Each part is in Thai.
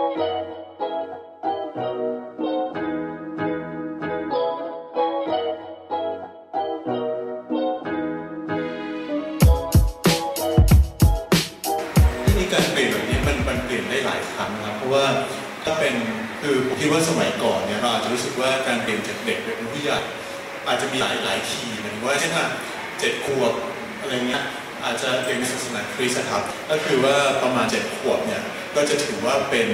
ที่นี่การเปลี่ยนแบบนี้มันมันเปลี่ยนได้หลายครั้งนะครับเพราะว่าถ้าเป็นคือผมคิดว่าสมัยก่อนเนี่ยเราอาจจะรู้สึกว่าการเปลี่ยนจากเด็กเป็นผู้ใหญ่อาจจะมีหลายหลายทีหมายถึงว่าเช่นถ้าเจ็ดขวบอะไรเงี้ยอาจจะเรียนศาสนาคริสต์ครับก็คือว่าประมาณเจ็ดขวบเนี่ย ก็จะถือว่าเป็น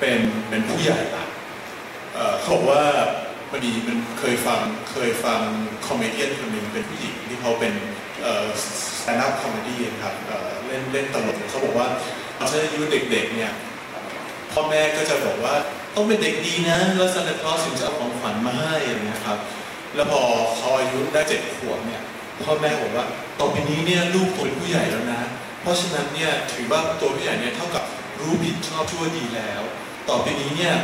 เป็นเป็นผู้ใหญ่ละเอ่อเขาบอกว่ามันมีมันเคยฟังเคยฟังคอมเมดี้คนหนึ่งเป็นผู้หญิงที่เขาเป็นเอ่อ stand up comedy นะครับเล่นเล่นตลกเขาบอกว่าตอนอายุเด็กๆเนี่ยพ่อแม่ก็จะบอกว่าต้องเป็นเด็กดีนะแล้วซานตาคลอสถึงจะเอาของขวัญมาให้อะไรเงี้ยครับแล้วพอเขาอายุได้เจ็ดขวบเนี่ยพ่อแม่บอกว่าต่อไปนี้เนี่ยลูกโตเป็นผู้ใหญ่แล้วนะ เพราะฉะนั้นเนี่ยถือว่าตัวผู้ใหญ่เนี่ยเท่ากับ รู้ผิดชอบชั่วดีแล้ว ต่อไปนี้เนี่ย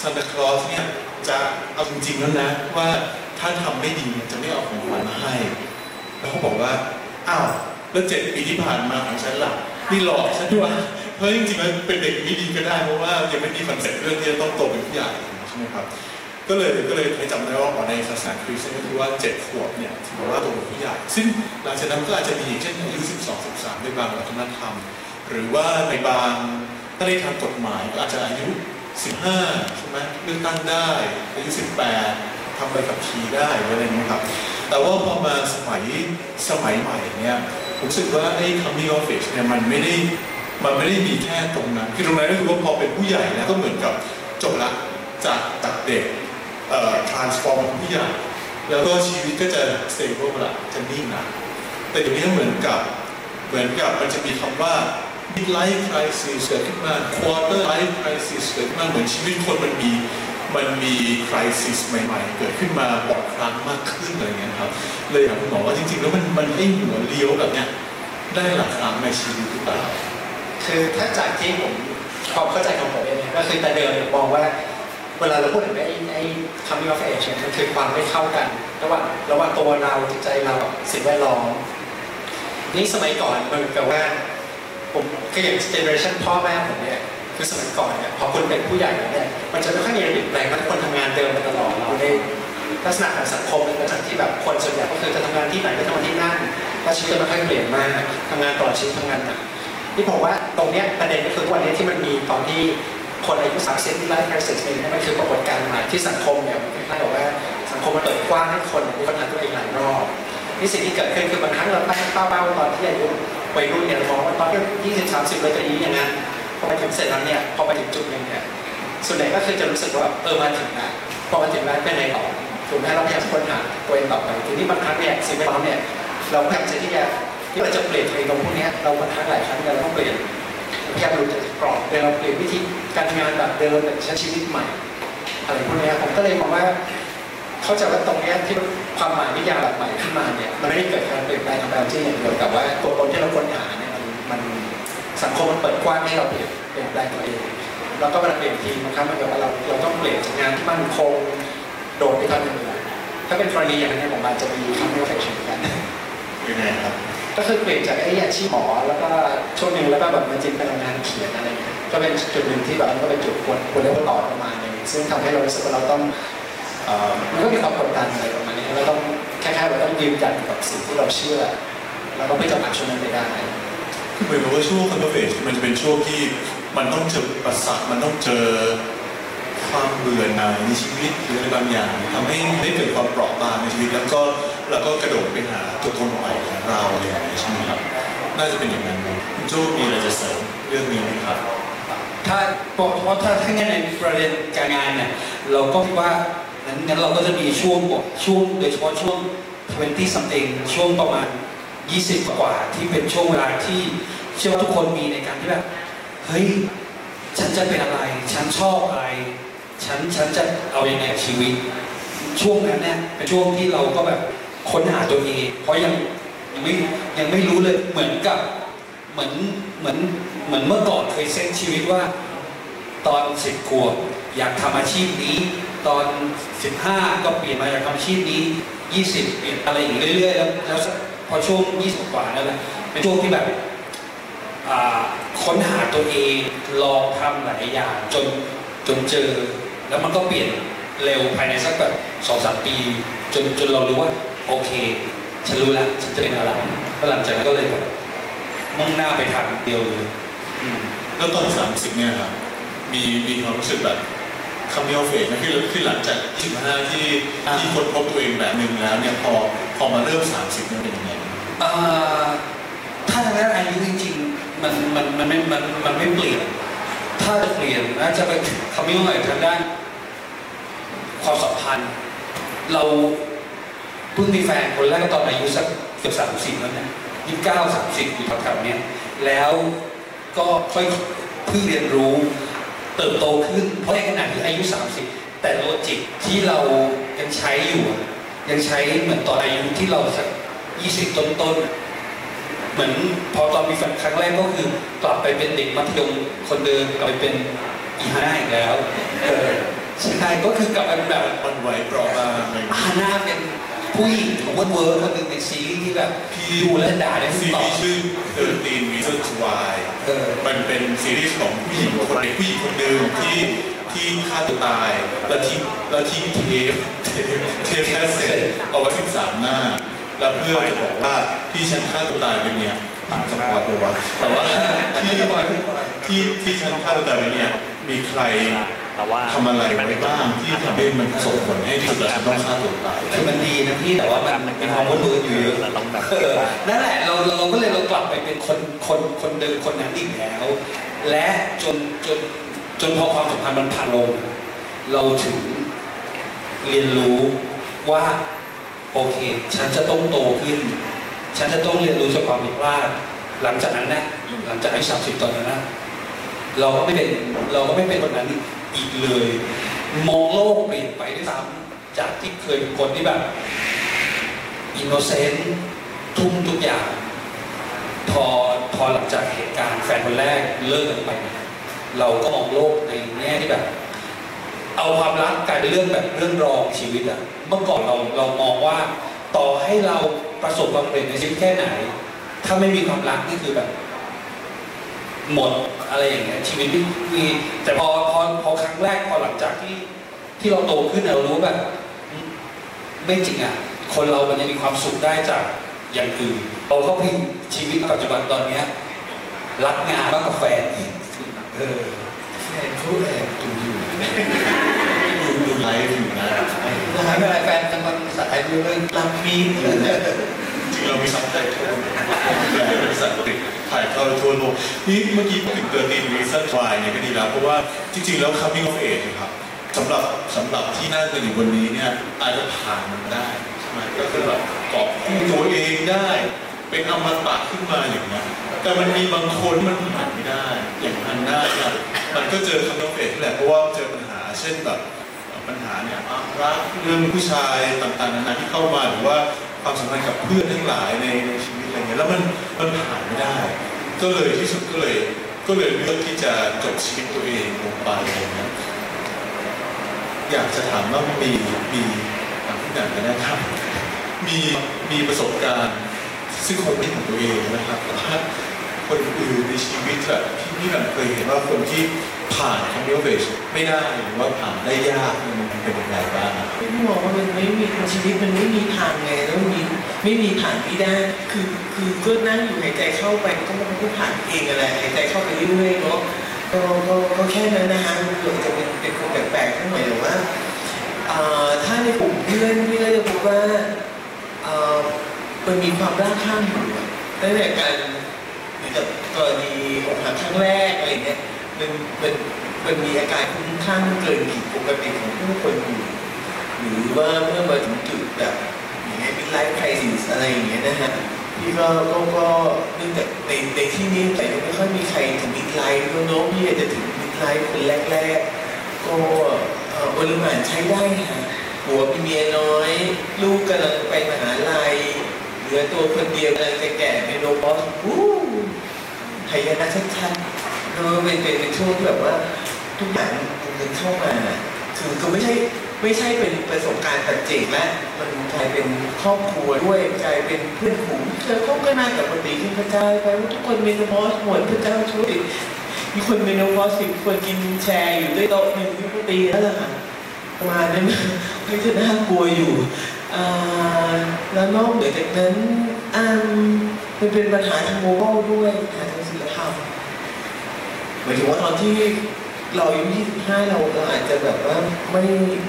ซานตาคลอสเนี่ยจะเอาจริงๆแล้วนะว่าถ้าทำไม่ดีจะไม่เอาของขวัญมาให้ แล้วเขาบอกว่าอ้าวแล้วเจ็ดปีที่ผ่านมาของฉันล่ะนี่หลอกฉันด้วยเพราะจริงๆแล้วเป็นเด็กไม่ดีก็ได้เพราะว่ายังไม่มี concept เรื่องที่จะต้องโตเป็นผู้ใหญ่ใช่ไหมครับก็เลยก็เลยจำได้ว่าในศาสนาคริสต์ก็คือว่าเจ็ดขวบเนี่ยถือว่าโตเป็นผู้ใหญ่ซึ่งหลังจากนั้นก็อาจจะมีอย่างเช่นอายุ12 13ในบางวัฒนธรรม หรือว่าในบางถ้าในทางกฎหมายก็อาจจะอายุ 15 ใช่ไหมเลือกตั้งได้อายุ 18ทำใบขับขี่ได้อะไรอย่างเงี้ยครับ แต่ว่าพอมาสมัยสมัยใหม่เนี่ยผมรู้สึกว่าไอ้ coming of age เนี่ยมันไม่ได้มันไม่ได้มีแค่ตรงนั้น คือตรงนั้นก็คือว่าพอเป็นผู้ใหญ่แล้วก็เหมือนกับจบละจากจากเด็กเอ่อ transform เป็นผู้ใหญ่แล้วก็ชีวิตก็จะ stable ละจะนิ่งนะแต่เดี๋ยวนี้เหมือนกับเหมือนกับมันจะมีคำว่า midlife crisis เกิดขึ้นมา quarter life crisis เกิดขึ้นมาเหมือนชีวิตคนมันมีมันมี crisis ใหม่ๆ เกิดขึ้นมาบ่อยครั้งมากขึ้นอะไรเงี้ยครับ เลยถามคุณหมอว่าจริงๆ แล้วมันมันให้หัวเลี้ยวแบบเนี้ยได้หลายครั้งในชีวิตหรือเปล่าคือถ้าจากที่ผมความเข้าใจของผมเองเนี่ยก็คือแต่เดิมเนี่ยมองว่า เวลาเราพูดถึงไอ้ไอ้ coming of age เนี่ยมันคือความไม่เข้ากัน ระหว่างระหว่างตัวเราจิตใจเราสิ่งแวดล้อมนี่สมัยก่อนมันเหมือนกับว่า ผมคืออย่าง generation พ่อแม่ผมเนี่ยคือสมัยก่อนเนี่ยพอคุณเป็นผู้ใหญ่เนี่ยมันจะไม่ค่อยมีอะเปลี่ยนแปลงเพราะทุกคนทำงานเดิมมาตลอดเราได้ลักษณะของสังคมเป็นลักษณะที่แบบคนส่วนใหญ่ก็คือจะทำงานที่ไหนก็ทำงานที่นั่นแล้วชีวิตจะไม่ค่อยเปลี่ยนมากทำงานตลอชีวิตทำงานหนักที่ผมว่าตรงเนี้ยประเด็นก็คือวันนี้ที่มันมีตอนที่คนอายุ30ที่ไลฟ์คริสิสเนี่ยมันคือปรากฏการณ์ใหม่ที่สังคมเนี่ยมันคล้ายๆกับว่าสังคมมันเปิดกว้างให้คนมีปัญหาตัวเองหลายรอบนี่สิ่งที่เกิดขึ้นคือบางครั้งเราตั้งเป้าๆตอนที่อายุ วัยรุ่นเนี่ยมองว่าตอนที่20 30เราจะดีอย่างนั้นพอไปถึงเสร็จแล้วเนี่ยพอไปถึงจุดหนึ่งเนี่ยส่วนใหญ่ก็คือจะรู้สึกว่าเออมาถึงแล้วพอมาถึงแล้วเป็นไงต่อถูกไหมเราพยายามค้นหาตัวเองต่อไปทีนี้บางครั้งเนี่ยสิ่งแวดล้อมเนี่ยเราพยายามจะที่จะที่เราจะเปลี่ยนตัวเองตรงพวกเนี้ยเราบางครั้งหลายครั้งเนี่ยเราต้องเปลี่ยนพยายามหลุดจากกรอบเดิมเราเปลี่ยนวิธีการทำงานแบบเดิมแต่ใช้ชีวิตใหม่อะไรพวกเนี้ยผมก็เลยมองว่า เข้าใจว่าตรงเนี้ยที่ความหมายนิยามแบบใหม่ขึ้นมาเนี่ยมันไม่ได้เกิดการเปลี่ยนแปลงทางการที่อย่างเดียวแต่ว่าตัวตนที่เราค้นหาเนี่ยมันมันสังคมมันเปิดกว้างให้เราเปลี่ยนเปลี่ยนแปลงตัวเองแล้วก็เวลาเปลี่ยนทีบางครั้งมันเกิดว่าเราเราต้องเปลี่ยนจากงานที่มั่นคงโดดไปทำอย่างอื่นถ้าเป็นกรณีอย่างนี้นผมอาจจะมีคำนิยมเช่นกันยังไงครับก็คือเปลี่ยนจากไอ้อาชีพหมอแล้วก็ช่วงหนึ่งแล้วก็แบบมาจินไปทำงานเขียนอะไรเงี้ยก็เป็นจุดหนึ่งที่แบบมันก็เป็นจุดควรควรเรียกว่าต่อประมาณหนึงซึ่งทำให้เรารู้สึกว่าเราต้องเอ่อ มันก็มีความกดดันอะไรประมาณนี้เราต้องคล้ายๆเราต้องยืนหยัดกับสิ่งที่เราเชื่อแล้วก็ไม่จะผ่านช่วงนั้นไปได้คือเหมือนกับว่าช่วง coming of age มันจะเป็นช่วงที่มันต้องเจอประสาทมันต้องเจอความเบื่อหน่ายในชีวิตหรืออะไรบางอย่างทำให้ได้เกิดความเปราะบางในชีวิต แล้วก็แล้วก็กระโดดไปหาตัวตนใหม่ของเราอะไรอย่างเงี้ยใช่ไหมครับน่าจะเป็นอย่างนั้นนะคุณโจ้มีอะไรจะเสริมเรื่องนี้ไหมครับถ้าเพราะเพราะถ้าถ้างั้นในประเด็นการงานเนี่ยเราก็คิดว่า งั้นงั้นเราก็จะมีช่วงช่วงโดยเฉพาะช่วง 20 something ช่วงประมาณ 20 กว่าที่เป็นช่วงเวลาที่เชื่อว่าทุกคนมีในการที่แบบเฮ้ยฉันจะเป็นอะไร ฉันชอบอะไร ฉันฉันจะเอาอยังไงกับชีวิต ช่วงนั้นเนี่ยเป็นช่วงที่เราก็แบบค้นหาตัวเอง เพราะยังยังไม่ยังไม่รู้เลยเหมือนกับเหมือนเหมือนเหมือนเมื่อก่อนเคยเส้นชีวิตว่า ตอนสิบขวบอยากทำอาชีพนี้ ตอนสิบห้าก็เปลี่ยนมาอยากทำอาชีพนี้ยี่สิบเปลี่ยนอะไรอย่างนี้เรื่อยๆ แล้วแล้วพอช่วงยี่สิบกว่านั่นแหละเป็นช่วงที่แบบค้นหาตัวเองลองทำหลายอย่างจนจนเจอ แล้วมันก็เปลี่ยนเร็วภายในสักแบบสองสามปี จนจนเรารู้ว่า โอเค ฉันรู้แล้วฉันจะเป็นอะไรแล้วหลังจากนั้นก็เลยแบบมุ่งหน้าไปทางเดียวเลยแล้วตอน30เนี่ยครับมีมีความรู้สึกแบบ คำนี้เฟสนะคือคือหลังจาก15ที่อ่าที่คนพบตัวเองแบบหนึ่งแล้วเนี่ยพอพอมาเริ่ม30เนี่ยเป็นยังไงถ้าทางด้านอายุจริงๆมันมันมันไม่มันมันไม่เปลี่ยน ถ้าจะเปลี่ยนน่าจะเป็นคำนี้หน่อยทางด้าน ความสัมพันธ์ เราเพิ่งมีแฟนคนแรกตอนอายุสักเกือบสามสิบแล้วเนี่ยยี่สิบเก้าสามสิบอยู่แถวๆเนี้ยแล้วก็ค่อยเพิ่งเรียนรู้ เติบโตขึ้น เพราะในขณะที่อายุ 30 แต่โลจิกที่เรายังใช้อยู่อะยังใช้เหมือนตอนอายุที่เราสัก 20 ต้นๆ เหมือนพอตอนมีแฟนครั้งแรกก็คือกลับไปเป็นเด็กมัธยมคนเดิมกลับไปเป็นอีฮาน่าอีกแล้วเออใช่ก็คือกลับไปเป็นแบบมันไหวเปราะบางอะไรอย่างเงี้ยฮาน่าเป็น ผู้หญิงเวิร์ดเวิร์ดคนหนึ่งในซีรีส์ที่แบบดูแล้วด่าได้ซีกตอรีส์ชื่อ13 Reasons Why เออมันเป็นซีรีส์ของผู้หญิงคนเด็กผู้หญิงคนหนึ่งที่ที่ฆ่าตัวตายแล้วทิ้งแล้วทิ้งเทปเทปเทปแคสเซ็ตเอาไว้ที่สามหน้า แล้วเพื่อจะบอกว่าที่ฉันฆ่าตัวตายเป็นเนี่ยตามสปอยล์ตัววะแต่ว่าที่ที่ที่ฉันฆ่าตัวตายเป็นเนี่ยมีใคร แต่ว่าทำอะไรไว้บ้างที่ทำให้มันส่งผลให้ที่สุดแล้วฉันต้องฆ่าตัวตายคือมันดีนะพี่แต่ว่ามันมันมีความวุ่นวายอยู่เยอะเราต้องแบบเออนั่นแหละเราเราก็เลยเรากลับไปเป็นคนคนคนเดิมคนนั้นอีกแล้ว และจนจนจนพอความสัมพันธ์มันผ่านลง เราถึงเรียนรู้ว่าโอเค ฉันจะต้องโตขึ้น ฉันจะต้องเรียนรู้จากความผิดพลาดหลังจากนั้นนะหลังจากอายุสามสิบตอนนั้นนะเราก็ไม่เป็นเราก็ไม่เป็นคนนั้น อีกเลย มองโลกเปลี่ยนไปด้วยซ้ำจากที่เคยเป็นคนที่แบบอินโนเซนต์ทุ่มทุกอย่าง พอพอหลังจากเหตุการณ์แฟนคนแรกเลิกกันไป เราก็มองโลกในแง่ที่แบบ เอาความรักกลายเป็นเรื่องแบบเรื่องรองชีวิตอะเมื่อก่อนเราเรามองว่าต่อให้เราประสบความสำเร็จในชีวิตแค่ไหน ถ้าไม่มีความรักนี่คือแบบ หมดอะไรอย่างเงี้ยชีวิตไม่มีแต่พอพอพอครั้งแรกพอหลังจากที่ที่เราโตขึ้นเรารู้ว่าแบบไม่จริงอะคนเรามันยังมีความสุขได้จากอย่างอื่นเราก็พิงชีวิตปัจจุบันตอนเนี้ยรักงานมากกว่าแฟนอีกเออแฟนเขาแอบดูอยู่ดูดูไลฟ์อยู่นะไม่เป็นไรแฟนกันมันภาษาไทยรู้เรื่องรับมีดเลยนะจริงเรามีซับไตเติลเป็นภาษาอังกฤษ ถ่ายทอดทั่วโลกนี่เมื่อกี้พูดถึง13 Reasons Why เนี่ยก็ดีแล้ว เพราะว่าจริง ๆ แล้ว coming of age นะครับสำหรับสำหรับที่นั่งกันอยู่บนนี้เนี่ยอาจจะผ่านมันได้ใช่ไหมก็คือแบบเกาะกู้ตัวเองได้ เป็นอมตะขึ้นมาอย่างเงี้ยแต่มันมีบางคนที่มันผ่านไม่ได้ อย่างฮันน่าเนี่ยมันก็เจอ coming of age นี่แหละเพราะว่าเจอปัญหาเช่นแบบปัญหาเนี่ยความรักเรื่องผู้ชายต่างๆนานาที่เข้ามาหรือว่าความสัมพันธ์กับเพื่อนทั้งหลายในในชีวิต อะไรเงี้ยแล้วมันมันผ่านไม่ได้ ก็เลยที่สุดก็เลยก็เลยเลือกที่จะจบชีวิตตัวเองลงไปอะไรเงี้ยอยากจะถามว่ามีมีถามพี่หนังกันนะครับมีมีประสบการณ์ซึ่งคงไม่ของตัวเองนะครับแต่ว่าคนอื่นในชีวิตแบบที่พี่หนังเคยเห็นว่าคนที่ผ่านคอมมิวเวชไม่ได้หรือว่าผ่านได้ยากมันเป็นยังไงบ้างไม่มองว่ามันไม่มีชีวิตมันไม่มีทางไงแล้วมี ไม่มีผ่านไม่ได้ คือคือก็นั่งอยู่หายใจเข้าไปก็มันก็ผ่านเองอะไรหายใจเข้าไปเรื่อยๆเนาะก็ก็ก็แค่นั้นนะฮะมันเกิดจะเป็นเป็นคนแปลกๆทั้งหมดแต่ว่าถ้าในกลุ่มเพื่อนเพี่ก็จะพบว่าเอ่อมันมีความดราม่าอยู่ตั้งแต่การเหมือนกับกรณีอกหักครั้งแรกอะไรเงี้ยมันมันมันมีอาการคุ้มคลั่งเกินขีดปกติของผู้คนอยู่ หรือว่าเมื่อมาถึงจุดแบบ อย่างเงี้ย midlife crisis อะไรอย่างเงี้ยนะฮะพี่ก็ก็ก็เนื่องจากในในที่นี้แต่ยังไม่ค่อยมีใครถึง midlife เน้องพี่อาจจะถึง midlife คนแรกๆ ก็อ่อบริหารใช้ได้ฮะหัวมีเมียน้อย ลูกกำลังไปมหาลัยเหลือตัวคนเดียวกำลังจะแก่เป็นโรบอทวู้หายนะชัดๆเออเป็นเป็นเป็นช่วงที่แบบว่าทุกอย่างมันเข้ามา คือก็ไม่ใช่ไม่ใช่เป็นประสบการณ์ปัจเจกและมันกลายเป็นครอบครัวด้วยกลายเป็นเพื่อนฝูงเคยคบกันมากับปกติที่กระจายไปว่าทุกคนเมนโพสหมดพระเจ้าช่วยมีคนเมนโพสสิบคนกินแชร์อยู่ด้วยโต๊ะหนึ่งที่ปกติแล้วล่ะค่ะประมาณนั้นไม่จะน่ากลัวอยู่แล้วนอกเหนือจากนั้นอ่ามันเป็นปัญหาทางโมบายด้วยปัญหาทางศิลธรรมหมายถึงว่าตอนที่ เราอายุ25เราเราอาจจะแบบว่าไม่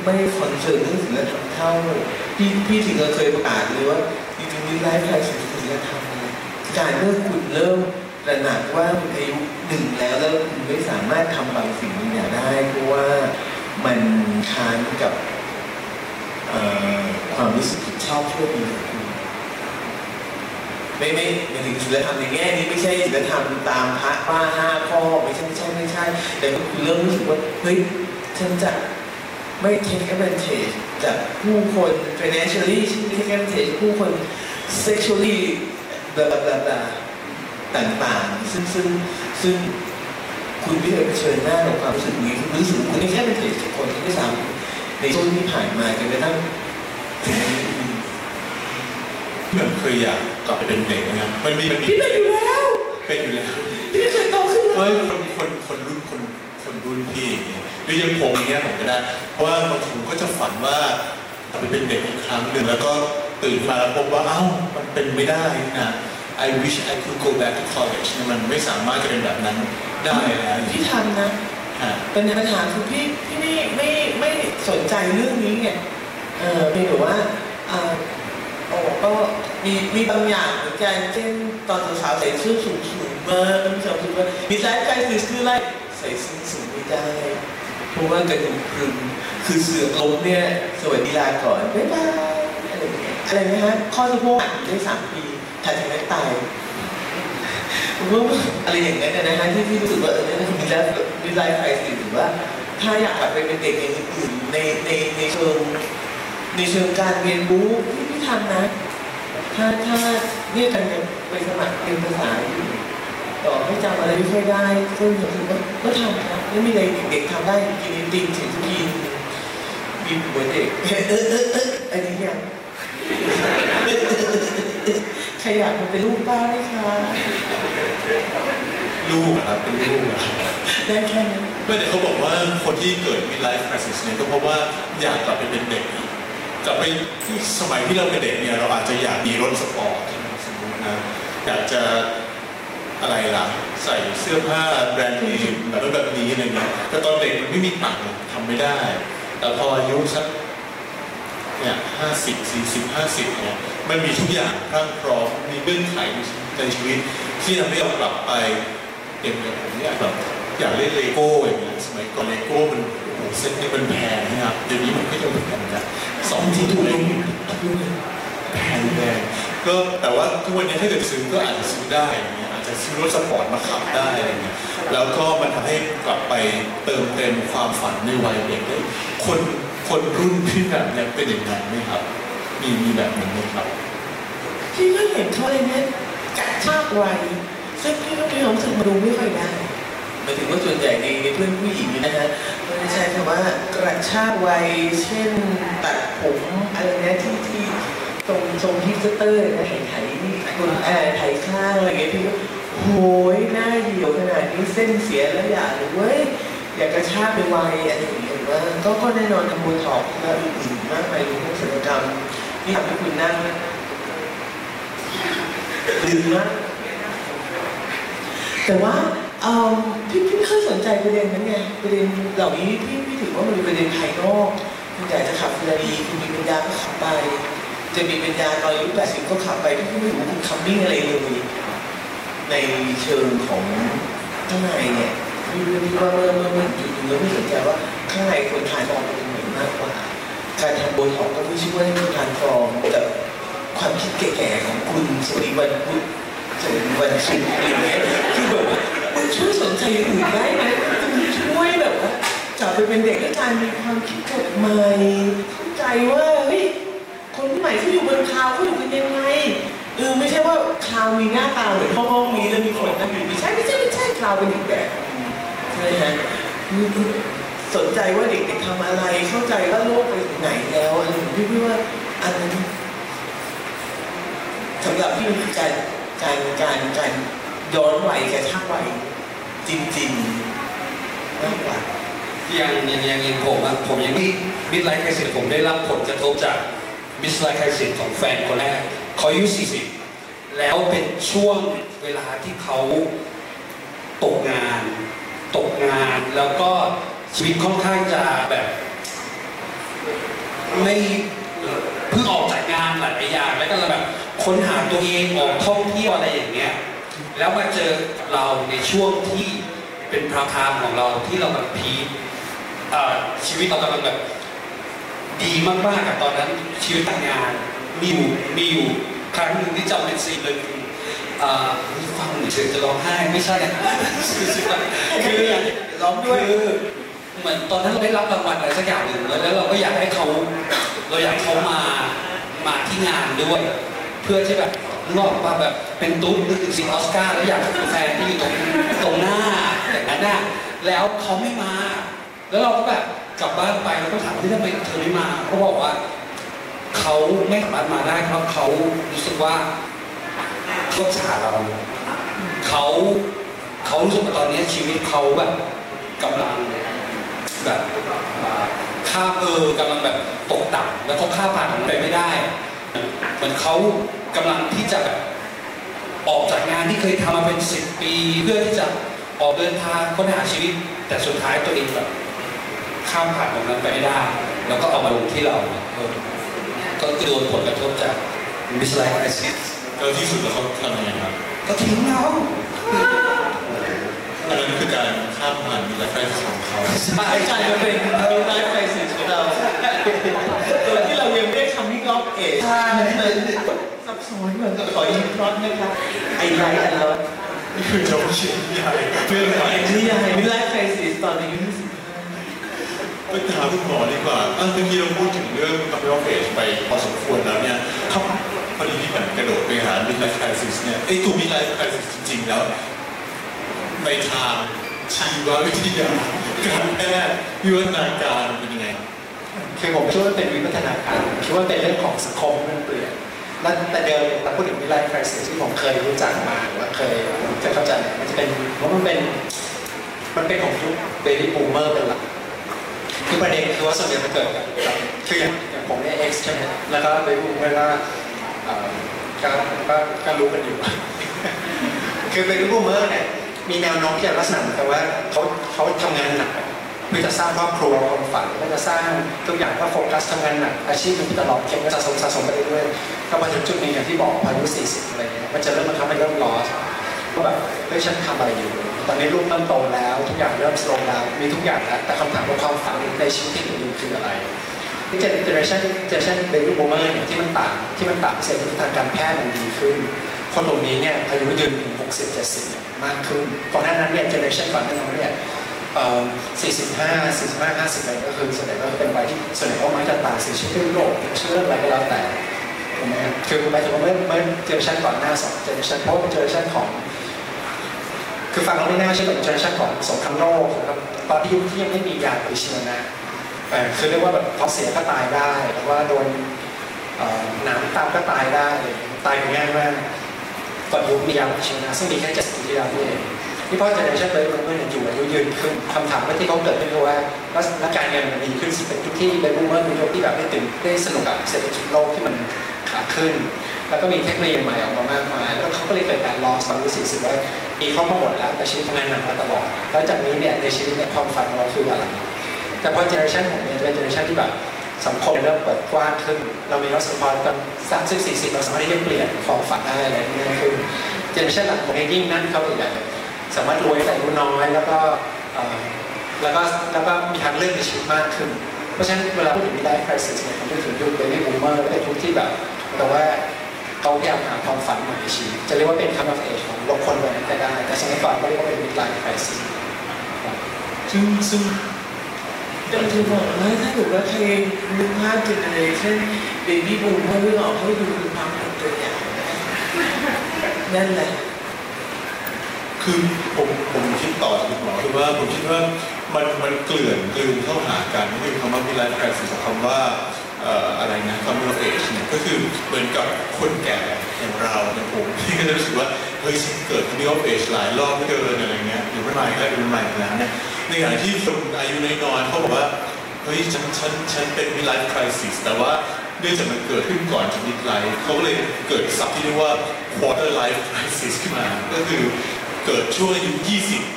ไม่คอนเซิร์นเรื่องศิลธรรมเท่าพี่พี่ถึงเคยประกาศเลยว่าจริงๆมีไลฟ์ไทยศิลธรรมการเมื่อคุณเริ่มตระหนักว่าคุณอายุหนึ่งแล้วแล้วคุณไม่สามารถทำบางสิ่งบางอย่างได้เพราะว่ามันค้านกับความรู้สึกผิดชอบชั่วดีของคุณ ไม่ไม่ไม่ถึงศีลธรรมในแง่นี้ไม่ใช่ศีลธรรมตามพระว่าห้าข้อไม่ใช่ไม่ใช่ไม่ใช่ แต่ก็คือเริ่มรู้สึกว่าเฮ้ยฉันจะไม่ take advantage จากผู้คน financially ฉันไม่ take advantage ผู้คน sexually บลาบลาบลาต่างๆ ซึ่งซึ่งซึ่งคุณไม่เคยเผชิญหน้ากับความรู้สึกนี้คุณรู้สึกคุณไม่แค่เป็นเกับคนที่ซ้ำในช่วงที่ผ่านมาจนกระทั่งถึง วันนี้เหมือนเคยอยากกลับไปเป็นเด็กนะครับมันมีมันมีพี่เป็นอยู่แล้วเป็นอยู่แล้วพี่เคยโตขึ้นแล้วเฮ้ยคนคนคนรุ่นคนคนรุ่นพี่อย่างเงี้ยหรือยังผมอย่างเงี้ยผมก็ได้เพราะว่าบางทีผมก็จะฝันว่ากลับไปเป็นเด็กอีกครั้งหนึ่งแล้วก็ตื่นมาแล้วพบว่าเอ้ามันเป็นไม่ได้นะ I wish I could go back to college เนี่ยมันไม่สามารถจะเป็นแบบนั้นได้แล้วพี่ทำนะฮะเป็นปัญหาคือพี่พี่ไม่ไม่ไม่สนใจเรื่องนี้ไงเออเพียงแต่ว่าเอ่อโอ้ ก็มีมีบางอย่างเหมือนกันเช่นตอนสาวๆใส่เสื้อสูงสูงๆมาเป็นสาวสูงมามีไลฟ์ไกด์คือคือไล่ใส่ส้นสูงไม่ได้เพราะว่ากระดูกพรุนคือเสือกล้มเนี่ยสวัสดีลาก่อนบ๊ายบายอะไรอย่างเงี้ยอะไรนะฮะข้อสะโพกหักได้สามปีถัดจากนั้นตายผมว่าอะไรอย่างนั้นนะฮะที่ที่รู้สึกว่าเออนั่นคือมีไลฟ์มีไลฟ์ไฟสิหรือว่าถ้าอยากกลับไปเป็นเด็กอย่างอื่นในในในเชิง ในเชิงการเรียนรู้ที่ทำนะ ถ้าถ้าเนี่ยกันจะไปสมัครเป็นภาษาต่อให้จำอะไรไม่ค่อยได้ก็รู้สึกว่าก็ทำนะไม่มีอะไรเด็กๆทำได้กินไอติมถึงทุกทีกินหัวเด็กเออเออเอออันนี้ยังใครอยากมาเป็นลูกป้าไหมคะลูกครับเป็นลูกอะได้แค่นั้นไม่แต่เขาบอกว่าคนที่เกิด midlife crisis เนี่ยก็เพราะว่าอยากกลับไปเป็นเด็กอีก กลับไปที่สมัยที่เราเป็นเด็กเนี่ยเราอาจจะอยากมีรถสปอร์ตสมมตินะอยากจะอะไรล่ะ ใส่เสื้อผ้าแบรนด์เนมแบบนั้นแบบนี้อะไรเงี้ยแต่ตอนเด็กมันไม่มีตังค์ทำไม่ได้ แต่พออายุสักเนี่ยห้าสิบสี่สิบห้าสิบเนี่ยมันมีทุกอย่างพรั่งพร้อมมีเงื่อนไขในชีวิต ที่ทำให้เรากลับไปอย่างอย่างผมเนี่ยแบบอยากเล่นเลโก้อย่างเงี้ยสมัยก่อนเลโก้มัน เซ็ตนี่มันแพงนะครับเดี๋ยวนี้มันก็จะแพงนะสองที่ถูกลงแพงแพงก็แต่ว่าทุกวันนี้ถ้าเกิดซื้อก็อาจจะซื้อได้อางเงี้ยอาจจะซื้อรถสปอร์ตมาขับได้อะไรเงี้ยแล้วก็มันทำให้กลับไปเติมเต็มความฝันในวัยเด็กได้คนคนรุ่นพี่แบบเนี้ยเป็นอย่างนั้นไหมครับ มีมีแบบนั้ไหมครับพี่ก็เห็นเขาเลยเนี่ยกระชากวัยซึ่งพี่ก็มีความรู้สึกมาดูไม่ค่อยได้ มายถึงว่าส่วนใหญ่ในเพื่อนผู้หญิงนะฮะมันจะใช้คำว่ากระชากวัยเช่นตัดผมอะไรเนี้ยที่ที่ตรงทรงฮิปสเตอร์นะไถไถคนเอ่อไถข้างอะไรเงี้ยพี่ก็โหยหน้าเหี่ยวขนาดนี้เส้นเสียแล้วอยากเลยเว้ยอยากกระชากไปวัยอะไรอย่างเงี้ยว่าก็ก็แน่นอนทำโบท็อกและอื่นๆมากมายรวมทั้งศัลกรรมที่ทำให้คุณน้าลืมมากแต่ว่า พี่พี่ไม่ค่อยสนใจประเด็นนั้นไงประเด็นเหล่านี้พี่พี่ถือว่ามันเป็นประเด็นภายนอกคุณอยากจะขับเรือดีคุณมีปัญญาก็ขับไป จะมีปัญญาตอนอายุแปดสิบก็ขับไปพี่ไม่รู้คุณคัมมิ่งอะไรเลยในเชิงของข้างในเนี่ยพี่พี่ว่าเมื่อเมื่อเมื่อจุดหนึงแล้วพี่สนใจว่าข้างในควร transform เป็นเหมือนมากกว่า การทำโบท็อกก็ไม่ช่วยให้ transform แต่ความคิดแก่ๆของคุณสวัสดีวันพุธสวัสดีวันศุกร์อะไรเงี้ยคือแบบ คุณช่วยสนใจอย่างอื่นได้ไหมคุณช่วยแบบว่ากลับไปเป็นเด็กด้วยการมีความคิดกฎใหม่เข้าใจว่าเฮ้ยคนใหม่ที่อยู่บน cloud เขาอยู่กันยังไงเออไม่ใช่ว่า cloud มีหน้าตาเหมือนห้องห้องนี้แล้วมีคนนั่งอยู่ไม่ใช่ไม่ใช่ไม่ใช่ cloud เป็นอีกแบบใช่ไหมสนใจว่าเด็กๆทำอะไรเข้าใจว่าโลกไปถึงไหนแล้วอะไรอย่างเงี้ยพี่พี่ว่าอันนั้นสำหรับพี่มันคือการการการการย้อนวัยกระชากวัย จริงๆมากกว่าย่างย่างย่างย่างผมอะผมยังมีมิดไลฟ์ไครซิสผมได้รับผลกระทบจากมิดไลฟ์ไครซิสของแฟนคนแรกเขาอายุ40 แล้วเป็นช่วงเวลาที่เขาตกงาน ตกงานแล้วก็ชีวิตค่อนข้างจะแบบ ไม่เพิ่งออกจากงานหลายอย่างแล้วก็แบบค้นหาตัวเองออกท่องเที่ยวอะไรอย่างเงี้ย แล้วมาเจอเราในช่วงที่เป็นพราไทม์ของเราที่เราแบบพีชีวิตเรากำลังแบบดีมากๆกับตอนนั้นชีวิตการงงานมีอยู่มีอยู่ครั้งหนึ่งที่จำเป็นซีนเลยฟังเฉยจะร้องไห้ไม่ใช่นะคือร้องด้วยเหมือนตอนนั้นเราได้รับรางวัลอะไรสักอย่างหนึ่งแล้วแล้วเราก็อยากให้เขา เราอยากเขามามาที่งานด้วย เพื่อที่แบบ นอกมาแบบเป็นตุ๊ดนึกถึงซีนออสการ์แล้วอยากเป็นแฟนที่อยู่ตรงตรงหน้าอย่างนั้นน่ะแล้วเขาไม่มา แล้วเราก็แบบกลับบ้านไปแล้วก็ถามว่ที่ทำไมเธอไม่มาเขาบอกว่าเขาไม่สามารถมาได้เพราะเขารู้สึกว่าเขาฉาเราเขาเขารู้สึกว่าตอนนี้ชีวิตเขาแบบกำลังแบบข้ามเออกำลังแบบตกต่ำแล้วเขาข้ามผ่านไปไม่ได้เหมือนเขา กำลังที่จะแบบออกจากงานที่เคยทำมาเป็นสิบปี เพื่อที่จะออกเดินทางค้นหาชีวิต แต่สุดท้ายตัวเองแบบข้ามผ่านตรงนั้นไปไม่ได้ แล้วก็เอามาลงที่เราเออก็โดนผลกระทบจาก midlife crisis แล้วที่สุดแล้วเขาทำยังไงครับ ก็ทิ้งเราอันนั้นคือการข้ามผ่าน midlife crisis ของเขาไอ้กลายเป็น life crisis ของเราโดยที่เรายังไม่ได้คำที่ล็อกเอช ซับซ้อนเหมือนกับขอยิงพล็อตนะครับไอ้ไรอันล็อตนี่คือโจเชียนใหญ่เพื่อนใหม่นี่ยังไมิไลฟ์ไครซิสตอนอายุไปถามคุณหมอดีกว่าอะเมื่อกี้เราพูดถึงเรื่อง capital phase ไปพอสมควรแล้วเนี่ยครับพอดีที่แบบกระโดดไปหา midlife crisis เนี่ยไอ้ตัว midlife crisis จริงๆแล้วในทางชีววิทยาการแพทย์วิวัฒนาการเป็นยังไงคือผมคิดว่าเป็นวิวัฒนาการคิดว่าเป็นเรื่องของสังคมที่มันเปลี่ยน แล้วแต่เดิมเราพูดถึง midlife crisis ที่ผมเคยรู้จักมาหรือว่าเคยเคยเข้าใจเนี่ยมันจะเป็นว่ามันเป็นมันเป็นของยุค baby boomer เป็นหลักคือประเด็นคือว่าส่วนใหญ่มันเกิดกับบคืออย่างอย่างผมเนี่ย X ใช่ไหมแล้วก็ baby boomer ก็ก็ก็ก็รู้กันอยู่ คือ baby boomer เนี่ยมีแนวโน้มที่จะลักษณะเหมือนกับว่าเขาเขาทำงานหนัก เพื่อจะสร้างครอบครัวความฝันเพื่อจะสร้างทุกอย่างก็โฟกัสทำงานหนักอาชีพมันตลอดเก็บเงินสะสมสะสมไปเรื่อยๆก็มาถึงจุดหนึ่งอย่างที่บอกอายุ 40 อะไรเงี้ยมันจะเริ่มมาทำให้เริ่ม lost ว่าแบบเฮ้ยฉันทำอะไรอยู่ ตอนนี้ลูกเริ่มโตแล้ว ทุกอย่างเริ่ม slow แล้วมีทุกอย่างแล้วแต่คำถามว่าความฝันในชีวิตที่เหลืออยู่คืออะไรนี่ generation generation baby boomer เนี่ยที่มันต่างที่มันต่างเศรษฐกิจทางการแพทย์มันดีขึ้นคนกลุ่มนี้เนี่ยอายุยืนถึง60 70 มากขึ้นก่อนหน้านั้นเนี่ย generation ก่อนหน้านั้นเนี่ย เอ่อ45 45 50อะไรก็คือส่วนใหญ่ก็เป็นวัยที่ส่วนใหญ่ก็มักจะตายเสียชีวิตด้วยโรคติดเชื้ออะไรก็แล้วแต่ถูกไหมครับคือหมายถึงว่าเมื่อเมื่อ generation ก่อนหน้าสอง generation เพราะเป็น generation ของ คือฟังเราไม่น่าเชื่อเป็น generation ของสงครามโลกนะครับตอนที่ยุคที่ยังไม่มียาปฏิชีวนะเอ่อคือเรียกว่าแบบท้องเสียก็ตายได้หรือว่าโดนหนามตำก็ตายได้อะไรอย่างเงี้ยตายง่ายมากก่อนยุคมียาปฏิชีวนะซึ่งมีแค่70ปีที่แล้วนี่เอง ทีนี้พอ generation baby boomer อยู่อายุยืนขึ้นคำถามว่าที่เขาเกิดขึ้นคือว่าแล้วการเงินมันดีขึ้นสิเป็นทุกที่ baby boomer เป็นยุคที่แบบได้ตื่นได้สนุกกับเศรษฐกิจโลกที่มันขาขึ้น แล้วก็มีเทคโนโลยีใหม่ออกมามากมายแล้วเขาก็เลยเกิดการ lost ความรู้สึกว่ามีเข้ามาหมดแล้วแต่ชีวิตทำงานหนักมาตลอดแล้วจากนี้เนี่ยในชีวิตเนี่ยความฝันของเราคืออะไรแต่พอ generation ผมเนี่ยเป็น generation ที่แบบสังคมเริ่มเปิดกว้างขึ้น เรามีรัศมีตอนสามสิบสี่สิบเราสามารถที่จะเปลี่ยนความฝันได้อะไรง่ายขึ้น generation หลังผมเองยิ่งนั่นเข้าไปใหญ่ สามารถรวยแต่อายุน้อยแล้วก็แล้วก็แล้วก็มีทางเลือกในชีวิตมากขึ้น เพราะฉะนั้นเวลาพูดถึง midlife crisis เนี่ยผมพูดถึงยุค baby boomer เป็นยุคที่แบบแต่ว่าเขาพยายามหาความฝันใหม่ในชีวิตจะเรียกว่าเป็น come of age ของบุคคลวัยนั้นก็ได้ แต่สมัยก่อนก็เรียกว่าเป็น midlife crisis ซึ่งซึ่งแต่จะบอกว่าถ้าเกิดว่าใครนึกภาพ generation baby boom เขาเรื่องออกให้ดูคือความเป็นตัวอย่างนั่นแหละ คือผมผมคิดต่อจากคุณหมอคือว่าผมคิดว่ามันมันเกลื่อนกลืนเข้าหากันก็คือคำว่า midlife crisis กับคำว่าอะไรนะ coming of age เนี่ยก็คือเหมือนกับคนแก่อย่างเราอย่างผมที่ก็จะรู้สึกว่าเฮ้ยฉันเกิด coming of age หลายรอบเหลือเกินอะไรเงี้ยอยู่ไม่ใหม่แล้วอยู่ไม่ใหม่แล้วเนี่ยในขณะที่คนอายุน้อยๆเขาบอกว่าเฮ้ยฉันฉันฉันเป็น midlife crisis แต่ว่าเนื่องจากมันเกิดขึ้นก่อนจะ midlife เขาก็เลยเกิดศัพท์ที่เรียกว่า quarter life crisis ขึ้นมา ก็คือ เกิดช่วงอายุ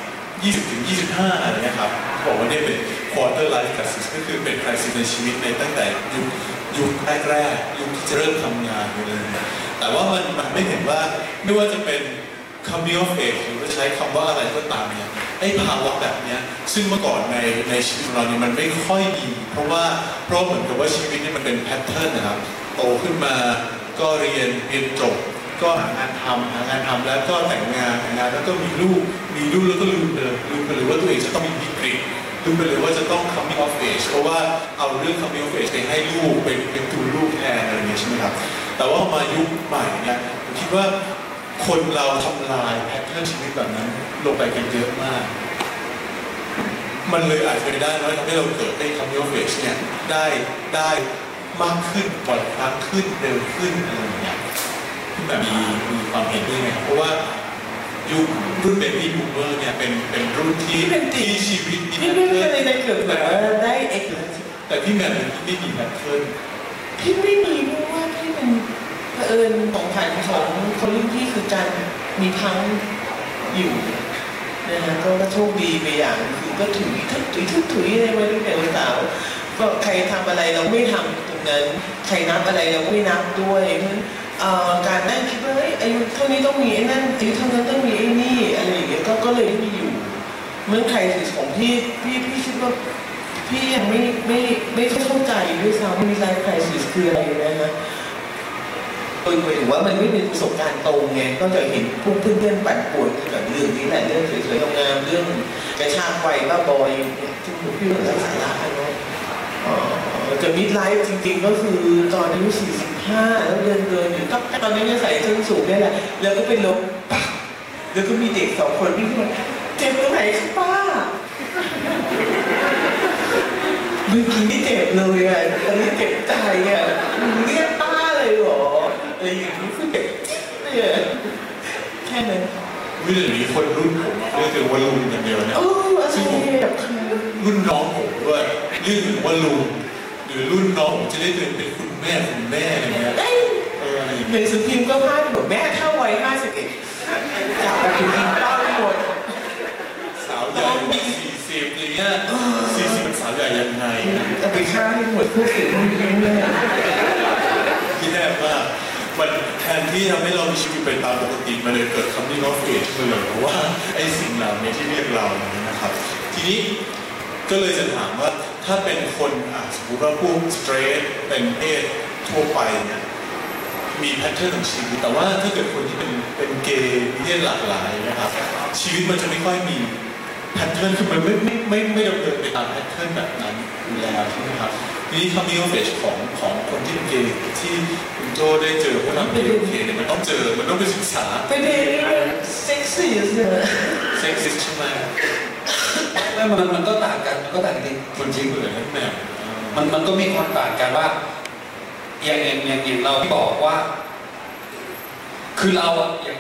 20 20ถึง25อะไรเงี้ยครับบอกว่าเนี่ยเป็น quarter life crisis ก็คือเป็น crisis ในชีวิตในตั้งแต่ยุคยุคแรกๆยุคที่จะเริ่มทำงานอยู่เลยแต่ว่ามันมันไม่เห็นว่าไม่ว่าจะเป็น coming of age หรือว่าใช้คำว่าอะไรก็ตามเนี่ยไอ้ภาวะแบบเนี้ยซึ่งเมื่อก่อนในในชีวิตของเราเนี่ยมันไม่ค่อยมีเพราะว่าเพราะเหมือนกับว่าชีวิตเนี่ยมันเป็นแพทเทิร์นนะครับโตขึ้นมาก็เรียนเรียนจบ ก็หางานทำหางานทำแล้วก็แต่งงานแต่งงานแล้วก็มีลูกมีลูกแล้วก็ลืมเลยลืมไปเลยว่าตัวเองจะต้องมีวิกฤตลืมไปเลยว่าจะต้อง coming of age เพราะว่าเอาเรื่อง coming of age ไปให้ลูกเป็นเป็นดูลูกแทนอะไรอย่างเงี้ยใช่ไหมครับแต่ว่ามายุคใหม่เนี่ยผมคิดว่าคนเราทำลายแพทเทิร์นชีวิตแบบนั้นลงไปกันเยอะมาก มันเลยอาจจะเป็นได้ว่าทำให้เราเกิดไอ้ coming of age เนี่ยได้ได้มากขึ้นบ่อยครั้งขึ้นเร็วขึ้นอะไรอย่างเงี้ย ที่แบบมีมีความเห็นด้วยไงครับเพราะว่ายุครุ่นเบบี้บูมเมอร์เนี่ยเป็นเป็นรุ่นที่ที่เป็นติ่งที่ชีวิตมีพี่ไม่เคยได้เกิดแบบว่าได้เอกแต่พี่แมนไม่มีแพทเทิร์นพี่ไม่มีเพราะว่าพี่เป็นเผอิญของผ่านของคนรุ่นพี่คือการมีทั้งอยู่นะฮะก็โชคดีไปอย่างคือก็ถุยทึกถุยทึกถุยอะไรมาตั้งแต่วันสาวก็ใครทำอะไรเราไม่ทำตรงนั้นใครนับอะไรเราไม่นับด้วยเพราะฉะนั้นเอ่อ การนั่งคิดว่าเฮ้ยอายุเท่านี้ต้องมีไอ้นั่นอายุเท่านั้นต้องมีไอ้นี่อะไรอย่างเงี้ยก็ก็เลยไม่มีอยู่ เมืองไทยสิของพี่พี่พี่คิดว่าพี่ยังไม่ไม่ไม่เข้าใจด้วยซ้ำมีไลฟ์ไครซิสคืออะไรนะฮะเออหมายถึงว่ามันไม่เป็นประสบการณ์ตรงไงก็จะเห็นพวกเพื่อนๆปั่นป่วนเกี่ยวกับเรื่องนี้แหละเรื่องสวยๆงามเรื่องกระชากวัยบ้าบอยเนี่ยที่มพี่เหมือนสาระเนาะเอ่อ จะมิดไลฟ์จริงๆ ก็คือตอนอายุ45 แล้วเดินเดินอยู่ก็ตอนนี้เนี่ยใส่ส้นสูงเนี่ยแหละแล้วก็ไปลบปั๊บแล้วก็มีเด็กสองคนวิ่งขึ้นมาเจ็บตรงไหนคะป้าเมื่อกี้ไม่เจ็บเลยอะตอนนี้เจ็บใจอะเรียกป้าเลยเหรออะไรอย่างนี้คือเจ็บจิ๊บเลยอะแค่นั้น วิธีนี้คนรุ่นผมอะเรียกกันว่าลุงอย่างเดียวนะเอออะไรแบบคือรุ่นน้องผมด้วยเรียกกันว่าลุงหรือรุ่นน้องผมจะเรียกกันเป็นคุณแม่คุณแม่อะไรเงี้ยเอ้ยเอออะไรอย่างในเงี้ยสือพิมพ์ก็พลาดบอกแม่เท่าวัย51จับไปกินข้าวไม่หมดสาวใหญ่สี่สิบอะไรเงี้ยสี่สิบเป็นสาวใหญ่ยังไงเอาไปฆ่าให้หมดพวกสิ่งพวกนี้เลยที่แรกว่ามันแที่ทำให้เรามีชีวิตไปตามปกติมันเลยเกิด coming of age ขึ้นเลยเพราะว่าไอ้สิ่งเหล่านี้ที่เรียกเราอย่างนี้นะครับ ทีนี้ก็เลยจะถามว่าถ้าเป็นคนอะสมมติว่าพวก straight เป็นเพศทั่วไปเนี่ยมี pattern ของชีวิตแต่ว่าถ้าเกิดคนที่เป็นเป็นเกย์มีเพศหลากหลายนะครับชีวิตมันจะไม่ค่อยมี pattern คือมันไม่ไม่ไม่ไม่ดำเนินไปตาม pattern แบบนั้นอยู่แล้วใช่ไหมครับทีนี้ coming of age ของของคนที่เป็นเกย์ที่ โจได้เจอพวกนักเรียนเกย์เนี่ยมันต้องเจอ มันต้องไปศึกษาไปเดทนี่มันเซ็กซี่สุดเลยเซ็กซิสใช่ไหมไม่มันมันก็ต่างกันมันก็ต่างกันจคนจริริงงเหมือนกันแม่ๆมันมันก็มีความต่างกันว่าอย่างอย่างอย่างอย่างเราที่บอกว่า คือเราอะอย่าง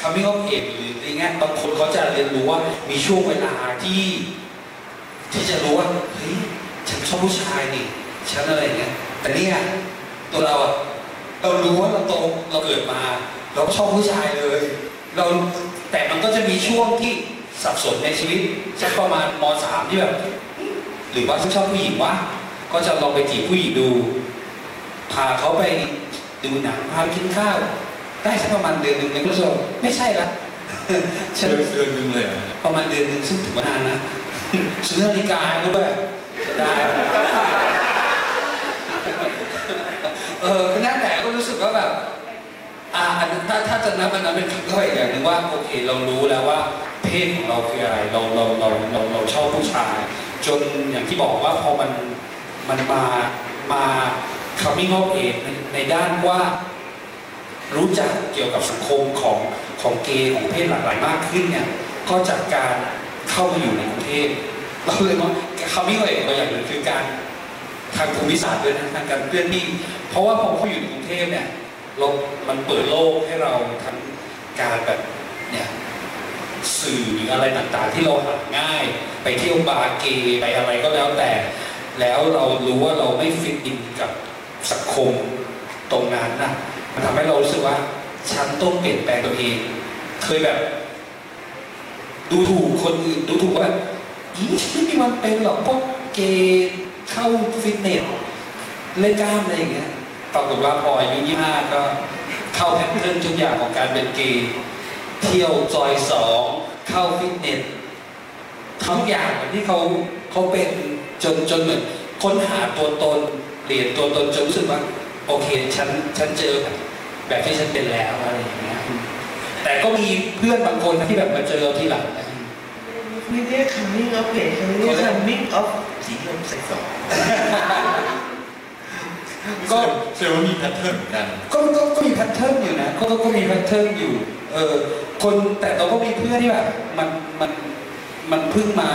coming of age หรืออะไรเงี้ยบางคนเขาจะเรียนรู้ว่ามีช่วงเวลาที่ ที่จะรู้ว่าเฮ้ยฉันชอบผู้ชายนี่ฉันอะไรเงี้ยแต่เนี่ยตัวเราอะ เรารู้ว่าเราโตเราเกิดมา เราก็ชอบผู้ชายเลย เราแต่มันก็จะมีช่วงที่สับสนในชีวิตสักประมาณมสามที่แบบหรือว่าฉันชอบผู้หญิงวะก็จะลองไปจีบผู้หญิงดูพาเขาไปดูหนังพาไปกินข้าว ได้สักประมาณเดือนหนึ่งในก็รู้สึกว่าไม่ใช่ละฉัเดืนอนเดือนหนึงเลยอะประมาณเดือนหนึ่งซึ่งถือว่านานนะซื้อนาฬิกาด้วยได้ เออนั่นแหละก็รู้สึกว่าแบบ อันนั้ถ้าถ้าจะนับอันนั้นเป็นคำย่อยอีกอย่างหนึ่งว่าโอเคเรารู้แล้วว่าเพศของเราคืออะไรเราเราเราเราเราชอบผู้ชาย จนอย่างที่บอกว่าพอมันมันมามา coming of age ในในด้านว่า รู้จักเกี่ยวกับสังคมของของเกย์ของเพศหลากหลายมากขึ้นเนี่ยก็จากการเข้ามาอยู่ในกรุงเทพเราเลยว่า coming of age เราอย่างหนึ่งคือการทางภูมิศาสตร์ด้วยนะทางการเคลื่อนที่เพราะว่าพอเขาอยู่ในกรุงเทพเนี่ย เรามันเปิดโลกให้เราทั้งการแบบเนี่ยสื่อหรืออะไรต่างๆ ที่เราหาง่าย ไปเที่ยวบาร์เกย์ไปอะไรก็แล้วแต่ แล้วเรารู้ว่าเราไม่ fit in กับสังคมตรงนั้นนะมันทำให้เรารู้สึกว่าฉันต้องเปลี่ยนแปลงตัวเอง เคยแบบ ดูถูกคนอื่นดูถูกว่าอีไม่มีวันเป็นหรอกพวกเกย์เข้าฟิตเนสเล่นกล้ามอะไรอย่างเงี้ย ปรากฏว่าพออายุยี่ห้าก็เข้าแพทเทิร์นทุกอย่างของการเป็นเกย์เที่ยวซอยสองเข้าฟิตเนสทุกอย่างเหมือนที่เขาเขาเป็นจนจนเหมือนค้นหาตัวตนเปลี่ยนตัวตนจนรู้สึกว่าโอเคฉันฉันเจอแบบแบบที่ฉันเป็นแล้วอะไรอย่างเงี้ยแต่ก็มีเพื่อนบางคนนะที่แบบมาเจอเราทีหลังนะ ไม่เรียก coming of age เขาเรียก coming of สีลมใส่สอง ก็แสดงว่ามี pattern เหมือนกันก็ก็ก็มี pattern อยู่นะก็ก็ก็มี pattern อยู่เออคนแต่เราก็มีเพื่อนที่แบบมันมันมันเพิ่งมา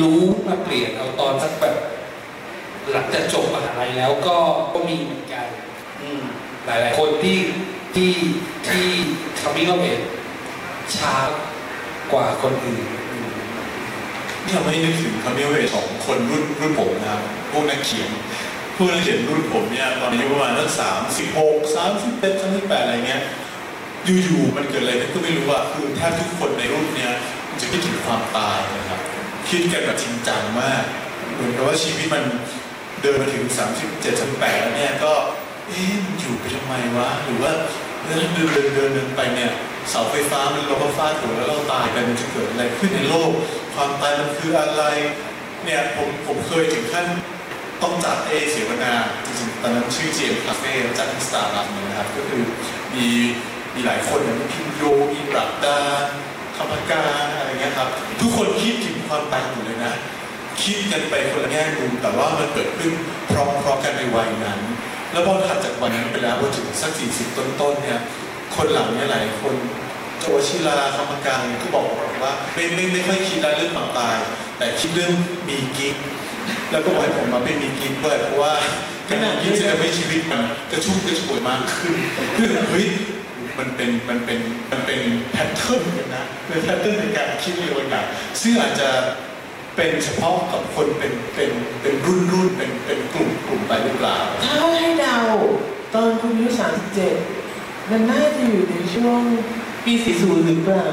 รู้มาเปลี่ยนเอาตอนสักแบบ หลังจากจบมหาลัยแล้วก็ก็มีเหมือนกันอืมหลายๆคนที่ที่ที่ทำมิ่งเอาเองช้ากว่าคนอื่นนี่ทำให้นึกถึงคำนี้เวทของคนรุ่นรุ่นผมนะครับพวกนักเขียน พวกนักเขียนรุ่นผมเนี่ยตอนอายุประมาณสักสามสิบหกสามสิบเอ็ดสามสิบแปดอะไรเงี้ยอยู่ๆมันเกิดอะไรขึ้นก็ไม่รู้อะคือแทบทุกคนในรุ่นเนี้ยจะคิดถึงความตายนะครับคิดกันแบบจริงจังมากเหมือนกับว่าชีวิตมันเดินมาถึง37 38แปดแล้วเนี่ยก็เอ๊ะมันอยู่ไปทำไมวะหรือว่าเดินเดินเดินเดินไปเนี่ยเสาไฟฟ้ามันล้มฟาดหัวแล้วเราตายไปมันจะเกิดอะไรขึ้นในโลก ความตายมันคืออะไรเนี่ยผมผมเคยถึงขั้น ต้องจัดเอเสวนาจริงๆตอนนั้นชื่อเจมคาเฟ่จัดที่สตาร์บัคนะครับ ก็คือมีมีหลายคนอย่างพิมโยมีปรับดาคำพการอะไรเงี้ยครับ ทุกคนคิดถึงความตายหมดเลยนะ คิดกันไปคนละแง่มุมแต่ว่ามันเกิดขึ้นพร้อมๆกันในวัยนั้น แล้วพอถัดจากวันนั้นไปแล้วพอถึงสักสี่สิบต้นๆเนี่ยคนหลังเนี่ยหลายคนโจชิลาคำการเนี่ยก็บอกว่าไม่ไม่ไม่ค่อยคิดเรื่องความตาย แต่คิดเรื่องมีกิ๊ก แล้วก็บอกให้ผมมาเป็นมีกิ๊กด้วยเพราะว่าการมีกิ๊กจะทำให้ชีวิตมันกระชุ่มกระชวยมากขึ้นคือเฮ้ยมันเป็นมันเป็นมันเป็นแพทเทิร์นกันนะเป็นแพทเทิร์นในการคิดเรื่องบางอย่างซึ่งอาจจะเป็นเฉพาะกับคนเป็นเป็นเป็นรุ่นรุ่นเป็นเป็นกลุ่มกลุ่มไปหรือเปล่า ถ้าให้เดาตอนคุณอายุ37 มันน่าจะอยู่ในช่วงปี40หรือเปล่า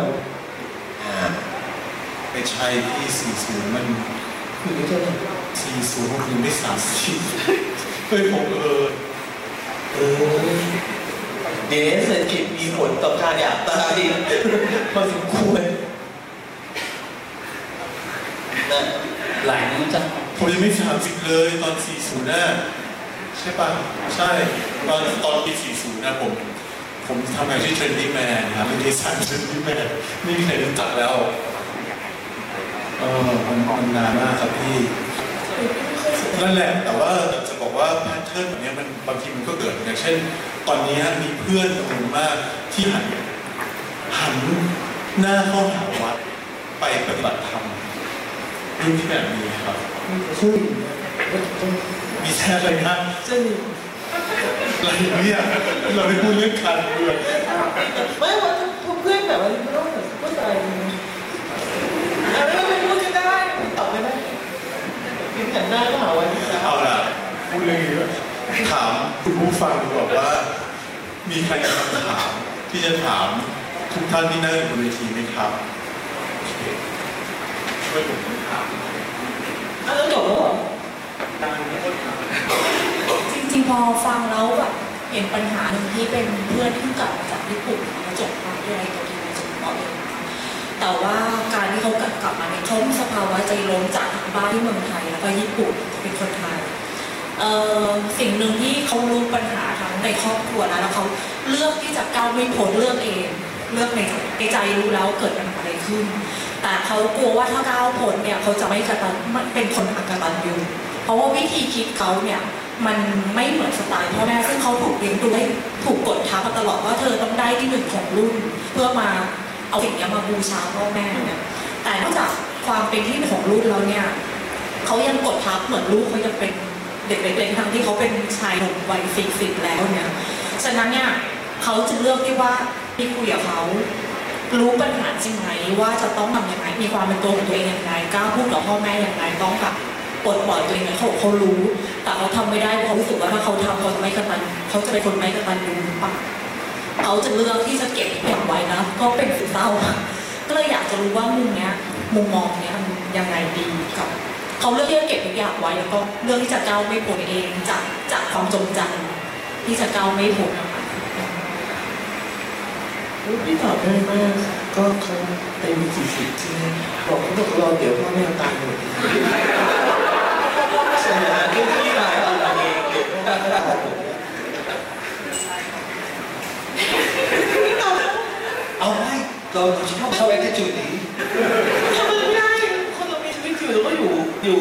ไม่ใช่ที่สี่ศูนย์มัน คุณอายุเท่าไหร่สี่ศูนย์คือไม่สามสิบเฮ้ยผมเออเออเดี๋ยวนี้เศรษฐกิจมีผลต่อการอยากตายพอสมควรนะหลายนั้นจะผมยังไม่สามสิบเลยตอนสี่ศูนย์น่ะใช่ปะใช่ตอนตอนปีสี่ศูนย์นะผม ผมทำงานที่ Trending Man นะครับเป็นดีไซน์ Trending Man ไม่มีใครรู้จักแล้ว เออมันมันนานมากครับพี่นั่นแหละแต่ว่าจะบอกว่าแพทเทิร์นแบบนี้มันบางทีมันก็เกิดอย่างเช่น ตอนนี้มีเพื่อนจำนวนมากที่หันหันหน้าเข้าหาวัดไปปฏิบัติธรรมรุ่นที่แบบนี้ครับซึ่งมีแท้อะไรนะซึ่งอะไรเนี่ยเราไม่พูดเรื่องการเมืองไม่ว่าเพื่อนแบบว่าไม่ต้องแบบพูดอะไรอะไรก็ไม่พูดก็ได้ตอบไม่ได้ กินหันหน้าก็หาวันเช้าเอาล่ะพูดเรื่องนี้ด้วยถามคุณผู้ฟังดีกว่าว่า มีใครมีคำถามที่จะถามทุกท่านที่นั่งอยู่บนเวทีไหมครับโอเคช่วยผมถามอ้าวแล้วจบแล้วเหรอจริงๆพอฟังแล้วแบบเห็นปัญหาหนึ่งที่เป็นเพื่อนที่กลับมาจากญี่ปุ่นมาจบมาวิทยตัวทีมาจบมอเองแต่ว่าการที่เขากลับกลับมาเนี่ยเขามีสภาวะใจร้อนจาก บ้านที่เมืองไทยแล้วก็ญี่ปุ่นเป็นคนไทยเออสิ่งหนึ่งที่เขารู้ปัญหาทั้งในครอบครัวนะแล้วเขาเลือกที่จะก้าวไม่พ้นเลือกเอง เลือกในในใจรู้แล้วเกิดปัญหาอะไรขึ้น แต่เขากลัวว่าถ้าก้าวพ้นเนี่ยเขาจะไม่กระตันเป็นคนอักตันยูเพราะว่าวิธีคิดเขาเนี่ยมันไม่เหมือนสไตล์พ่อแม่ซึ่งเขาถูกเลี้ยงดูให้ถูกกดทับมาตลอดว่าเธอต้องได้ที่หนึ่งของรุ่น เพื่อมาเอาสิ่งนี้มาบูชาพ่อแม่เนี่ยแต่นอกจาก ความเป็นที่ของลูกเราเนี่ยเขายังกดทับเหมือนลูกเขายังเป็นเด็กเล็กๆทั้งที่เขาเป็นชายหนุ่มวัยสี่สิบแล้วเนี่ยฉะนั้นเนี่ยเขาจะเลือกที่ว่าที่คุยกับเขารู้ปัญหาจริงไหมว่าจะต้องทำยังไงมีความเป็นตัวของตัวเองยังไงกล้าพูดกับพ่อแม่ยังไงต้องแบบปลดปล่อยตัวเองเขาเขารู้ แต่เขาทำไม่ได้เพราะเขารู้สึกว่าถ้าเขาทำเขาจะไม่กระตันเขาจะเป็นคนไม่กระตันยูหรือเปล่าเขาจะเลือกที่จะเก็บทุกอย่างไว้นะก็เป็นซึมเศร้าก็เลยอยากจะรู้ว่ามุมเนี้ย มุมมองเนี้ยมันยังไงดีกับเขาเลือกที่จะเก็บทุกอย่างไว้แล้วก็เลือกที่จะก้าวไม่พ้นเองจากจากความจงใจที่จะก้าวไม่พ้นนะคะพี่ตอบง่ายมากก็เขาเต็มสี่สิบใช่ไหมบอกเขาบอกรอเดี๋ยวพ่อแม่ตายหมดใช่ไหมฮะที่ที่ตายเอาเราเองเดี๋ยวพ่อแม่ก็ตายหมดเอาไม่เราชอบชอบแอคทีฟนี้ อยู่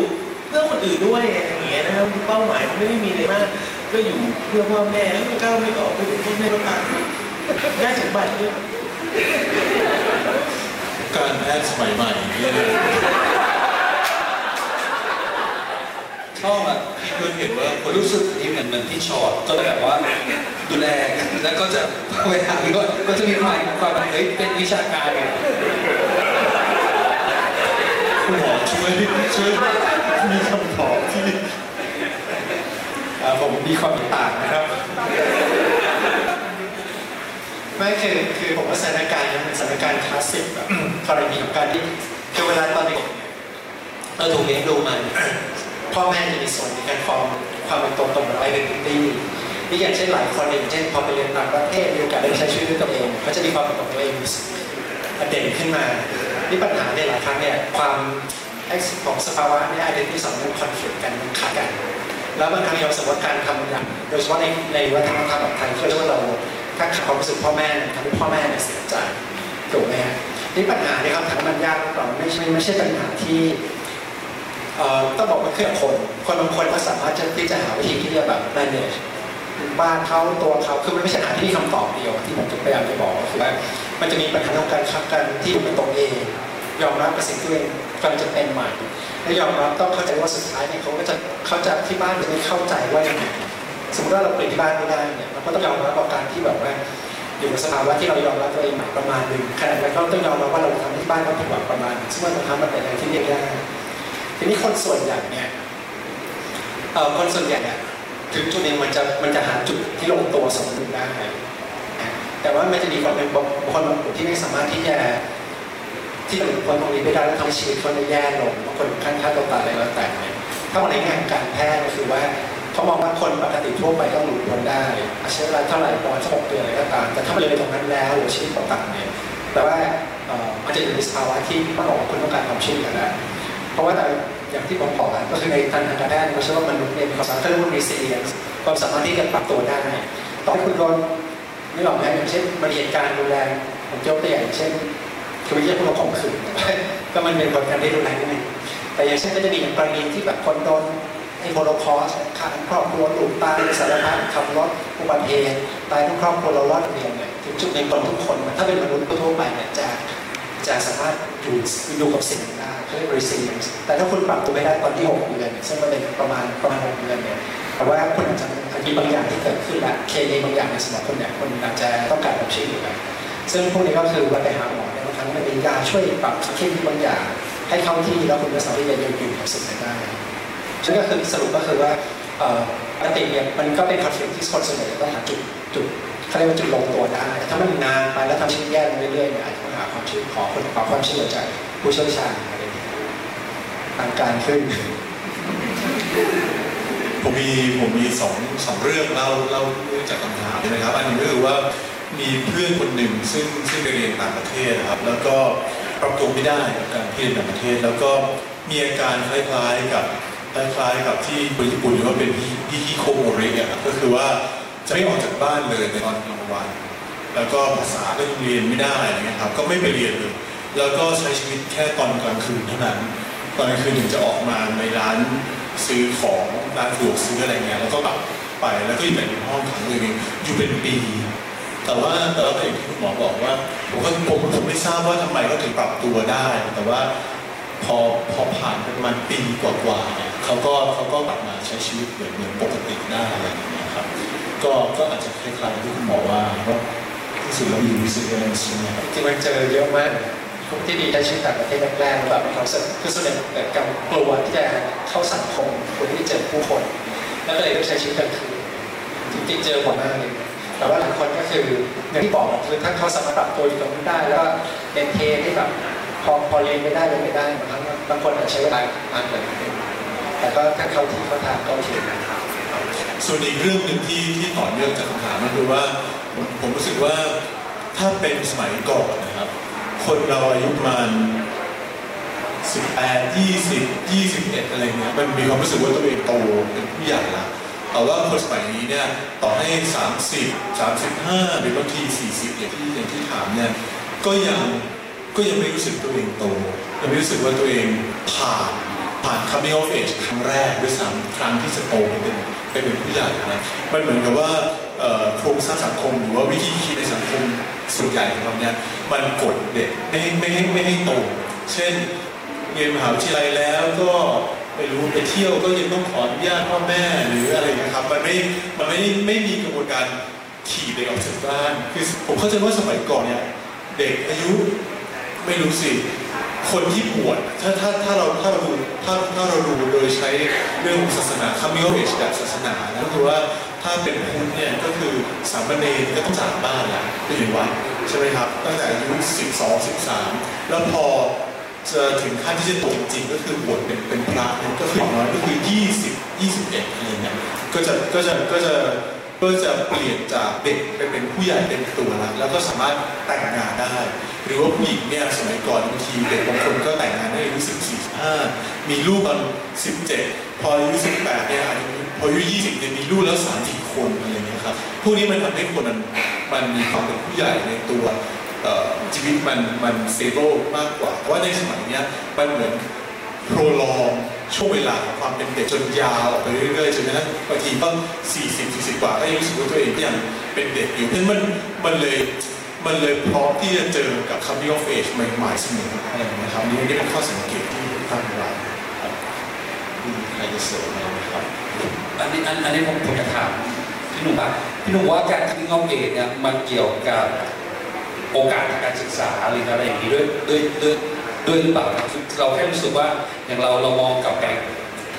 เพื่อคนอื่นด้วยอย่างเงี้ยนะครับเป้าหมายไม่ได้มีอะไรมาก ก็อยู่เพื่อพ่อแม่แล้วก็ก้าวไม่ออกไปถึงพ่อแม่ก็ตายได้สมบัติด้วยการแพทย์สมัยใหม่เนี่ยชอบอะที่เพื่อนเห็นว่าคนรู้สึกที่เหมือนเหมือนที่ชอตก็เลยแบบว่าดูแลกันแล้วก็จะไปหาด้วยก็จะมีความความแบบเฮ้ยเป็นวิชาการไง คุณหมอช่วยช่วยมีคำตอบที่ผมมีความต่างนะครับไม่คือคือผมว่าสถานการณ์นี้เป็นสถานการณ์คลาสสิกแบบกรณีของการที่คือเวลาตอนเด็กเราถูกเลี้ยงดูมาพ่อแม่จะมีส่วนในการฟอร์มความเป็นตัวตนของไอเดนติตี้นี่อย่างเช่นหลายคนอย่างเช่นพอไปเรียนต่างประเทศมีโอกาสได้ใช้ชีวิตด้วยตัวเอง ก็จะมีความเป็นของตัวเองเด่นขึ้นมา นี่ปัญหาในหลายครั้งเนี่ยความไอ้ของสภาวะเนี่ยไอเดนติตี้สองมันคอนฟ lict กันมันขัดกัน แล้วบางครั้งเราสมมติการทำอย่างโดยเฉพาะในในวัฒนธรรมแบบไทยเขาเรียกว่าเราถ้าขาดความรู้สึกพ่อแม่ทำให้พ่อแม่เนี่ยเสียใจถูกไหมฮะนี่ปัญหาเนี่ยครับถามมันยากหรือเปล่าไม่ใช่ไม่ใช่ปัญหาที่ต้องบอกว่าเครื่องคนคนบางคนก็สามารถจะที่จะหาวิธีที่จะแบบ manage บ้านเขาตัวเขาคือมันไม่ใช่ปัญหาที่มีคำตอบเดียวที่ผมจะพยายามจะบอกก็คือว่า มันจะมีปัญหาของการคับกันที่เป็นตัวเองยอมรับกับสิ่งที่ตัวเองกำลังจะเป็นใหม่ และยอมรับต้องเข้าใจว่าสุดท้ายเนี่ยเขาก็จะเขาจะที่บ้านจะไม่เข้าใจว่าสมมติว่าเราเปลี่ยนที่บ้านไม่ได้เนี่ยเราก็ต้องยอมรับกับการที่แบบว่าอยู่ในสภาวะที่เรายอมรับตัวเองใหม่ประมาณหนึ่งขณะนั้นก็ต้องยอมรับว่าเราทำที่บ้านเขาผิดหวังประมาณหนึ่งซึ่งบางครั้งมันเป็นอะไรที่เรียกยากทีนี้คนส่วนใหญ่เนี่ยเอ่อคนส่วนใหญ่เนี่ยถึงจุดหนึงมันจะมันจะหาจุดที่ลงตัวสมดุลได้ แต่ว่ามันจะมีคนเป็นบุคคลบางกลุ่มที่ไม่สามารถที่จะที่หลุดพ้นตรงนี้ไม่ได้แล้วทำให้ชีวิตเขาเนี่ยแย่ลงบางคนขั้นฆ่าตัวตายอะไรแล้วแต่เนี่ยถ้ามองในแง่การแพทย์ก็คือว่าเขามองว่าคนปกติทั่วไปต้องหลุดพ้นได้อาใช้เวลาเท่าไหร่ประมาณสักหกเดือนอะไรก็ตามแต่ถ้ามันเลยตรงนั้นแล้วหรือชีวิตตกต่ำเนี่ยแปลว่าอ่อมันจะอยู่ในสภาวะที่ต้องบอกว่าคุณต้องการความช่วยเหลือแล้วเพราะว่าแต่อย่างที่ผมบอกอะก็คือในทางการแพทย์เราเชื่อว่ามนุษย์เนี่ยมีความสามารถเขาเรียกว่า resilience ความสามารถที่จะปรับตัวได้ต่อให้คุณโดน ไม่หรอกนะอย่างเช่นมันมีเหตุการณ์รุนแรงผมยกตัวอย่างเช่นคือไม่ใช่ผู้ข่มขืนก็มันเป็นผลการที่รุนแรงนิดนึงแต่อย่างเช่นก็จะมีอย่างกรณีที่แบบคนโดนไอ้โฮโลคอสขาดครอบครัวถูกตายสารพัดขับรถอุบัติเหตุตายทั้งครอบครัวเรารอดเรียนเนี่ยถึงจุดในคนทุกคน ถ้าเป็นมนุษย์ทั่วไปเนี่ยจะจะสามารถอยู่อยู่กับสิ่งนั้นได้ ไม่ resilience แต่ถ้าคุณปรับตัวไม่ได้ตอนที่ 6 เดือน ซึ่งมันเป็นประมาณประมาณ 6 เดือนเนี่ยแปลว่าคุณอาจจะมีบางอย่างที่เกิดขึ้นและเคมีบางอย่างในสมองคุณเนี่ยคุณอาจจะต้องการความช่วยเหลือซึ่งพวกนี้ก็คือว่าไปหาหมอเนี่ยบางครั้งมันมียาช่วยปรับเข้มบางอย่าง ให้เข้าที่แล้วคุณก็สามารถที่จะยืนอยู่กับสิ่งนั้นได้ซึ่งก็คือสรุปก็คือว่าอ่อปกติเนี่ยมันก็เป็นคอนฟ lict ที่คนส่วนใหญ่จะต้องหาจุดจุดเขาเรียกว่าจุดลงตัวได้ถ้ามันนานไปแล้วทำชีวิตแย่ลงเรื่อยๆเนี่ยอาจจะต้องหาความช่วยขอคนขอความช่วยเหลือจากผู้เชี่ยวชาญ ทางการขึ้น ผมมีผมมีสองสองเรื่องเล่าเล่าเรื่องจากคำถามนะครับ อันหนึงก็คือว่ามีเพื่อนคนหนึ่งซึ่งซึ่งไปเรียนต่างประเทศครับ แล้วก็ปรับตัวไม่ได้กับการที่เรียนต่างประเทศ แล้วก็มีอาการคล้ายๆกับคล้ายๆกับที่คนญี่ปุ่นเรียกว่าเป็นฮิฮิโคโมริอะครับก็คือว่าจะไม่ออกจากบ้านเลยในตอนกลางวัน แล้วก็ภาษาก็เรียนไม่ได้อะครับ ก็ไม่ไปเรียนเลย แล้วก็ใช้ชีวิตแค่ตอนกลางคืนเท่านั้น ตอนกลางคืนถึงจะออกมาในร้านซื้อของร้านสะดวกซื้ออะไรเงี้ยแล้วก็กลับไปแล้วก็อยู่แต่ในห้องขังเองอยู่เป็นปี แต่ว่าแต่ว่าอย่างที่คุณหมอบอกว่าผมก็ผมผมไม่ทราบว่าทำไมเขาถึงปรับตัวได้ แต่ว่าพอพอผ่านไปประมาณปีกว่าๆเนี่ยเขาก็เขาก็กลับมาใช้ชีวิตเหมือนเหมือนปกติได้อะไรอย่างเงี้ยครับก็ก็อาจจะคล้ายๆที่คุณหมอว่าว่าที่สุดแล้วมี resilience ใช่ไหมครับจริงๆมันเจอเยอะมาก ที่ดีได้ชีวิตต่างประเทศแรกๆแบบเขาสึกคือส่วนใหญ่เกิดการกลัวที่จะเข้าสังคมคนที่เจอผู้คนแล้วก็เลยต้องใช้ชีวิตกลางคืนจริงๆเจอบ่อยมากเลยแต่ว่าหลายคนก็คืออย่างที่บอกคือถ้าเขาสามารถปรับตัวอยู่ตรงนั้นได้ แล้วก็เอนเทที่แบบพอพอเรียนไม่ได้เรียนไม่ได้บางครั้งบางคนอาจจะใช้เวลานานกว่านั้นแต่ก็ถ้าเขาที่เขาทางก็โอเคนะครับส่วนอีกเรื่องหนึ่งที่ที่ต่อเนื่องจากคำถามก็คือว่าผมรู้สึกว่าถ้าเป็นสมัยก่อนนะครับ คนเราอายุประมาณ18 20 21 อะไรเงี้ยมันมีความรู้สึกว่าตัวเองโตเป็นผู้ใหญ่ละแต่ว่าคนสมัยนี้เนี่ยต่อให้ 30 35 หรือบางที 40 อย่างที่อย่างที่ถามเนี่ยก็ยังก็ยังไม่รู้สึกตัวเองโตยังไม่รู้สึกว่าตัวเองผ่านผ่าน coming of age ครั้งแรกด้วยซ้ำครั้งที่จะโตเป็นเป็นผู้ใหญ่นะมันเหมือนกับว่า โครงสร้างสังคม หรือว่าวิธีคิดในสังคมส่วนใหญ่ของเราเนี่ยมันกดเด็กไม่ให้ไม่ให้ไม่ให้โต เช่นเรียนมหาวิทยาลัยแล้วก็ไม่รู้ไปเที่ยวก็ยังต้องขออนุญาตพ่อแม่หรืออะไรนะครับมันไม่มันไม่ไม่มีกระบวนการขี่เด็กออกจากบ้านคือผมเข้าใจว่าสมัยก่อนเนี่ยเด็กอายุ ไม่รู้สิ คนที่บวชถ้าถ้าถ้าเราถ้าเราดูถ้าถ้าเราดูโดยใช้เรื่องศาสนาคัมมิโอเอชแบบศาสนานะคือว่าถ้าเป็นพุทธเนี่ยก็คือสามเณรก็ต้องจากบ้านละไปอยู่วัดใช่ไหมครับ ตั้งแต่อายุ12 13 แล้วพอจะถึงขั้นที่จะตกจริงก็คือบวชเป็นเป็นพระนี่ยก็คืออย่างน้อยก็คือ 20 21อะไรเงี้ยก็จะก็จะก็จะ ก็จะเปลี่ยนจากเด็กไปเป็นผู้ใหญ่เป็นตัวแล้วแล้วก็สามารถแต่งงานได้ หรือว่าผู้หญิงเนี่ยสมัยก่อนบางทีเด็กบางคนก็แต่งงานได้อายุ14 15มีลูกตอน17พออายุ18เนี่ยพออายุ20เนี่ยมีลูกแล้ว30คนอะไรเงี้ยครับพวกนี้มันทำให้คนมันมันมีความเป็นผู้ใหญ่ในตัวเอ่อชีวิตมันมันเซโ e มากกว่าเพราะว่าในสมัยเนี้ยมันเหมือน โปรลองช่วงเวลาของความเป็นเด็กจนยาวออกไปเรื่อยๆจนกระทั่งบางทีก็40 40กว่าก็ยังรู้สึกว่าตัวเองยังเป็นเด็กอยู่เพราะฉะนั้นมันมันเลยมันเลยพร้อมที่จะเจอกับ coming of age ใหม่ๆเสมออะไรอย่างเงี้ยครับนี่นี่เป็นข้อสังเกตที่ตั้งไว้ครับมีใครจะเสริมอะไรครับอันนี้อันนี้ผมผมจะถามพี่หนุ่มว่าพี่หนุ่มว่าการทิ้งเอาเอเนี่ยมันเกี่ยวกับโอกาสทางการศึกษาหรืออะไรอย่างนี้ด้วยด้วยด้วย ด้วยหรือเปล่าเราแค่รู้สึกว่าอย่างเราเรามองกับแก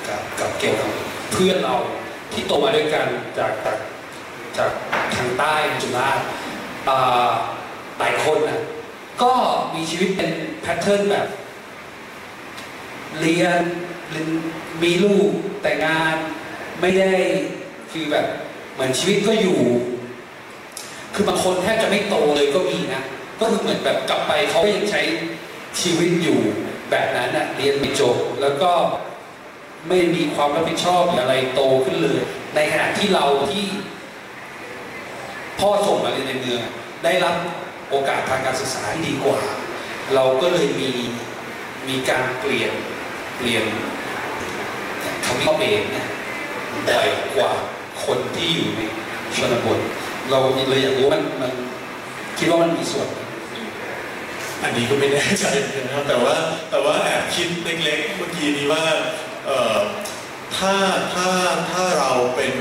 กับกับเกี่ยวกับเพื่อนเราที่โตมาด้วยกันจากจากจากทางใต้จุฬาหลายคนนะก็มีชีวิตเป็นแพทเทิร์นแบบเรียนเรียนมีลูกแต่งงานไม่ได้คือแบบเหมือนชีวิตก็อยู่ คือบางคนแทบจะไม่โตเลยก็มีนะ ก็คือเหมือนแบบกลับไปเขาก็ยังใช้ ชีวิตอยู่แบบนั้นนะเรียนไม่จบแล้วก็ไม่มีความรับผิดชอบอะไรโตขึ้นเลย ในขณะที่เราที่พ่อส่งมาเรียนในเมือง ได้รับโอกาสทางการศึกษาที่ดีกว่า เราก็เลยมีมีการเปลี่ยนเปลี่ยนคำเข้าเองเนี่ยบ่อยกว่าคนที่อยู่ในชนบท เราเลยอยากรู้มันมันคิดว่ามันมีส่วน อันนี้ก็ไม่แน่ใจเหมือนกันนะครับแต่ว่าแต่ว่าแอบคิดเล็กๆเมื่อกี้นี้ว่าเอ่อถ้าถ้าถ้าเราเป็น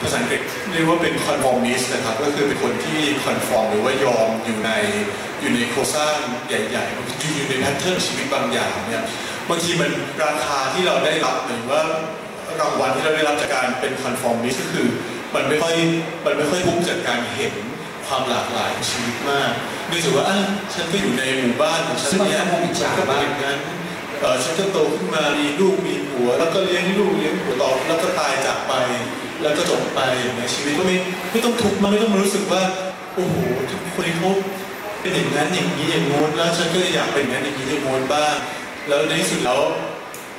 ภาษาอังกฤษเรียกว่าเป็น conformist นะครับ ก็คือเป็นคนที่ conform หรือว่ายอมอยู่ในอยู่ในโครงสร้างใหญ่ๆอยู่ในแพทเทิร์นชีวิตบางอย่างเนี่ยบางทีมันราคาที่เราได้รับหรือว่ารางวัลที่เราได้รับจากการเป็น conformist ก็คือมันไม่ค่อยมันไม่ค่อยคุ้มจากการเห็น ความหลากหลายของชีวิตมากเนื่องจากว่าอะฉันก็อยู่ในหมู่บ้านของฉันเนี่ยซึ่งมันก็คงอิจฉาก็เป็นอย่างนั้นเอ่อฉันก็โตขึ้นมามีลูกมีผัว แล้วก็เลี้ยงลูกเลี้ยงผัวต่อแล้วก็ตายจากไป แล้วก็จบไปอย่างเงี้ยชีวิตก็ไม่ไม่ต้องทุกข์มากไม่ต้องมารู้สึกว่าโอ้โหทุกคนเขาเป็นอย่างนั้นอย่างนี้อย่างโน้นแล้วฉันก็อยากเป็นอย่างนั้นอย่างนี้อย่างโน้นบ้างแล้วในที่สุดแล้ว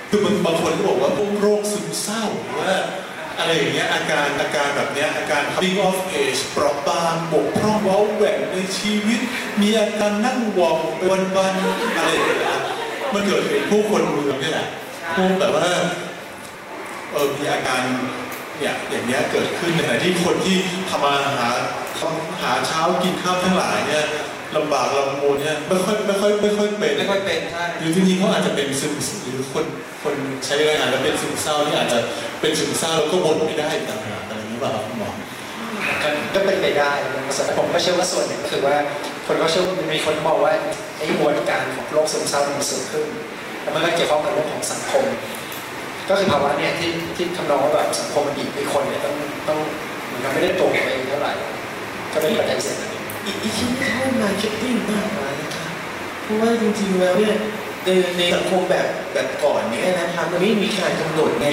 คือบางบางคนก็บอกว่าพวกโรคซึมเศร้าหรือว่า อะไรอย่างเงี้ยอาการอาการแบบเนี้ยอาการ coming of age เปราะบางบกพร่องเว้าแหว่งในชีวิต มีอาการนั่งวองไปวันๆอะไรอย่างเงี้ยมันเกิดเป็นผู้คนเมืองนี่แหละพวกแบบว่าเออมีอาการเนี่ยอย่างเงี้ยเกิดขึ้นในขณะที่คนที่ทำมาหาหาเช้ากินข้าวทั้งหลายเนี่ย ลำบากลำบนเนี่ยไม่ค่อยไม่ค่อยไม่ค่อยเป็นไม่ค่อยเป็นใช่หรือจริงๆเขาอาจจะเป็นซึมหรือคนคนใช้แรงงานแล้วเป็นซึมเศร้าที่อาจจะเป็นซึมเศร้าแล้วก็บ่นไม่ได้ต่างหากอะไรอย่างนี้เปล่าครับคุณหมอก็ก็เป็นไปได้แต่ผมก็เชื่อว่าส่วนหนึ่งก็คือว่าคนก็เชื่อมีคนบอกว่าไอ้มวลการของโรคซึมเศร้ามันสูงขึ้นแล้วมันก็เกี่ยวข้องกับเรื่องของสังคม ก็คือภาวะเนี่ยที่ที่ทำนองว่าแบบสังคมมันบีบให้คนเนี่ยต้องต้องมันก็ไม่ได้ตรงตัวเองเท่าไหร่ก็เป็นปัจจัยเสี่ยง อันหนึ่งอีกอีกชิ้นที่เข้า marketing มากกว่านะคะเพราะว่าจริงๆแล้วเนี่ยในในสังคมแบบแบบก่อนเนี่ยนะคะมันไม่มีการกำหนดไง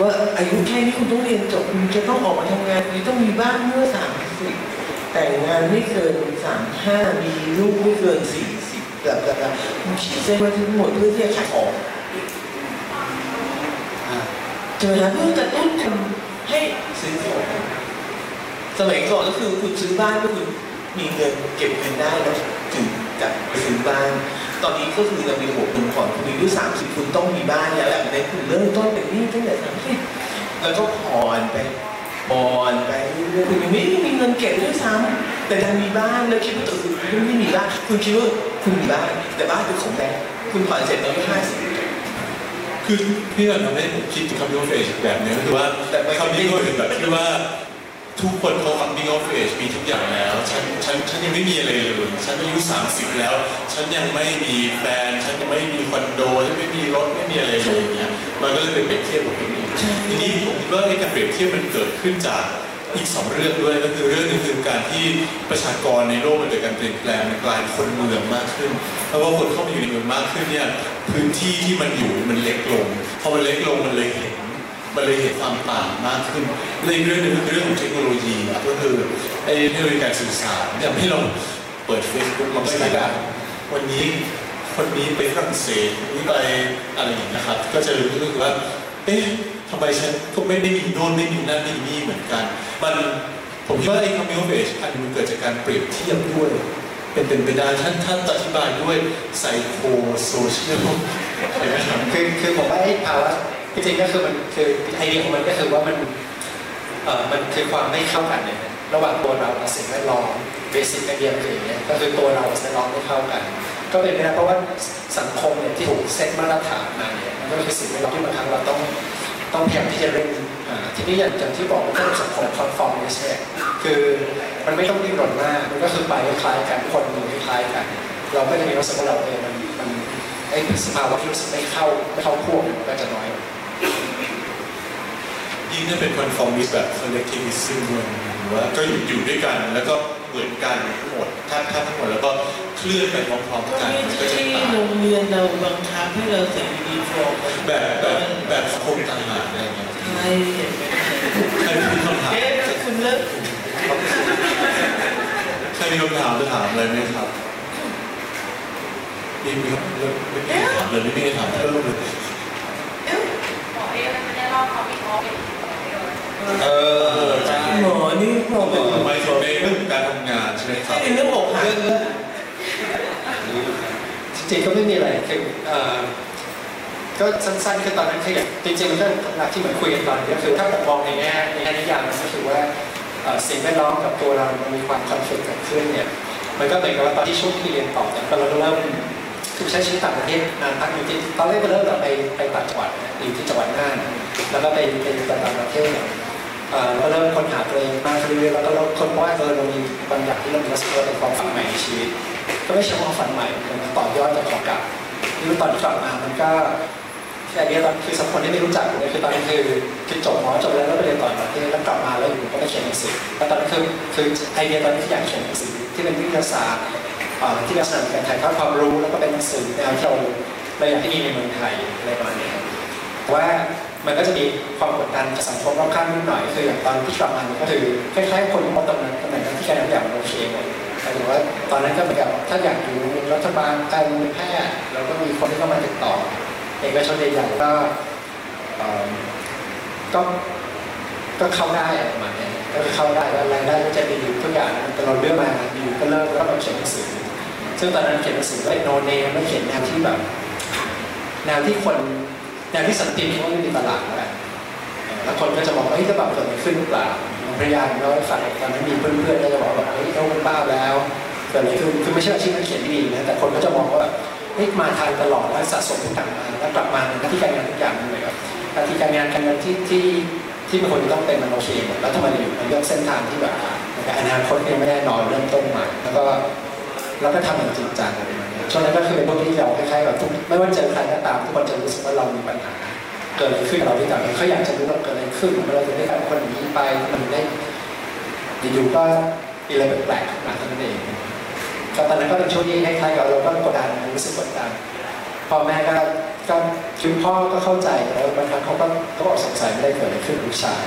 ว่าอายุแค่นี้คุณต้องเรียนจบคุณจะต้องออกมาทำงานคุณต้องมีบ้านเมื่อสามสิบแต่งงานไม่เกินสามห้ามีลูกไม่เกินสี่สิบแบบแบบแบบคุณขีดเส้นไว้ทั้งหมดเพื่อที่จะขายของอ่าใช่ไหมคะเพื่อกระตุ้นคนให้ซื้อของสมัยก่อนก็คือคุณซื้อบ้านก็คือ มีเงินเก็บเงินได้แล้วถึงจะไปซื้อบ้าน ตอนนี้ก็คือเรามีระบบเงินผ่อนคุณอายุสามสิบคุณต้องมีบ้านแล้วแบบในคุณเริ่มต้นเป็นหนี้ตั้งแต่สามสิบแล้วก็ผ่อนไปผ่อนไปเรื่อยๆคุณยังไม่มีเงินเก็บด้วยซ้ำแต่ยังมีบ้านแล้วคิดว่าตัวคุณยังไม่มีบ้านคุณคิดว่าคุณมีบ้านแต่บ้านเป็นของแบงค์คุณผ่อนเสร็จแล้วก็ห้าสิบคือพี่ก็ทำให้ผมคิดถึง coming of age แบบนี้ก็คือว่าแต่ไม่ coming of age แบบที่ว่า ทุกคนเขา coming of age มีทุกอย่างแล้ว ฉันฉันฉันยังไม่มีอะไรเลย ฉันอายุ30 แล้ว ฉันยังไม่มีแฟน ฉันยังไม่มีคอนโด ฉันไม่มีรถ ไม่มีอะไรเลยอย่างเงี้ย มันก็เลยเป็นเปรียบเทียบกับคนอื่นทีนี้ผมคิดว่าไอ้การเปรียบเทียบมันเกิดขึ้นจากอีกสองเรื่องด้วยก็คือเรื่องหนึงคือการที่ประชากรในโลกมันเกิดการเปลี่ยนแปลงมันกลายคนเมืองมากขึ้นเพราะว่าคนเข้ามาอยู่ในเมืองมากขึ้นเนี่ยพื้นที่ที่มันอยู่มันเล็กลงพอมันเล็กลงมันเลยเห็น มันเลยเห็นความต่างมากขึ้นและอีกเรื่องหนึงคือเรื่องของเทคโนโลยีอะก็คือไอ้เทคโนโลยีการสื่อสารเนี่ยให้เราเปิด Facebook เราก็ได้วันนี้คนนี้ไปฝรั่งเศสนี้ไปอะไรอย่างเงี้ยครับ ก็จะรู้สึกว่า เอ๊ะทำไมฉันก็ไม่ได้มีโน่นไม่มีนั่นไม่มีนี่เหมือนกัน มันผมคิดว่าไอ้ coming of age อันมันเกิดจากการเปรียบเทียบด้วย เป็นเป็นไปได้ท่านท่านอธิบายด้วยไซโคโซเชียลใช่ไหมครับคือคือผมว่าไอ้ภาวะ จริงๆก็คือมันคือไอเดียของมันก็คือว่ามันเอ่อมันคือความไม่เข้ากันเนี่ยระหว่างตัวเรากับสิ่งแวดล้อมเบสิกไอเดียคืออย่างเงี้ยก็คือตัวเรากับสิ่งแวดล้อมไม่เข้ากัน ก็เป็นไปได้เพราะว่าสังคมเนี่ยที่ถูกเซตมาตรฐานมาเนี่ยมันก็คือสิ่งแวดล้อมที่บางครั้งเราต้องต้องพยายามที่จะเร่งทีนี้อย่างอย่างที่บอกว่าเรื่องสังคม conform เนี่ยคือมันไม่ต้องดิ้นรนมากมันก็คือไปคล้ายกันคนมือคล้ายกัน เราก็จะมีรู้สึกว่าเราเองมันมันไอ้สภาวะที่รู้สึกไม่เข้าไม่เข้าพวกมันก็จะน้อย ยิ่งถ้าเป็น conformist แบบ collectivism ด้วยหรือว่าก็อยู่อยู่ด้วยกันแล้วก็เหมือนกันทั้งหมดถ้าถ้าทั้งหมดแล้วก็เคลื่อนไปพร้อมก็ๆกันไม่มันก็จะใช่ต่างโรงเรียนเราบังคับให้เราใส่ยูนิฟอร์มแบบแบบแบบสังคมต่างหากอะไรอย่างเงี้ยใช่เห็นไหมใครมีคำถามเอ๊ะคุณเลิกใครมีคำถามจะถามอะไรไหมครับมีมีครับเริ่มไม่มีคำถามเลยไม่มีคำถามเพิ่มเลย หมอเอ๊ไม่ได้เล่า เออใช่หมอนี่หมอบอกทำไมถึงในเรื่องการทำงานใช่ไหมครับในเรื่องอกหักจริงๆก็ไม่มีอะไรคือเอ่อก็สั้นๆคือตอนนั้นคืออย่างจริงๆมันก็หลักที่เหมือนคุยกันตอนนี้คือถ้าผมมองในแง่ในแง่นิยามก็คือว่าสิ่งแวดล้อมกับตัวเรามันมีความคอนฟ lict เกิดขึ้นเนี่ยมันก็เหมือนกับว่าตอนที่ช่วงที่เรียนต่อเนี่ยเราเริ่มคือใช้ชีวิตต่างประเทศนานพักอยู่ที่ตอนแรกก็เริ่มแบบไปไปต่างจังหวัดอยู่ที่จังหวัดน่าน แล้วก็ไปไปต่างประเทศเอ่อก็เริ่มค้นหาตัวเองมากขึ้นเรื่อยๆแล้วก็เริ่มค้นว่าเออเรามีบางอย่างที่เรามีรู้สึกว่าเป็นความฝันใหม่ในชีวิต ก็ไม่ใช่ความฝันใหม่มันต่อยอดจากของเก่าที่ตอนที่กลับมามันก็แค่นี้ตอนคือสำหรับคนที่ไม่รู้จักเลยคือตอนนั้นคือคือจบหมอจบแล้วแล้วไปเรียนต่อประเทศแล้วกลับมาแล้วอยู่ก็ไปเขียนหนังสือแล้วตอนนั้นคือคือไอเดียตอนนี้ที่อยากเขียนหนังสือที่เป็นวิทยาศาสตร์เอ่อที่ลักษณะการถ่ายทอดความรู้แล้วก็เป็นหนังสือแนวที่เราเราอยากให้มีในเมืองไทยอะไรประมาณนี้ว่า มันก็จะมีความกดดันจากสังคมรอบข้างนิดหน่อยคืออย่างตอนที่กลับมาเนี่ยก็คือคล้ายๆคนมองตำแหน่งตำแหน่งที่การทุกอย่างมันโอเคหมดหมายถึงว่าตอนนั้นก็เหมือนกับถ้าอยากอยู่รัฐบาลการเมืองแพทย์แล้วก็มีคนที่เข้ามาติดต่อ เอกชนใหญ่ๆก็ก็ก็เข้าได้ประมาณนี้ก็เข้าได้แล้วรายได้ก็จะมีอยู่ทุกอย่างแต่เราเลือกมาอยู่ก็เริ่มแล้วก็มาเขียนหนังสือซึ่งตอนนั้นเขียนหนังสือไม่โนเนมไม่เขียนแนวที่แบบแนวที่คน แนวที่สันติเขาไม่มีตลาดแล้วแหละแล้วคนก็จะบอกว่าเฮ้ยจะแบบเกิดอะไรขึ้นหรือเปล่าพยายามเล่าให้ฟังตอนนั้นมีเพื่อนๆก็จะบอกว่าเฮ้ยเขาเป็นบ้าแล้วเกิดอะไรขึ้นคือไม่ใช่อาชีพนักเขียนที่ดีนะแต่คนก็จะมองว่าแบบเฮ้ยมาทางตลอดแล้วสะสมทุกอย่างมาแล้วกลับมาหน้าที่การงานทุกอย่างเลยครับหน้าที่การงานการเงินที่ที่ที่มันควรจะต้องเป็นมันโอเคหมดแล้วทำไมอยู่มันเลือกเส้นทางที่แบบอนาคตยังไม่แน่นอนเริ่มต้นใหม่แล้วก็แล้วก็ทำอย่างจริงจังอะไร ช่วงนั้นก็คือเป็นพวกที่เราคล้ายๆแบบทุกไม่ว่าเจอใครก็ตามทุกคนจะรู้สึกว่าเรามีปัญหาเกิดขึ้นกับเราที่ต่างกันเขาอยากจะรู้ว่าเกิดอะไรขึ้นเราจะได้การคนนี้ไปมันได้อยู่ๆก็มีอะไรแปลกๆมาเท่านั้นเองก็ตอนนั้นก็เป็นช่วงที่คล้ายๆกับเราก็กดดันรู้สึกกดดันพ่อแม่ก็ก็คือพ่อก็เข้าใจแล้วบางครั้งเขาก็เขาบอกสงสัยไม่ได้เกิดอะไรขึ้นลูกชาย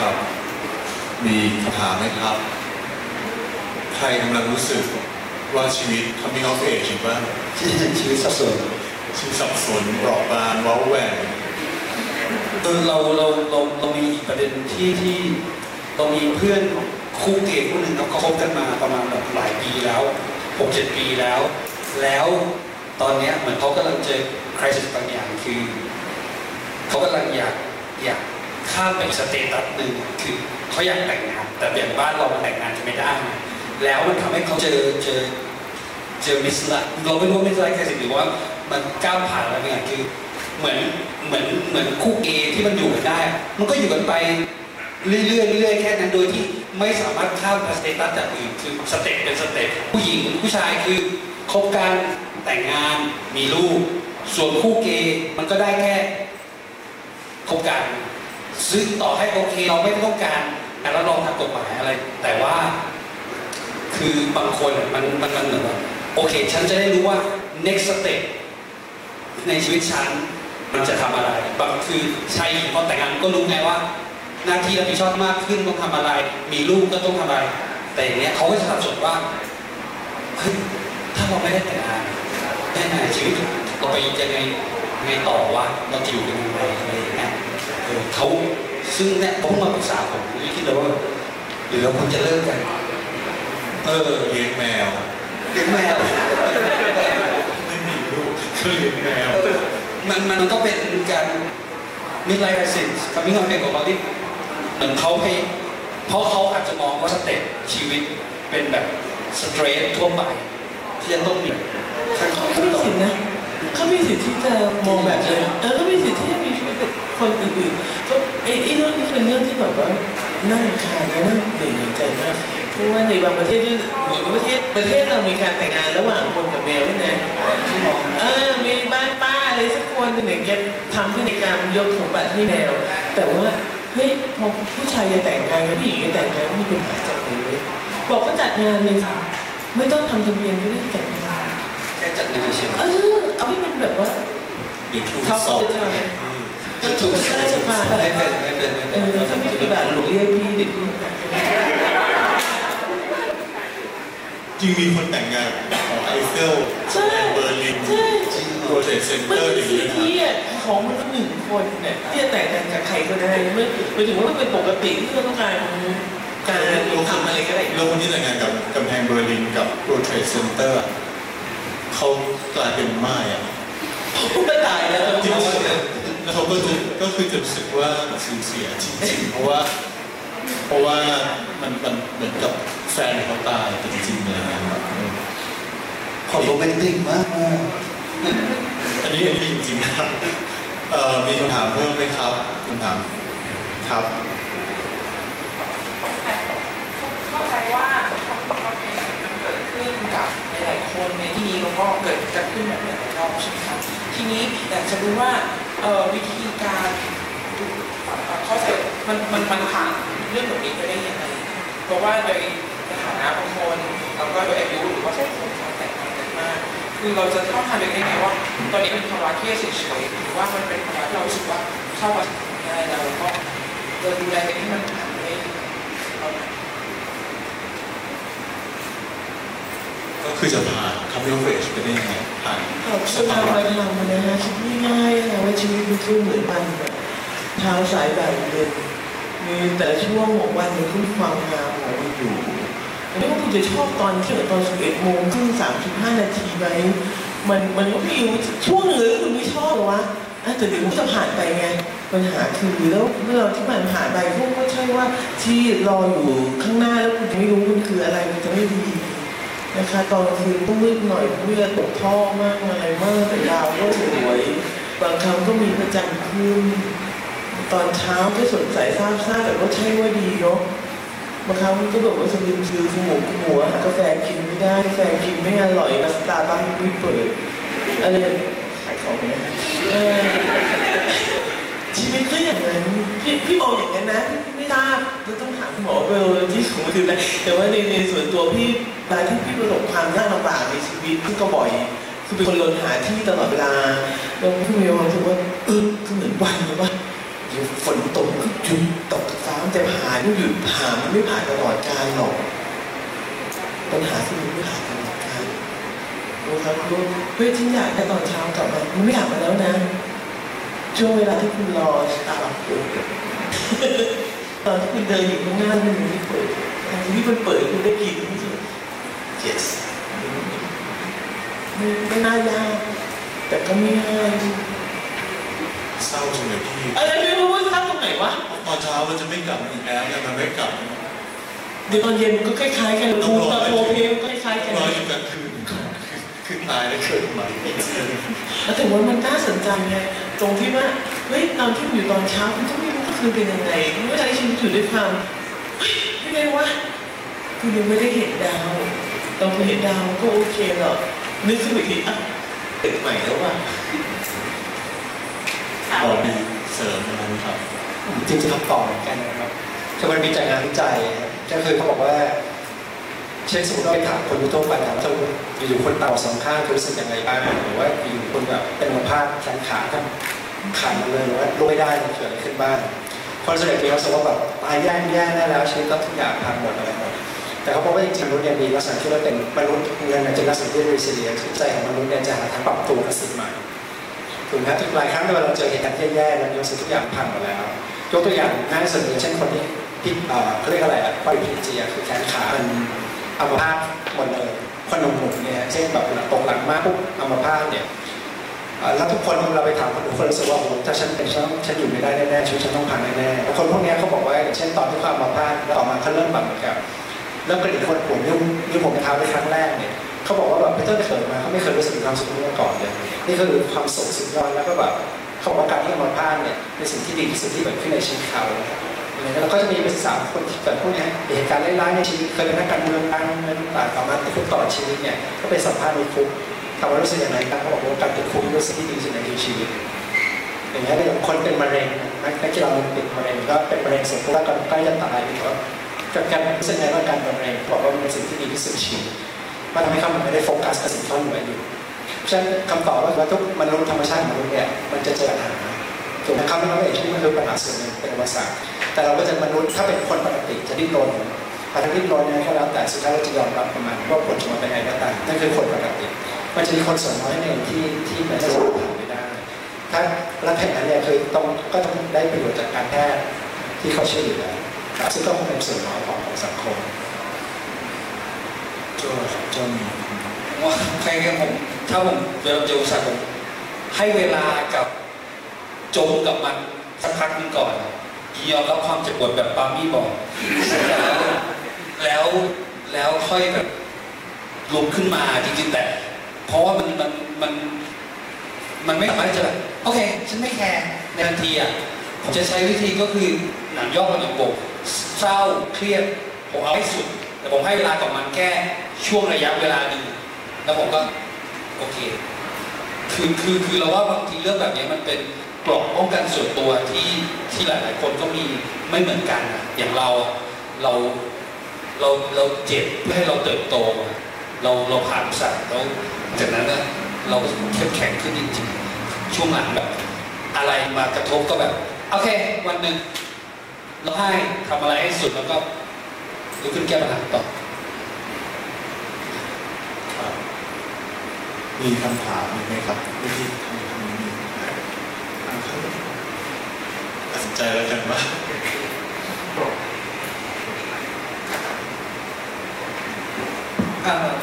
ครับมีคำถามไหมครับ รกำลังรู้สึกว่าชีวิต coming of age อยู่บ้างชีวิตสับสนชีวิตสับสนเปราะบางเว้าแหว่งเออเราเราเราเรามีอีกประเด็นที่ที่เรามีเพื่อนคู่เกย์คู่หนึ่งเขาคบกันมาประมาณแบบหลายปีแล้วหกเจ็ดปีแล้ว แล้วตอนเนี้ยเหมือนเขากำลังเจอ crisis บางอย่างคือเขากำลังอยากอยากข้ามไปอีก status หนึ่งคือเขาอยากแต่งงานแต่อย่างบ้านเรามันแต่งงานกันไม่ได้ไง แล้วมันทำให้เขาเจอเจอเจอมิสละเราไม่รู้ว่ามิสละแค่สิ่งหรือว่ามันก้าวผ่านอะไรบางอย่างคือเหมือนเหมือนเหมือนคู่เกย์ที่มันอยู่กันได้ มันก็อยู่กันไปเรื่อยๆเรื่อยๆแค่นั้นโดยที่ไม่สามารถข้ามสเตตัสจากอื่นคือสเต็ปเป็นสเต็ปผู้หญิงผู้ชายคือคบกันแต่งงานมีลูก ส่วนคู่เกย์มันก็ได้แค่คบกันซึ่งต่อให้โอเคเราไม่ต้องการการรับรองทางกฎหมายอะไร แต่ว่า คือบางคนมันมันมันเหมือนว่าโอเค ฉันจะได้รู้ว่า next step ในชีวิตฉันมันจะทำอะไร บางคือชายหญิงพอแต่งงานก็รู้ไงว่า หน้าที่รับผิดชอบมากขึ้นต้องทำอะไร มีลูกก็ต้องทำอะไร แต่อย่างเนี้ยเขาก็จะสับสนว่าเฮ้ยถ้าเราไม่ได้แต่งงานได้ไงชีวิตเราไปยังไงไงต่อวะเราจะอยู่ยังไงอะไรอย่างเงี้ยเขาซึ่งเนี่ยเขาเพิ่งมาปรึกษาผมคิดเลยว่าหรือเราควรจะเลิกกัน เออเลี้ยงแมวเลี้ยงแมวไม่มีลูกก็เลี้ยงแมวมันมันก็เป็นการมิดไลฟ์ i ิสคำนี้ของเด็กของเราที่เหมือนเขาให้เพราะเขาอาจจะมองว่าสเต็ปชีวิตเป็นแบบสเตรททั่วไปที่จะต้องมีขั้นตอนเขาขั้นมีตอนสิทธินะเขามีสิทธิ์ที่จะมองแบบนี้เออเขามีสิทธิ์ที่จะมีชีวิตแบบคนอื่นๆก็ไอ้ไอ้เรื่องนี้เป็นเรื่องที่แบบว่าน่ารำคาญและน่าเหนื่อยใจมาก เพราะว่าในบางประเทศที่เหมือนประเทศประเทศเรามีการแต่งงานระหว่างคนกับแมวด้วยนะเออมีบ้านป้าอะไรสักคนหนึ่งเนี่ยแกทำพิธีกรรมยกสมบัติให้แมวแต่ว่าเฮ้ยพอผู้ชายจะแต่งงานกับผู้หญิงจะแต่งงานมีปัญหาจากไหนเลยบอกก็จัดงานเลยค่ะไม่ต้องทำทะเบียนก็ได้แต่งงานแค่จัดงานเฉยเออเอาให้มันแบบว่าเด็กถูกเขาสอบจะทำก็ถูกไม่เป็นไม่เป็นไม่เป็นไม่เอเป็นอถ้าไม่ปฏิบัติหนูเรียกพี่เด็กพี่ จ ริงมีคนแต่งงานของไอเฟลใช่เบอร์ลินใช่โปรเจกต์เซ็นเตมันอร์อเป็นย่างสินี้ทนะ ธิอะของมันก็หนึ่งคนเนี่ยที่จะแต่งงานกับใครก็ได้ไม่หมายถึงว่ามันเป็นปกติที่เราต้องการการทำอะไรก็ได้ แล้วคนที่แต่งงานกับกำแพงเบอร์ลินกับ project center เขากลายเป็นม่ายอะไม่ตายแล้ว จริงๆแล้วเขาก็จะก็คือจะรู้สึกว่าสูญเสียจริงๆเพราะว่า เพราะว่ามันมันเหมือนกับ แฟนเขาตายจริงๆเลยนะครับขอโรแมนติกมากอันนี้อันนี้จริงๆนะครับเอ่อมีคำถามเพิ่มไหมครับคำถามครับเข้าใจว่าความเป็นมันเกิดขึ้นกับหลายๆคนในที่นี้แล้วก็เกิดจะขึ้นแบบหลายๆรอบใช่ไหมครับทีนี้อยากจะรู้ว่าเอ่อวิธีการเข้าใจมันมันมันผ่านเรื่องแบบนี้ไปได้ยังไงเพราะว่าโดย นะบางคนแล้วก็โดยอายุหรือว่าเสังคมความแตกต่างกันมาก คือเราจะเข้าทางได้ไงว่า ตอนนี้เป็นภาวะที่เฉยๆหรือว่ามันเป็นภาวะที่เรารู้สึกว่าเข้ามาได้แล้วแล้วก็เราดูแลให้มันผ่านไปก็คือจะผ่านคัมเบลเฟชไปได้ยังไงผ่านเอาสภาวะธรรมนะฮะคิดง่ายๆนะว่าชีวิตมันคือเหมือนมันแบบเท้าสายแบบเดินมีแต่ช่วงของวันมันคือความงามของมันอยู่ ไม่ว่าคุณจะชอบตอนเที่ยงตอนสิบเอ็ดโมงครึ่งสามสิบห้านาทีไหมมันมันก็มีช่วงหนึ่งที่คุณไม่ชอบหรอวะแต่เดี๋ยวมันจะผ่านไปไงปัญหาคือแล้วเมื่อเราที่ผ่านผ่านไปพวกก็ใช่ว่าที่รออยู่ข้างหน้าแล้วคุณจะไม่รู้มันคืออะไรมันจะไม่ดีนะคะตอนกลางคืนก็มืดหน่อยเลือดตกท่อมากอะไรมากแต่ดาวก็สวยบางครั้งก็มีพระจันทร์ขึ้น ตอนเช้าก็สดใสซาบซ่าแต่ก็ใช่ว่าดีเนาะ บางครั้งก็แบบว่าสลิมคือขมุกขมัวหากาแฟกินไม่ได้กาแฟกินไม่อร่อยมาสตาร์บัคไม่เปิดอะไรขายของเนี่ยชีวิตก็อย่างนั้นพี่พี่มองอย่างนั้นนะพี่ไม่ทราบเราต้องถามหมอเบลที่สูงถึงนะแต่ว่าในในส่วนตัวพี่เวลาที่พี่ประสบความยากลำบากในชีวิตพี่ก็บ่อยคือเป็นคนลนหาที่ตลอดเวลาแล้วพี่มีความรู้สึกว่าเออคือเหมือนวันเลยว่า ฝนตกก็หยุดตกฟ้ามันจะผ่านหยุดผ่านมันไม่ผ่านตลอดกาลหรอกปัญหาที่มันไม่ผ่านตลอดกาลนะครับรู้เฮ้ยฉันอยากให้ตอนเช้ากลับมามันไม่อยากมาแล้วนะช่วงเวลาที่คุณรอตาร์บัคเปิดตอนที่คุณเดินอยู่ข้างหน้ามันม่เปิดตอนที่มันเปิดคุณได้กินรู้สึก yes ไม่น่ายากแต่ก็ไม่ง่าย เศร้าจังเลยพี่อะไรไม่รู้ว่าท่าตรงไหนวะตอนเช้ามันจะไม่กลับอีกแล้วเนี่ยมันไม่กลับเดี๋ยวตอนเย็นมันก็คล้ายๆกันโทรตาโทรเพลงก็คล้ายๆกันรออยู่กลางคืนคือตายแล้วเกิดใหม่แล้วแต่ว่ามันน่าสนใจไงตรงที่ว่าเฮ้ยตอนที่อยู่ตอนเช้าคุณก็ไม่รู้ว่าคือเป็นยังไงคุณก็ใช้ชีวิตอยู่ด้วยความเฮ้ยยังไงวะคุณยังไม่ได้เห็นดาวตอนคุณเห็นดาวก็โอเคหรอกนึกขึ้นไปทีอะเด็กใหม่แล้วว่ะ ขอมีเสริมอะไรไหมครับจริงๆคำตอบเหมือนกันนะครับคือมันมีจากงานวิจัยครับก็คือเขาบอกว่า เช่นสมมติเราไปถามคนทั่วไปถามว่าอยู่ๆคนตาบอดสองข้างคุณรู้สึกยังไงบ้างหรือว่าอยู่ๆคนแบบเป็นอัมพาตแขนขาทั้งขาดหมดเลยหรือว่าลุกไม่ได้มันเกิดอะไรขึ้นบ้างคนส่วนใหญ่มีความรู้สึกว่าแบบตายแย่แย่แน่แล้วชีวิตก็ทุกอย่างพังหมดอะไรหมดแต่เขาบอกว่าจริงๆมนุษย์เนี่ยมีลักษณะที่ว่าเป็นมนุษย์เงินจะลักษณะที่ resilient ใจของมนุษย์เนี่ยจะหาทางปรับตัวกับสิ่งใหม่ ถูกไหมทุกหลายครั้งเวลาเราเจอเหตุการณ์แย่ๆเรารู้สึกทุกอย่างพังหมดแล้วยกตัวอย่างง่ายสุดอย่างเช่นคนที่ที่เขาเรียกอะไรอะปอยพีจีคือแขนขามันอัมพาตหมดเลยคนหนุ่มๆเนี่ยเช่นแบบตรงหลังมากปุ๊บอัมพาตเนี่ยแล้วทุกคนเราไปถามคนทุกคนรู้สึกว่าโอ้ถ้าฉันเป็นฉันฉันอยู่ไม่ได้แน่ๆชีวิตฉันต้องพังแน่ๆคนพวกนี้เขาบอกว่าเช่นตอนที่เขามอัมพาตแล้วออกมาเขาเริ่มแบบเหมือนกับเริ่มกระดิกคนผมนิ้วนิ้วผมเท้าในครั้งแรกเนี่ย เขาบอกว่าแบบพี่ต้นเกิดมาเขาไม่เคยรู้สึกความสุขนี้มาก่อนเลยนี่คือความสุขสุดยอดแล้วก็แบบเขาบอกว่าการที่มาพาดเนี่ยเป็นสิ่งที่ดีที่สุดที่เกิดขึ้นในชีวิตเขาแล้วก็จะมีเป็นสามคนที่เกิดพวกนี้เหตุการณ์ร้ายๆในชีวิตเคยเป็นนักการเมืองดังเงินต่างต่อมาติดคุกตลอดชีวิตเนี่ยก็เป็นสัมภาษณ์ในคุกถามว่ารู้สึกอย่างไรกันเขาบอกว่าการติดคุกเป็นสิ่งที่ดีที่สุดในชีวิตอย่างเงี้ยอย่างคนเป็นมะเร็งนักนักกีฬาโอลิมปิกมะเร็งก็เป็นมะเร็งเสร็จแล้วก็ใกล้จะตายก็กับการรู้สึกไงว่าการเป็นมะเร็งบอกว่ามันเป็นสิ่งที่ดีที่สุดชีวิต มันทำให้เขาไม่ได้โฟกัสกับสิ่งที่เขาเหนื่อยอยู่เพราะฉะนั้นคำตอบว่าทุกมนุษย์ธรรมชาติของมนุษย์เนี่ยมันจะเจอปัญหาถูกไหมครับไม่ว่าเองที่มันคือปัญหาส่วนหนึ่งเป็นอุปสรรคแต่เราก็จะมนุษย์ถ้าเป็นคนปกติจะดิ้นรนพอถ้าดิ้นรนเนี่ยก็แล้วแต่สุดท้ายเราจะยอมรับประมาณว่าผลจะมาเป็นไงก็ตามนั่นคือคนปกติมันจะมีคนส่วนน้อยหนึ่งที่ที่มันจะสามารถผ่านไปได้ถ้าแล้วแผ่นนั้นเนี่ยคือต้องก็ต้องได้ประโยชน์จากการแพทย์ที่เขาช่วยเหลือซึ่งก็คงเป็นส่วนน้อยของสังคม จ้โจ้มีว่าใครกันผมถ้าผมเวลาเจออุปสรรคผมให้เวลากับจมกับมันสักพักนึงก่อนยอมรับความเจ็บปวดแบบปามี่บอกแล้วแล้วค่อยแบบลุกขึ้นมาจริงๆแต่ เพราะว่ามันมันมันมันไม่สามารถจะแบบโอเค ฉันไม่แคร์ในทันทีอะผมจะใช้วิธีก็คือหนังย่อมันอย่างบกเศร้าเครียดผมเอาให้สุด แต่ผมให้เวลากับมันแค่ช่วงระยะเวลาหนึ่งแล้วผมก็โอเค คือคือคือเราว่าบางทีเรื่องแบบนี้มันเป็นกรอบป้องกันส่วนตัวที่ที่หลาย ๆ คนก็มีไม่เหมือนกันอย่างเราเราเราเราเจ็บเพื่อให้เราเติบโต เราเราผ่านสัตว์แล้วจากนั้นนะเราเข้มแข็งขึ้นจริงๆช่วงหลังแบบ อะไรมากระทบก็แบบ โอเค วันหนึ่งเราให้ทำอะไรให้สุดแล้วก็ ลุกขึ้นแก้ปัญหาต่อครับมีคำถามอีกไหมครับวิธีทำคำนี้อะครับตัดสินใจแล้วกันว่า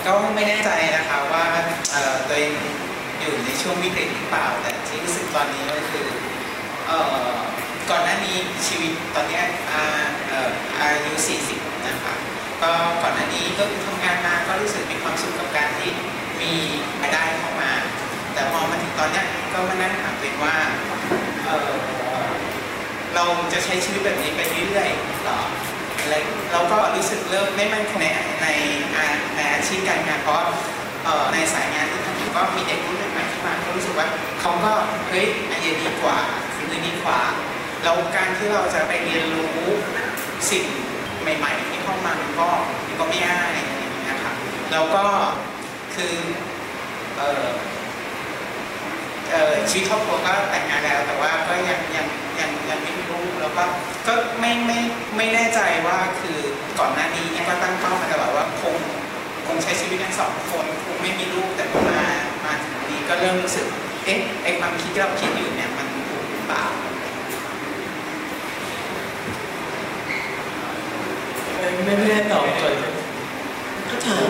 ก็ไม่แน่ใจนะคะว่าเอ่อตัวเองอยู่ในช่วงวิกฤตหรือเปล่า แต่ที่รู้สึกตอนนี้ก็คือก่อนหน้านี้ชีวิตตอนนี้อายุ 40 นะคะก็ก่อนหน้านี้ก็คือทำงานมาก็รู้สึกมีความสุขกับการที่มีรายได้เข้ามา แต่พอมาถึงตอนนี้ก็มานั่งถามตัวเองว่าเออเราจะใช้ชีวิตแบบนี้ไปเรื่อยๆหรออะไรเราก็รู้สึกเริ่มไม่มั่นคงในในอาในอาชีพการงานเพราะในสายงานที่ทำอยู่ก็มีเด็กรุ่นใหม่ๆเข้ามาก็รู้สึกว่าเขาก็เฮ้ยไอเดียดีกว่าฝีมือดีกว่าแล้วการที่เราจะไปเรียนรู้สิ่ง ใหม่ๆที่เข้ามามันก็มันก็ไม่ง่ายอะครับแล้วก็คือเออเออชีวิตครอบครัวก็แต่งงานแล้วแต่ว่าก็ยังยังยังยังไม่มีลูกแล้วก็ก็ไม่ไม่ไม่แน่ใจว่าคือก่อนหน้านี้เนี่ยก็ตั้งเป้ามาตลอดว่าคงคงใช้ชีวิตกันสองคนคงไม่มีลูกแต่พอมามาถึงนี้ก็เริ่มรู้สึกเอ๊ะไอความคิดที่เราคิดอยู่เนี่ยมันถูกหรือเปล่า ไม่ไม่ได้ตอบก่อนก็ถาม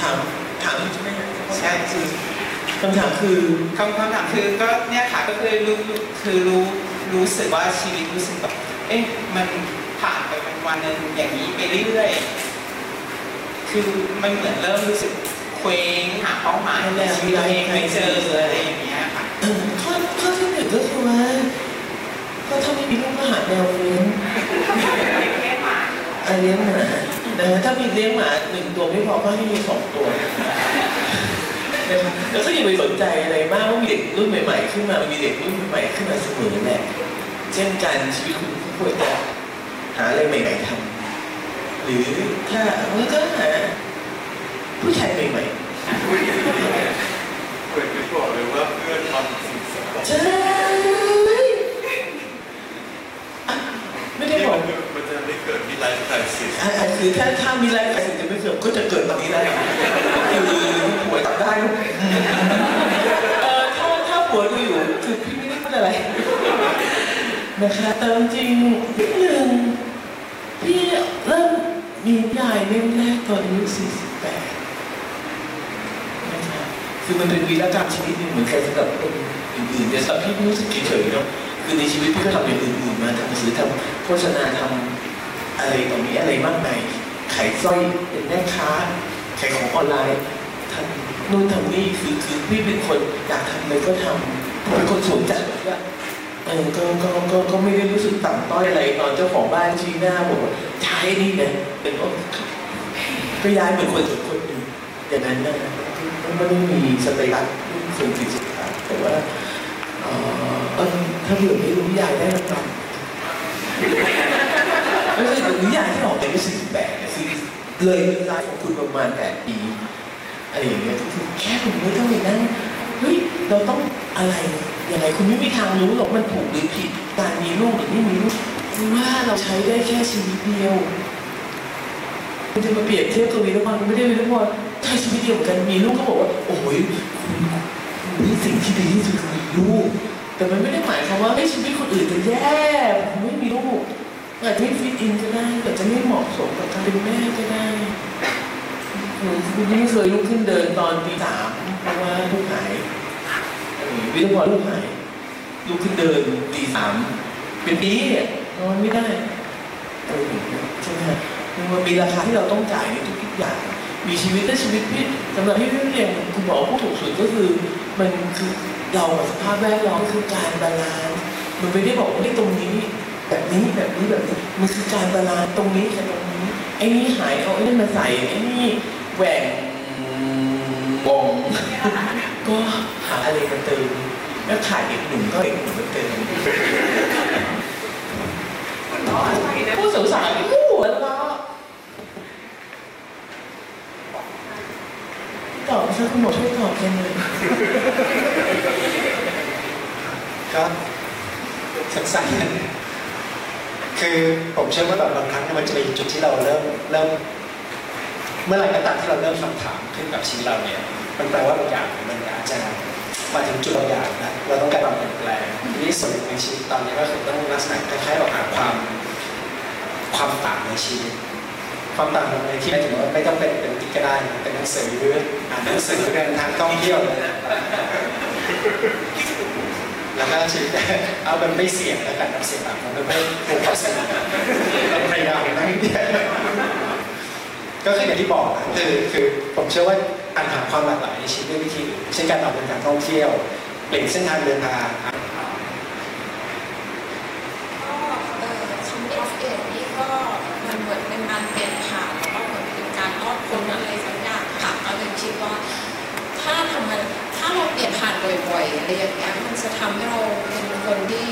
ถามถามใช่ไหมใช่คือคำถามคือคำคำถามคือก็เนี่ยค่ะก็คือรู้คือรู้รู้สึกว่าชีวิตรู้สึกแบบเอ๊ะมันผ่านไปเป็นวันหนึ่งอย่างนี้ไปเรื่อยๆคือมันเหมือนเริ่มรู้สึกเคว้งหาเป้าหมายในชีวิตเองไม่เจออะไรอย่างเงี้ยค่ะเออข้อข้อที่หนึ่งก็คือว่าก็ถ้าไม่มีลูกก็หาแนวเลี้ยง เลี้ยงหมานะถ้ามีเลี้ยงหมาหนึ่งตัวไม่พอก็ให้มีสองตัวนะครับแล้วก็อย่าไปสนใจอะไรมากว่ามีเด็กรุ่นใหม่ ๆ ขึ้นมามีเด็กรุ่นใหม่ๆขึ้นมาเสมอแหละเช่นกันชีวิตคุณก็ควรจะหาอะไรใหม่ๆทำหรือถ้าว่าก็หาผู้ชายใหม่ๆเปิดไปบอกเลยว่าเพื่อนทำสิ่งสกปรก ใช่อะไม่ได้ ที่บอมันมันจะไม่เกิดมีไลฟ์ไครซิสอะอะคือถ้าถ้ามีอะไรใครจะไม่เกิดก็จะเกิดตอนนี้ได้คือป่วยตับได้เออถ้าถ้าป่วยดูอยู่คือพี่ไม่ได้พูดอะไรนะคะแต่จริงๆนิดนึงพี่เริ่มมียายเล่มแรกตอนอายุ48นะคะคือมันเป็นวีรกรรมชีวิตหนึ่งเหมือนกันสำหรับคนอื่นๆแต่สำหรับพี่รู้สึกเฉยๆเนาะ คือในชีวิตพี่ก็ทำอย่างอื่นๆมาทำหนังสือทำโฆษณาทำอะไรต่อมีอะไรมากมายขายสร้อยเป็นแม่ค้าขายของออนไลน์ทำนู่นทำนี่คือคือพี่เป็นคนอยากทำอะไรก็ทำเป็นคนสวนจัดว่าเออก็ก็ก็ก็ไม่ได้รู้สึกต่ำต้อยอะไรตอนเจ้าของบ้านชี้หน้าบอกว่าใช้นี่นะเป็นก็ย้ายเหมือนคนอื่นคนอื่นอย่างนั้นนะไม่ได้มีสเตตัสคนติดสุดท้าแต่ว่า เออถ้าเผื่อไม่รู้ยายได้รางวัลไม่ใช่นิยายที่ออกเป็นสี่สิบแปดคือเลยเวลาของคุณประมาณแปดปีอะไรอย่างเงี้ยคือแค่คุณไม่ต้องไปนั่งเฮ้ยเราต้องอะไรยังไงคุณไม่มีทางรู้หรอกมันถูกหรือผิดการมีลูกหรือไม่มีลูกว่าเราใช้ได้แค่ชีวิตเดียวคุณจะมาเปรียบเทียบกับวีรพรไม่ได้วีรพรใช้ชีวิตเดียวกันมีลูกก็บอกว่าโอ้ยคุณคุณนี่สิ่งที่ดีที่สุดคือมีลูก แต่มันไม่ได้หมายความว่าให้ชีวิตคนอื่นจะแย่ผมไม่มีลูกอาจจะไม่ฟิตอินก็ได้อาจจะไม่เหมาะสมกับการเป็นแม่ก็ได้หนูคุณไม่เคยลุกขึ้นเดินตอนตีสามเพราะว่าลูกหายวิทยาพรลูกหายลุกขึ้นเดินตีสามเป็นปีเนี่ยนอนไม่ได้ใช่ไหมมันมีราคาที่เราต้องจ่ายในทุกๆอย่าง มีชีวิตและชีวิตพี่สำหรับพี่พี่เรียนคุณหมอผู้ถูกสุดก็คือ มันคือเราสภาพแวดล้อมคือการบาลานซ์มันไม่ได้บอกว่าที่ตรงนี้ แบบนี้แบบนี้แบบนี้มันคือการบาลานซ์ตรงนี้กับตรงนี้ไอ้นี่หายเอาไอ้นี่มาใส่ไอ้นี่แหว่งวงก็หาอะไรมาเติมแล้วขาดอีกหนึ่งก็อีกหนึ่งมาเติมผู้สาวๆผู้หัวเราะ ตอบ ช่วยคุณหมอช่วยตอบกันเลยก็สั้นๆคือผมเชื่อว่าแบบบางครั้งมันจะมีจุดที่เราเริ่มเริ่มเมื่อไหร่ก็ตามที่เราเริ่มคำถามขึ้นกับชีวิตเราเนี่ยมันแปลว่าบางอย่างมันอาจจะมาถึงจุดบางอย่างนะเราต้องการความเปลี่ยนแปลงนี้ส่วนในชีวิตตอนนี้ก็คือต้องลักษณะคล้ายๆเราหาความความต่างในชีวิต ความต่างในที่หมายถึงว่าไม่ต้องเป็นเป็นติ๊กก็ได้เป็นหนังสืออ่านหนังสือเดินทางท่องเที่ยวแล้วก็ชีวิตเอามันไม่เสี่ยงแล้วกันเอาเสี่ยงแบบมันไม่โฟกัสเราพยายามนะก็คืออย่างที่บอกนะคือคือผมเชื่อว่าการหาความหลากหลายในชีวิตด้วยวิธีเช่นการออกเดินทางท่องเที่ยวเปลี่ยนเส้นทางเดินทาง ก็เออชีวิตออฟเอ็ดนี่ก็มันเหมือนเป็นการเปลี่ยนผ่านแล้วก็เหมือนเป็นการรอดพ้นอะไรสักอย่างค่ะก็เลยคิดว่า ถ้าทำมันถ้า เปลี่ยนผ่านบ่อยๆอะไรอย่างเงี้ยมันจะทำให้เราเป็นคนที่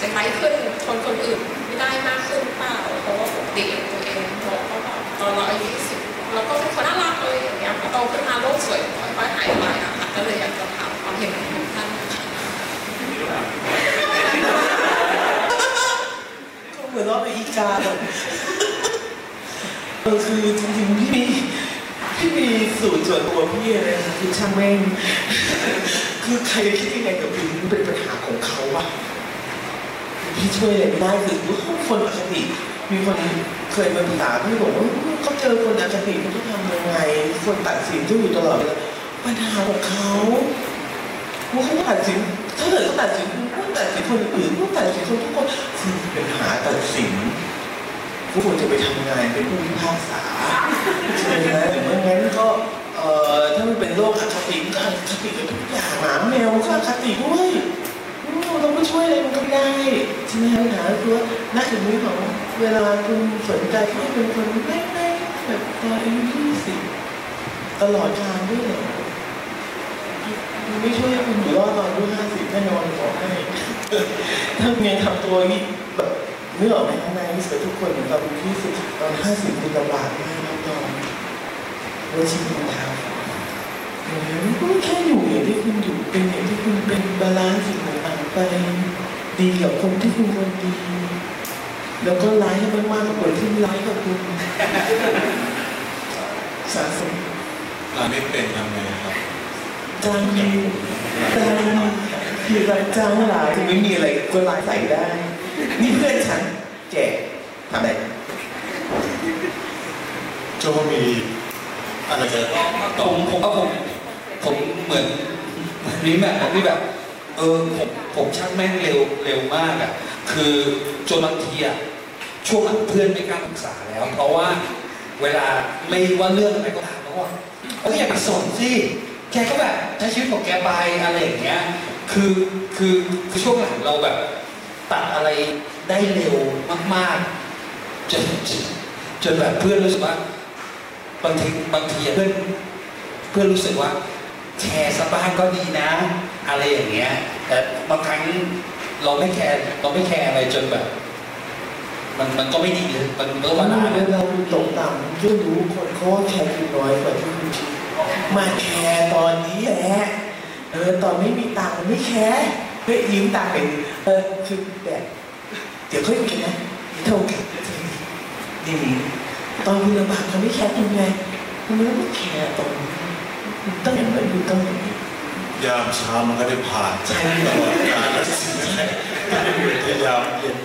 จะไร้ขึ้นทนคนอื่นไม่ได้มากขึ้นเปล่าเพราะว่าปกติตัวเองเราก็แบบตอนเราอายุสิบเราก็เป็นคนน่ารักเลยอย่างเงี้ยพอโตขึ้นมาโลกสวยค่อยๆหายไปอะค่ะก็เลยอยากจะถามความเห็นของท่านก็เหมือนเราเป็นอีกาแบบเออคือจริงๆพี่ มีพี่มีสูตรส่วนตัวพี่เลยนะคือช่างแม่งคือใครคิดยังไงกับพี่มันเป็นปัญหาของเขาอะพี่ช่วยอะไรไม่ได้คือคนอคติมีคนเคยมาปรึกษาพี่บอกว่าเขาเจอคนอคติเขาต้องทำยังไง คนตัดสินที่อยู่ตลอดเลาปัญหาของเขาว่าเขาตัดสินถ้าเกิดเขาตัดสินเขาตัดสินคนอื่นเขาตัดสินคนทุกคนคือปัญหาตัดสิน ผู้ควรจะไปทำงานเป็นผู้พิพากษาใช่ไหมหรือไม่งั้นก็เอ่อถ้ามันเป็นโรคอคติก็อคติกับทุกอย่างหมาแมวก็อคติด้วยอืมเราก็ช่วยอะไรมันก็ไม่ได้ใช่ไหมปัญหาคือว่าณจุดนี้ของเวลาคุณสนใจที่เป็นคนเล็กๆแบบตอนอายุยี่สิบตลอดทางด้วยเหรอมันไม่ช่วยคุณอยู่รอดตอนอายุห้าสิบแน่นอนบอให้ถ้าคุณยังทำตัวนี้แบบ นึกออกไหมข้างในที่สุดทุกคนเหมือนตอนอายุยี่สิบตอนห้าสิบคุณลำบากมากรับรองว่าชีวิตมันทำอย่างนั้นก็แค่อยู่อย่างที่คุณอยู่เป็นอย่างที่คุณเป็นบาลานซ์สิ่งต่างๆไปดีกับคนที่คุณควรดี แล้วก็ไลฟ์ให้มากๆกับคนที่ไลฟ์กับคุณสะสมอ่านไม่เป็นทำไงครับจางมีจางมีรายจ้างหลายไม่มีอะไรก็ไลฟ์ใส่ได้ นี่เพื่อนฉันแจกทำอะไรโจมีอะไรจะผมผมก็ผมผมเหมือนเหมือนนี่แบบนี่แบบ เออผมผมชักแม่งเร็วเร็วมากอะคือจนบางทีอะช่วงหลังเพื่อนไม่กล้าปรึกษาแล้ว เพราะว่าเวลาไม่ว่าเรื่องอะไรก็ตามเขาว่าเอออย่าไปสนสิแกก็แบบใช้ชีวิตของแกไปอะไรอย่างเงี้ยคือคือคือช่วงหลังเราแบบ ตัดอะไรได้เร็วมากๆจนจนแบบเพื่อนรู้สึกว่าบางทีบางทีเพื่อนเพื่อนรู้สึกว่า แชร์สบ้างก็ดีนะ อะไรอย่างเงี้ย แต่บางครั้งเราไม่แคร์เราไม่แคร์อะไรจนแบบ มันมันก็ไม่ดีเลยมันก็มานนานั้นเราตกต่ำก็รู้คนเขาว่าแคร์คุณน้อยกว่าที่คุณคิดมาแคร์ตอนนี้แหละเออตอนไม่มีตังค์ไม่แคร์ เฮ้ยยืมตังค์ไปเออคือแบบเดี๋ยวค่อยคุยกันนะเท่ากันดีตอนคุณลำบากเขาไม่แคร์คุณไงคุณไม่แคร์ตอนนี้ต้องอย่างนั้นคุณต้องอย่างนี้ยามเช้ามันก็ได้ผ่านใช่ตลอดกาลและสิ่งแรกพยายามเย็น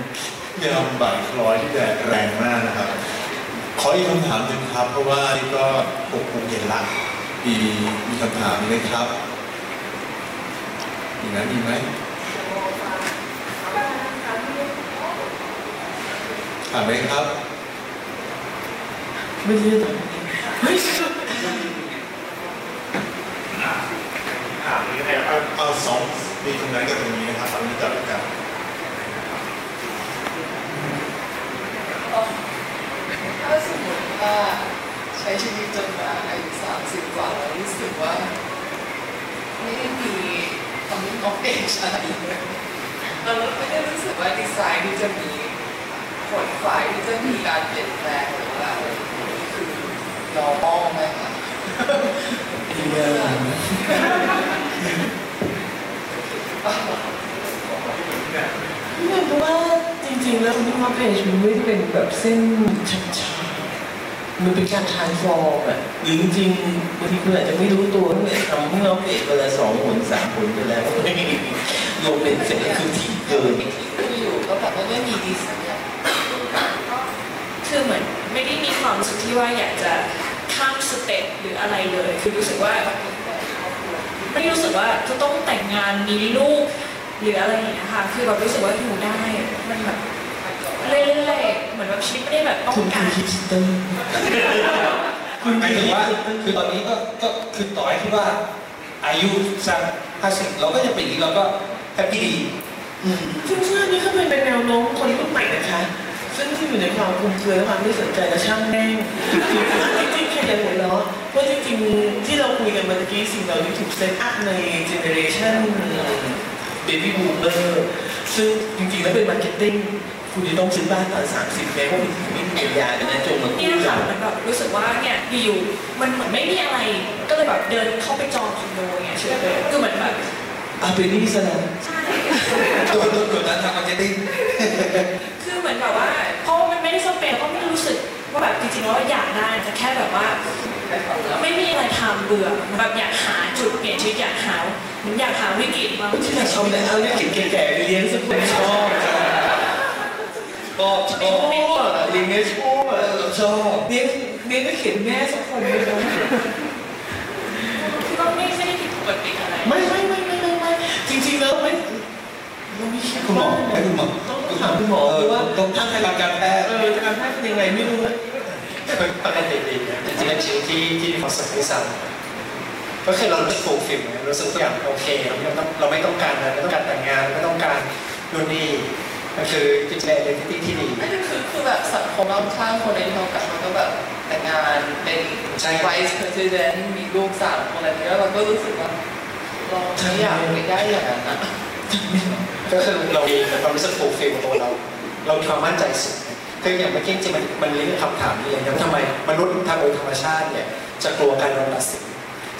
ยามบ่ายคล้อยที่แดดแรงมากนะครับ ขออีกคำถามหนึ่งครับ เพราะว่านี่ก็หกโมงเย็นละมีมีคำถามไหมครับมีไหมมีไหม ถามไหมครับ ไม่ใช่ตอนนี้เฮ้ยเอาเอาสองมีตรงนั้นกับตรงนี้นะครับตรงนี้กับกับถ้าสมมติว่าใช้ชีวิตจนมาอายุสามสิบกว่าแล้วรู้สึกว่า ไม่ได้มี coming of age อะไรเลยเราไม่ได้รู้สึกว่าดีไซน์ที่จะมี ผลฝ่ายที่จะมีการเปลี่ยนแปลงหรือว่าอะไรคือ normal ไหมคะดีเลยเนี่ยเพราะว่าจริงๆแล้วคุณพ่อเพจมันไม่ได้เป็นแบบเส้นชัดๆมันเป็นการทานฟอร์มอะหรือจริงๆบางทีคุณอาจจะไม่รู้ตัวว่าเนี่ยทำให้เราเพจเวลาสองผลสามผลไปแล้วรวมเป็นเสร็จก็คือถี่เกินที่อยู่ก็แบบว่าไม่มีดีไซน์ คือเหมือนไม่ได้มีความรู้สึกที่ว่าอยากจะข้าม step หรืออะไรเลย คือรู้สึกว่า ไม่ได้รู้สึกว่าจะต้องแต่งงานมีลูกหรืออะไรอย่างเงี้ยค่ะ คือแบบรู้สึกว่าอยู่ได้ มันแบบเรื่อยๆเหมือนแบบชีวิตไม่ได้แบบต้องคุณการคือฮิปสเตอร์คุณหมายถึงว่าคือตอนนี้ก็ก็คือต่อให้ที่ว่า อายุสักห้าสิบเราก็ยังเป็นอย่างนี้เราก็แฮปปี้ดี อืม ซึ่งว่านี่ก็เป็นเป็นแนวโน้มคนรุ่นใหม่นะคะ ซึ่งที่อยู่ในความคลุมเครือและความไม่สนใจและช่างแม่งจริงๆแค่อย่าหัวเราะเพราะจริงๆที่เราคุยกันเมื่อกี้สิ่งเหล่านี้ถูก set up ใน generation baby boomer ซึ่งจริงๆแล้วเป็น marketing คุณจะต้องซื้อบ้านตอน30แม้ว่าคุณไม่มีปัญญาดังนั้นจงมาเนี่ยค่ะมันแบบรู้สึกว่าเนี่ยอยู่ๆมันเหมือนไม่มีอะไร ก็เลยแบบเดินเข้าไปจองคอนโดอย่างเงี้ยเฉยๆคือเหมือนแบบ อาเป็นนี่ซะแล้วใช่โดนโดนกดดันทาง marketingคือเหมือนแบบว่า เพราะว่ามันไม่ได้จำเป็นแล้วก็ไม่รู้สึกว่าแบบจริงๆแล้วอยากได้แต่แค่แบบว่า ไม่มีอะไรทำเบื่อแบบอยากหาจุดเปลี่ยนชีวิตอยากหาเหมือนอยากหาวิกฤตมาที่ไหนเขาเนี่ยเอาเนี่ยเก่งแก่ๆไปเลี้ยงสักคนชอบก็ชอบเลี้ยงเนี่ยชอบชอบเลี้ยงเลี้ยงก็เขียนแม่สักคนเลยนะคือก็ไม่ไม่ได้ผิดปกติอะไรไม่ไม่ไม่ไม่ไม่ไม่จริง ๆแล้วไม่เราไม่คิดคุณหมอว่าให้คุณหมอต้องถามคุณหมอเลยว่าต้องทางทางการแพทย์เออการแพทย์เป็นยังไงไม่รู้นะปกติดีนะจริงๆเป็นชีวิตที่ที่มีความสุขที่สุดก็คือเรารู้สึกฟูลฟิลรู้สึกทุกอย่างโอเคเราไม่ต้องเราไม่ต้องการอะไรไม่ต้องการแต่งงานไม่ต้องการนู่นนี่มันคือจริงๆเป็นที่ที่ดีไม่ได้คือคือแบบสังคมรอบข้างคนในที่เรากลับมาก็แบบแต่งงานเป็นใช่ vice president มีลูกสามคนอะไรเงี้ยเราก็รู้สึกว่า เราไม่อยากไปได้อย่างนั้นอะก็คือเรามีความรู้สึก fulfill ตัวเรา เรามีความมั่นใจสูงคืออย่างเมื่อกี้จริงมันมันลิงก์คำถามนี้เลยนะทำไมมนุษย์ทางโดยธรรมชาติเนี่ยจะกลัวการโดนตัดสิน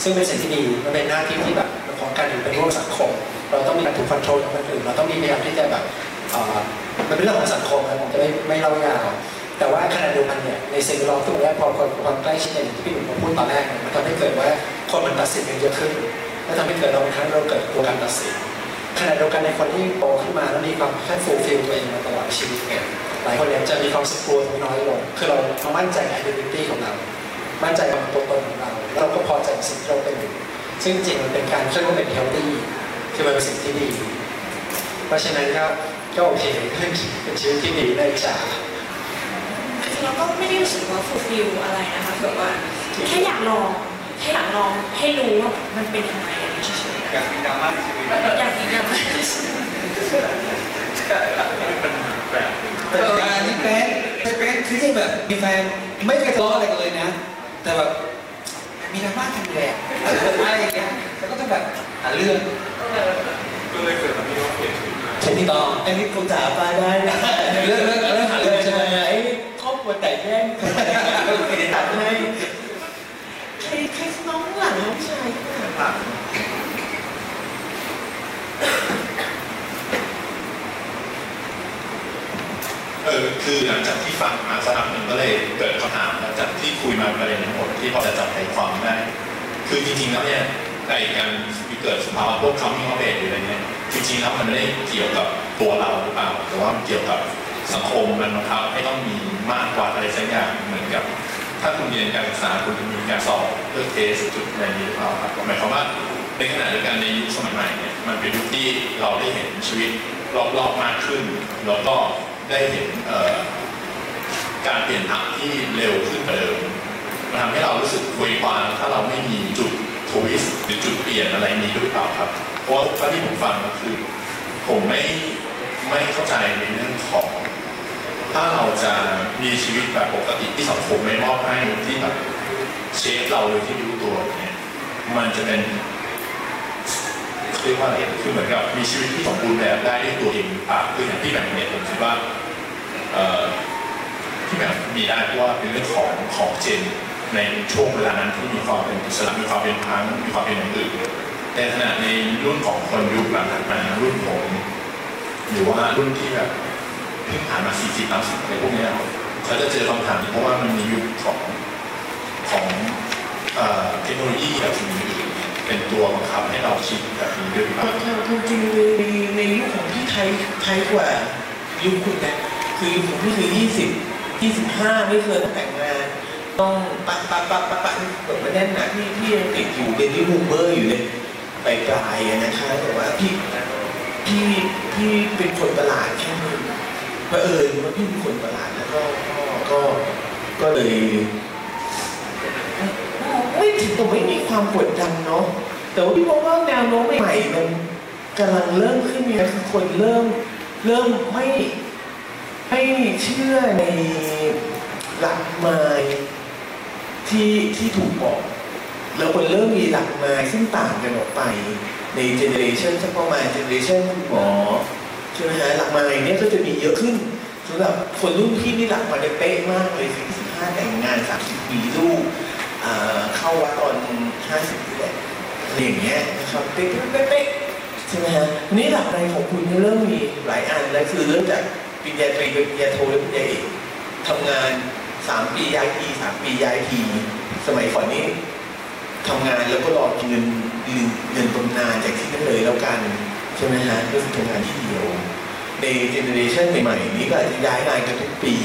ซึ่งเป็นสิ่งที่ดีมันเป็นหน้าที่ที่แบบของการอยู่เป็นร่วมสังคม เราต้องมีการถูก control ของคนอื่นเราต้องมีพยายามที่จะแบบมันเป็นเรื่องของสังคมนะผมจะไม่ไม่เล่ายาวแต่ว่าขณะเดียวกันเนี่ยในสิ่งที่เราทุกวันพอคนความใกล้ชิดอย่างที่พี่หนุ่มพูดตอนแรกมันทำให้เกิดว่าคนมันตัดสินกันเยอะขึ้น และทำให้เกิดเราบางครั้งเราเกิดกลัวการตัดสินขณะเดียวกันในคนที่โตขึ้นมาแล้วมีความแค่ฟูลฟิลตัวเองมาตลอดชีวิตเนี่ยหลายคนเนี่ยจะมีความสกกลัวตรงนี้น้อยลงคือเราเรามั่นใจใน identity ของเรา มั่นใจในตัวตนของเราแล้วเราก็พอใจในสิ่งที่เราเป็นอยู่ซึ่งจริงมันเป็นการเรียกว่าเป็น healthy คือมันเป็นสิ่งที่ดี เพราะฉะนั้นก็ก็โอเคเป็นชีวิตที่ดีได้จ้าจริงเราก็ไม่ได้รู้สึกว่า fulfill อะไรนะคะแบบว่าแค่อยากลองแค่อยากลองให้รู้ว่ามันเป็นยังไง อยากมีดราม่าในชีวิตอยากมีอยากมีเป็นแบบแต่อันนี้เป็นเป็นเป็นคือแบบมีแฟนไม่เคยทะเลาะอะไรกันเลยนะ แต่แบบมีดราม่ากันแหละอะไรอย่างเงี้ยแล้วก็ต้องแบบหาเรื่องก็เลยเกิดมาที่ว่าเปลี่ยนชีวิตมาใช่ที่ต้องอันนี้คุณจ๋าปลาได้นะเรื่องเรื่องเรื่องหาเรื่องใช่ไหมไอ้ครอบครัวแตกแยกก็ไม่ได้ตัดให้ใครใครน้องหลังน้องชายค่ะ เออคือหลังจากที่ฟังมาสักพักหนึ่งก็เลยเกิดคำถามหลังจากที่คุยมาประเด็นทั้งหมดที่พอจะจับใจความได้ คือจริงๆแล้วเนี่ยในการเกิดสภาวะพวก coming of age หรืออะไรเนี่ยจริงๆแล้วมันไม่ได้เกี่ยวกับตัวเราหรือเปล่าแต่ว่ามันเกี่ยวกับสังคมมันบังคับให้ต้องมีมากกว่าอะไรสักอย่างเหมือนกับ ถ้าคุณเรียนการศึกษาคุณจะมีการสอบเลือกเทสจุดอะไรนี้หรือเปล่าครับหมายความว่า ในขณะเดียวกันในยุคสมัยใหม่เนี่ยมันเป็นยุคที่เราได้เห็นชีวิตรอบๆมากขึ้น แล้วก็ได้เห็นการเปลี่ยนผ่านที่เร็วขึ้นกว่าเดิมมันทำให้เรารู้สึกคุยควางถ้าเราไม่มีจุดทวิสต์หรือจุดเปลี่ยนอะไรนี้หรือเปล่าครับ เพราะว่าที่ผมฟังก็คือ ผมไม่ไม่เข้าใจในเรื่องของ ถ้าเราจะมีชีวิตแบบปกติที่สังคมไม่มอบให้ที่แบบเชฟเราโดยที่รู้ตัวเนี่ยมันจะเป็น เรียกว่าอะไรคือเหมือนกับมีชีวิตที่สมบูรณ์แบบได้ด้วยตัวเองหรือเปล่าคืออย่างที่แบบเนี่ยผมคิดว่าที่แบบมีได้เพราะว่าเป็นเรื่องของของเจนในช่วงเวลานั้นที่มีความเป็นอิสระมีความเป็นพังมีความเป็นอย่างอื่นแต่ขณะในรุ่นของคนยุคหลังๆมารุ่นผมหรือว่ารุ่นที่แบบเพิ่งผ่านมา40 30อะไรพวกนี้เขาจะเจอคำถามนี้เพราะว่ามันมียุคของของเทคโนโลยีแบบอื่นๆ เป็นตัวบังคับให้เราคิดแบบนี้ด้วยหรือเปล่าความจริงในในยุคของพี่ไทยไทยกว่ายุคคุณนะคือยุคของพี่คือยี่สิบยี่สิบห้าไม่เคยต้องแต่งงานต้องปะปะปะปะปะเปิดมาแน่นนะพี่พี่ยังติดอยู่เป็นที่บูมเบอร์อยู่เลยปลายๆอะนะคะแต่ว่าพี่พี่พี่เป็นคนประหลาดแค่นึงเผอิญว่าพี่เป็นคนประหลาดแล้วก็ก็ก็เลย ไม่ถึงกับไม่มีความกดดันเนาะแต่ว่าพี่มองว่าแนวโน้มใหม่มันกำลังเริ่มขึ้นเนี่ยคือคนเริ่มเริ่มไม่ไม่เชื่อในหลักไมล์ที่ที่ถูกบอก แล้วคนเริ่มมีหลักไมล์ซึ่งต่างกันออกไปใน generation สักประมาณ generation คุณหมอใช่ไหมฮะหลักไม้เนี่ยก็จะมีเยอะขึ้นสำหรับคนรุ่นพี่นี่หลักไม้เนี่ยเป๊ะมากเลยคือ15แต่งงาน30มีลูก เข้าวัดตอนห้าสิบแหละอะไรอย่างเงี้ยนะครับเป๊ะเป๊ะๆใช่ไหมฮะนนี้หลักในของคุณเริ่มมีหลายอันแล้วคือเริ่มจากปริญญาตรีปริญญาโทและปริญญาเอกทำงานสามปีย้ายทีสามปีย้ายทีสมัยก่อนนี้ทำงานแล้วก็รอกินเงินเงินบำนาญจากที่นั่นเลยแล้วกันใช่ไหมฮะก็คือทำงานที่เดียวใน generation ใหม่ๆนี้ก็อาจจะย้ายงานกันทุกปี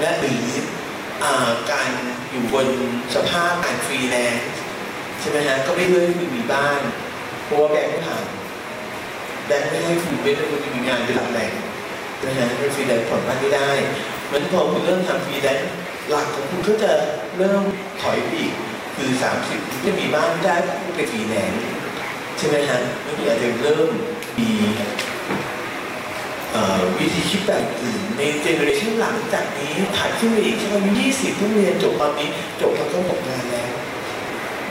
และหรือการ อยู่บนสภาพการฟรีแลนซ์ใช่ไหมฮะก็ไม่เลือกที่มีบ้าน เพราะว่าแบงค์ไม่ทำแบงค์ไม่ให้คุณไม่ได้คุณมีงานเป็นหลักแหล่งนะฮะเป็นฟรีแลนซ์ผ่อนบ้านไม่ได้เหมือนพอคุณเริ่มทำฟรีแลนซ์หลักของคุณก็จะเริ่มถอยไปอีกคือ30คุณจะมีบ้านไม่ได้คุณเป็นฟรีแลนซ์ใช่ไหมฮะแล้วคุณอาจจะเริ่มมี วิธีคิดแบบอื่นในเจเนอเรชันหลังจากนี้ถัดขึ้นไปอีกช่วงอายุ20เพิ่งเรียนจบตอนนี้จบแล้วก็ตกงานแล้ว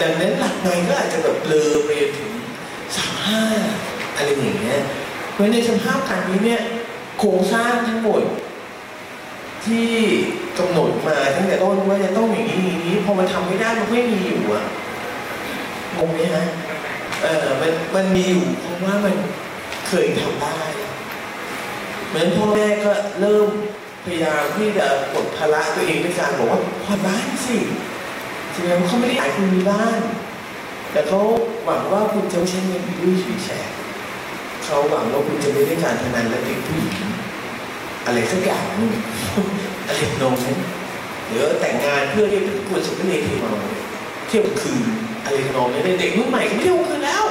ดังนั้นหลักในก็อาจจะแบบเลยไปถึง35อะไรอย่างเงี้ยเพราะในสภาพการนี้เนี่ยโครงสร้างทั้งหมดที่กำหนดมาตั้งแต่ต้นว่าจะต้องอย่างนี้นี้พอมันทำไม่ได้มันไม่มีอยู่อะงงไหมฮะเออมันมันมีอยู่เพราะว่ามันเคยทำได้ มือนพ่อแม่ก็เริ่มพยายามที่จะปลดภาระตัวเองด้วยการบอกว่าผ่อนบ้านสิใช่ไหมเขาไม่ได้อยากคุณมีบ้าน แต่เขาหวังว่าคุณจะไม่ใช้เงินด้วยชีวิตแชร์เขาหวังว่าคุณจะไม่ได้การพนันและติดผู้หญิงอะไรสักอย่างนึงอะไรโน้นหรือแต่งงานเพื่อที่จะควรสุขในเที่ยวเที่ยวคืนอะไรโน้นเด็กรุ่นใหม่ก็ไม่เที่ยวคืนแล้ว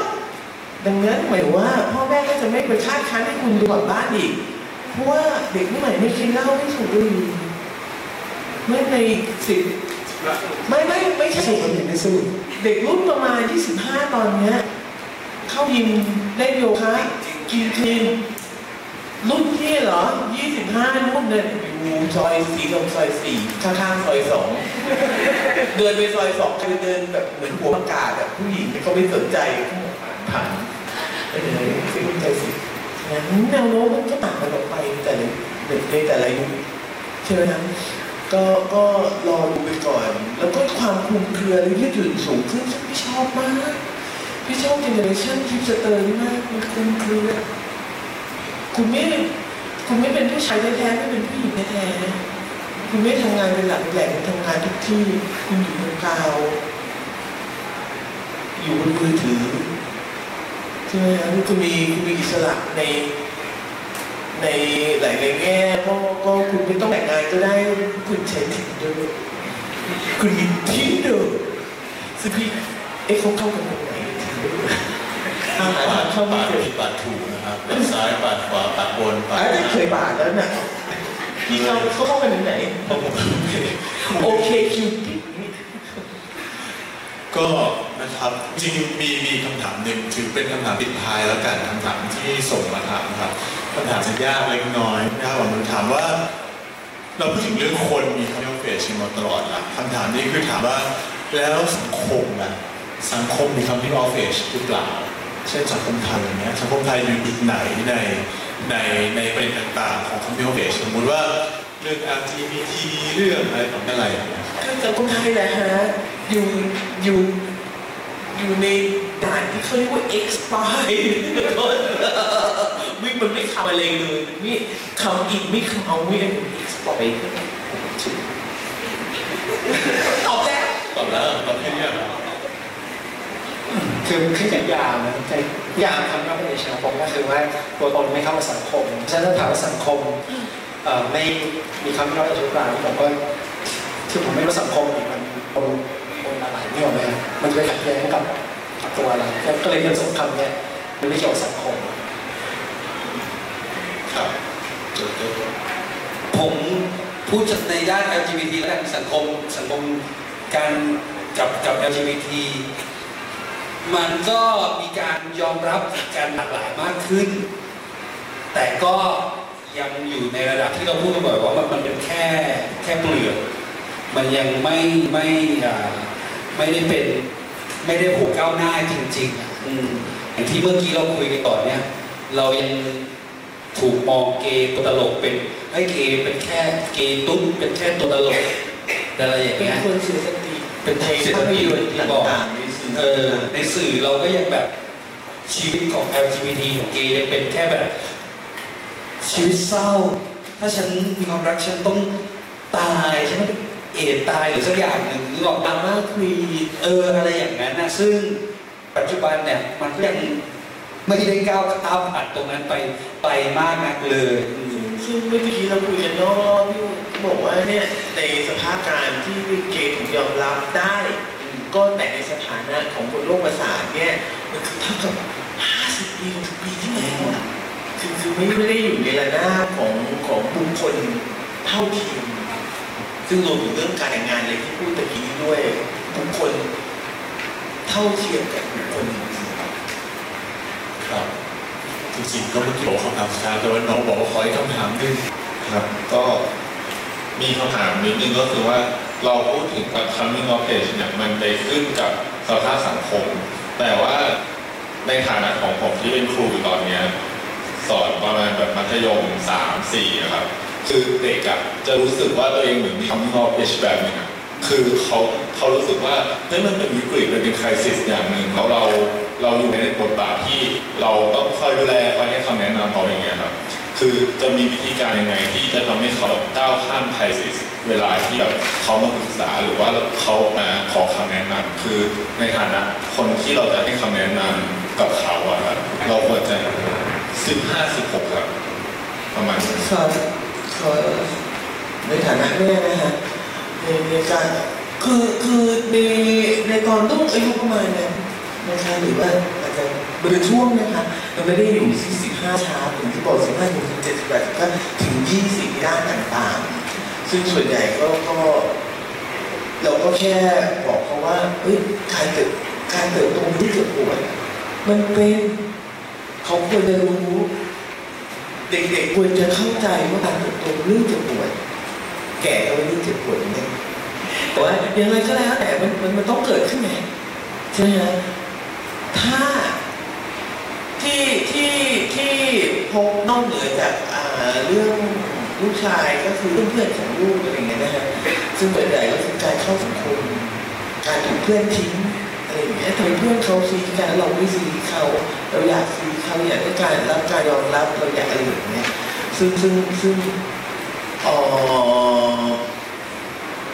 ดังนั้นหมายว่าพ่อแม่ก็จะไม่ไปคาดคั้นให้คุณดูก่อนบ้านอีก เพราะว่าเด็กรุ่นใหม่ไม่กินเหล้าไม่สูบบุหรี่เมื่อในสิบไม่ไม่ไม่ใช่สูบบุหรี่ไม่สูบเด็กรุ่นประมาณ 25 ตอนเนี้ยเข้ายิมเล่นโยคะกินคลีนรุ่นพี่เหรอ 25รุ่นเดินอยู่ซอยสี่ตรงซอยสี่ข้างๆซอยสองเดินไปซอยสองคือเดินแบบเหมือนหัวประกาศแบบผู้หญิงเขาไม่สนใจผ่านเออไม่สนใจสิงั้น แนวโน้มมันก็ต่างกันออกไปในแต่ละในแต่ละยุคใช่ไหมครับก็ก็รอดูไปก่อน แล้วก็ความคลุมเครือหรือยืดหยุ่นสูงขึ้นซึ่งพี่ชอบมากพี่ชอบ generation hipster นี่มากมันคลุมเครือคุณไม่คุณไม่เป็นผู้ชายแท้ๆไม่เป็นผู้หญิงแท้ๆคุณไม่ทำงานเป็นหลักแหล่งทำงานทุกที่ คุณอยู่บนกาว อยู่บนมือถือ ใช่ไหมครับคุณมีคุณมีอิสระในในหลายๆแง่ก็ก็คุณไม่ต้องแต่งงานก็ได้คุณใช้ Tinderคุณมีทินเดอร์ซึ่งพี่เอ๊ะเขาเข้ากันตรงไหนทางปาทาดงเข้าไม่ปาดเจอผิดปาดถูกนะครับปาดซ้ายปาดขวาปาดบนปาดอันนี้เคยบาดแล้วน่ะพี่เข้าเขาเข้ากันตรงไหนโอเคคิวปิดนี่ ก็นะครับจริงมีมีคำถามหนึ่งถือเป็นคำถามปิดท้ายแล้วกันคำถามที่ส่งมาถามครับคำถามจะยากเล็กน้อยนะครับผมถามว่า เราพูดถึงเรื่องคนมีคำว่าเฟชมาตลอดละคำถามนี้คือถามว่าแล้วสังคมนะสังคมมีคำที่ออฟเฟชหรือเปล่าเช่นสังคมไทยอย่างเงี้ยสังคมไทยอยู่จุดไหนในในในประเด็นต่างๆของคำที่ออฟเฟชสมมติว่า เรื่อง LGBT เรื่องอะไรต่างอะไรอย่างเงี้ยคือสังคมไทยแหละฮะอยู่อยู่อยู่ในด่านที่เขาเรียกว่า X ไปวิ่งมันไม่คำอะไรเลยนี่คำอีกไม่คำเอาวิ่ง X ไปตอบแล้วตอบแล้วตอบแค่เนี้ยคือขึ้นกับยามนะแต่ยามคำว่าเป็นเชลผมก็คือว่าตัวตนไม่เข้ากับสังคมฉะนั้นถาถามว่าสังคม ไม่มีคำที่เราจะทุกข์ร้ายผมก็คือผมไม่รู้สังคมนี่มันคนคนอะไรนี่หรอกไหมมันจะไปขัดแย้งกับตัวเรก็เลยเป็นสงคำเนี้ยมันไม่เกี่ยวกับสังคมครับผมพูดในด้าน LGBT แล้วกันสังคมสังคมการกับกับ LGBT มันก็มีการยอมรับการหลากหลายมากขึ้น แต่ก็ ยังอยู่ในระดับที่เราพูดกันบ่อยว่ามันมันเป็นแค่แค่เปลือกมันยังไม่ไม่อ่าไม่ได้เป็นไม่ได้ผูกก้าวหน้าจริงๆอะอืมอย่างที่เมื่อกี้เราคุยกันก่อนเนี่ย เรายังถูกมองเกย์ตัวตลกเป็นไอ้ยเกย์เป็นแค่เกย์ตุ้นเป็นแค่ตัวตลกอะไรอย่างเป็นเงี้ยคนเสียสติเป็นไทยเศรษฐกิจที่บอกต่างๆในสื่อเออในสื่อเราก็ยังแบบชีวิตของ LGBT ของเกย์ยังเป็นแค่แบบ ชีวิตเศร้า ถ้าฉันมีความรักฉันต้องตายฉันต้องเอดตายหรือสักอย่างหนึ่งหรือบอกดราม่าควีเอออะไรอย่างนั้นนะซึ่งปัจจุบันเนี่ยมันก็ยังไม่ได้ก้าวข้ามผ่านตรงนั้นไปไปมากนักเลยซึ่งเมื่อกี้เราคุยกันนอกรอบที่บอกว่าเนี่ยในสภาพการที่เกย์ถูกยอมรับได้ ก็แต่ในสถานะของคนโรคประสาทเนี่ยมันคือเท่ากับ50ปี60ปีที่แล้ว ไม่ไม่ได้อยู่ในระนาบของของบุคคลเท่าเทียมซึ่งรวมถึงเรื่องการแต่งงานเลยที่พูดตะกี้ด้วยบุคคลเท่าเทียมกับบุคคลอื่นครับจริงๆก็เมื่อกี้บอกคำถามสุดท้ายแต่ว่าน้องบอกว่าขออีกคำถามหนึงครับก็มีคำถามนิดนึงก็คือว่าเราพูดถึงกับ coming of age เนี่ยมันไปขึ้นกับสภาพสังคม แต่ว่าในฐานะของผมที่เป็นครูอยู่ตอนเนี้ย สอนประมาณแบบมัธยม3 4อะครับคือเด็กอะจะรู้สึกว่าตัวเองเหมือนมี coming of age แบบหนึงอะคือเขาเขารู้สึกว่าเฮ้ยมันเป็นวิกฤตมันเป็นคริสิสอย่างหนึ่งแล้วเราเราอยู่ในบทบาทที่เราต้องคอยดูแลคอยให้คำแนะนำเขาอย่างเงี้ยครับคือจะมีวิธีการยังไงที่จะทำให้เขาก้าวข้ามไครซิสเวลาที่แบบเขามาปรึกษาหรือว่าเขามาขอคำแนะนำคือในฐานะคนที่เราจะให้คำแนะนำกับเขาอะครับเราควรจะ สิบห้าสิบหกครับประมาณนี้ครับขอในฐานะแม่นะฮะในในการคือคือในในตอนต้องอายุประมาณนั้นนะคะหรือว่าอาจจะเป็นช่วงนะคะมันไม่ได้อยู่ที่สิบห้าช้าถึงที่บอกสิบห้าถึงเจ็ดสิบแปดก็ถึงยี่สิบด้านต่างๆ ซึ่งส่วนใหญ่ก็ก็เราก็แค่บอกเขาว่าเอ้ยการเติบการเติบโตที่เกิดป่วยมันเป็น เขาควรจะรู้ เด็กๆควรจะเข้าใจว่าการเติบโตเป็นเรื่องเจ็บปวดแก่ก็เป็นเรื่องเจ็บปวดเหมือนกันแต่ว่าอย่างไรก็แล้วแต่มันมันมันต้องเกิดขึ้นไงใช่ไหมถ้าที่ที่ที่พบนอกเหนือจากเรื่องลูกชายก็คือเพื่อนของลูกอะไรเงี้ยนะฮะซึ่งส่วนใหญ่ก็คือการเข้าสังคมการถูกเพื่อนทิ้ง อะไรอย่างเงี้ยทำเพื่อนเขาซีกันเราไม่ซีเขาเราอยากซีเขาอยากได้การรับการยอมรับเราอยากอะไรอย่างเงี้ยซึ่งซึ่งซึ่งเอ่อ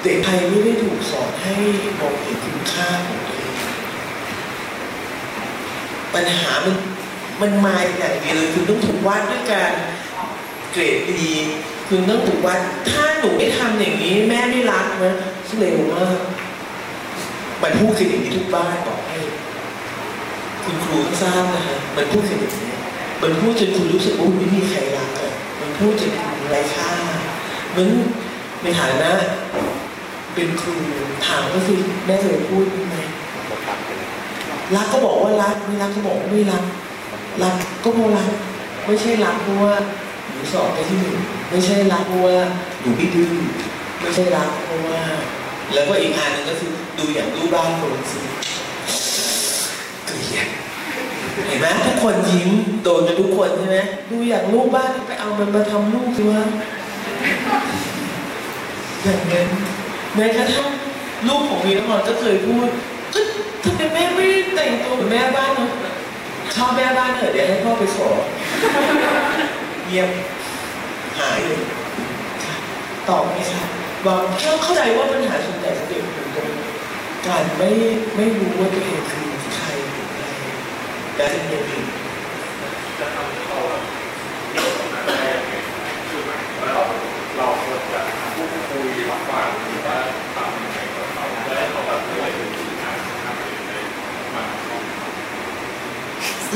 เด็กไทยไม่ได้ถูกสอนให้มองเห็นคุณค่าของตัวเองปัญหามันมันมาอย่างเดียวเลยคุณต้องถูกวัดด้วยการเกรดดีคุณต้องถูกวัด ถ้าหนูไม่ทำอย่างนี้ แม่ไม่รักนะเร็วมาก มันพูดกันอย่งนี้ทุกบ้านบอกให้คุณครูทราบนะฮะมันพูดกันอย่งนี้มันพูดจนคุณรู้สึกว่าไม่มีใครรักอะมันพูดจนคุณไร้ค่ามันในฐานะเป็นครูถามก็คือแม่เคยพูดไหมรักก็บอกว่ารักไม่รักก็บอกไม่รักรักก็เพราะรักไม่ใช่รักเพราะว่าหนูสอบไปที่หนึ่งไม่ใช่รักเพราะว่าหนูไม่ดื้อไม่ใช่รักเพราะว่า แล้วก็อีกอันหนึงก็คือดูอย่างรูปบ้านคนสิเกลียดเห็นไหมทุกคนยิ้มโดนกันทุกคนใช่ไหมดูอย่างรูปบ้านไปเอามันมาทำลูกสิวะอย่างนั้นแม้กระทั่งลูกของวีนพรก็เคยพูดทำไมแม่ไม่แต่งตัวเหมือนแม่บ้านเนาะชอบแม่บ้านเหรอเดี๋ยวให้พ่อไปขอเยี่ยมหายเลยค่ะตอบไหมคะ บอกเข้าใจว่าปัญหาส่วนใหญ่ของเด็กอยู่ตรงการไม่ไม่รู้ว่าตัวเองคือใครหรืออะไรและจะมีอื่นเราเราควรจะพูดคุยรับฟังหรือว่าทำยังไงกับเขาได้เขาแบบไม่ได้ถึงที่ทารทำเอะได้มาก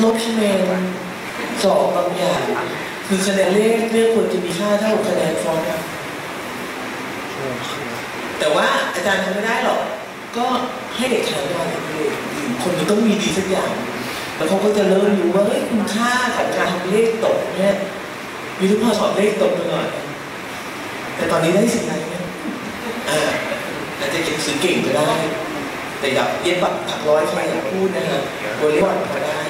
ลบคะแนนสอบบางอย่างคือคะแนนเลขเลขควรจะมีค่าเท่ากับคะแนนฟอนต์ครับ แต่ว่าอาจารย์ทำไม่ได้หรอก ก็ให้เด็กทำได้เลยคนมันต้องมีดีสักอย่าง แล้วเขาก็จะเริ่มรู้ว่าเฮ้ยคุณค่าของการทำเลขตกเนี่ยมีทุกพอสอนเลขตกไปก่อนแต่ตอนนี้ได้สิ่งอะไรเนี่ยอ่าอาจจะเขียนสือเก่งก็ได้ แต่อย่าเย็นแบบผักร้อยใครอย่าพูดนะฮะบริวารพอได้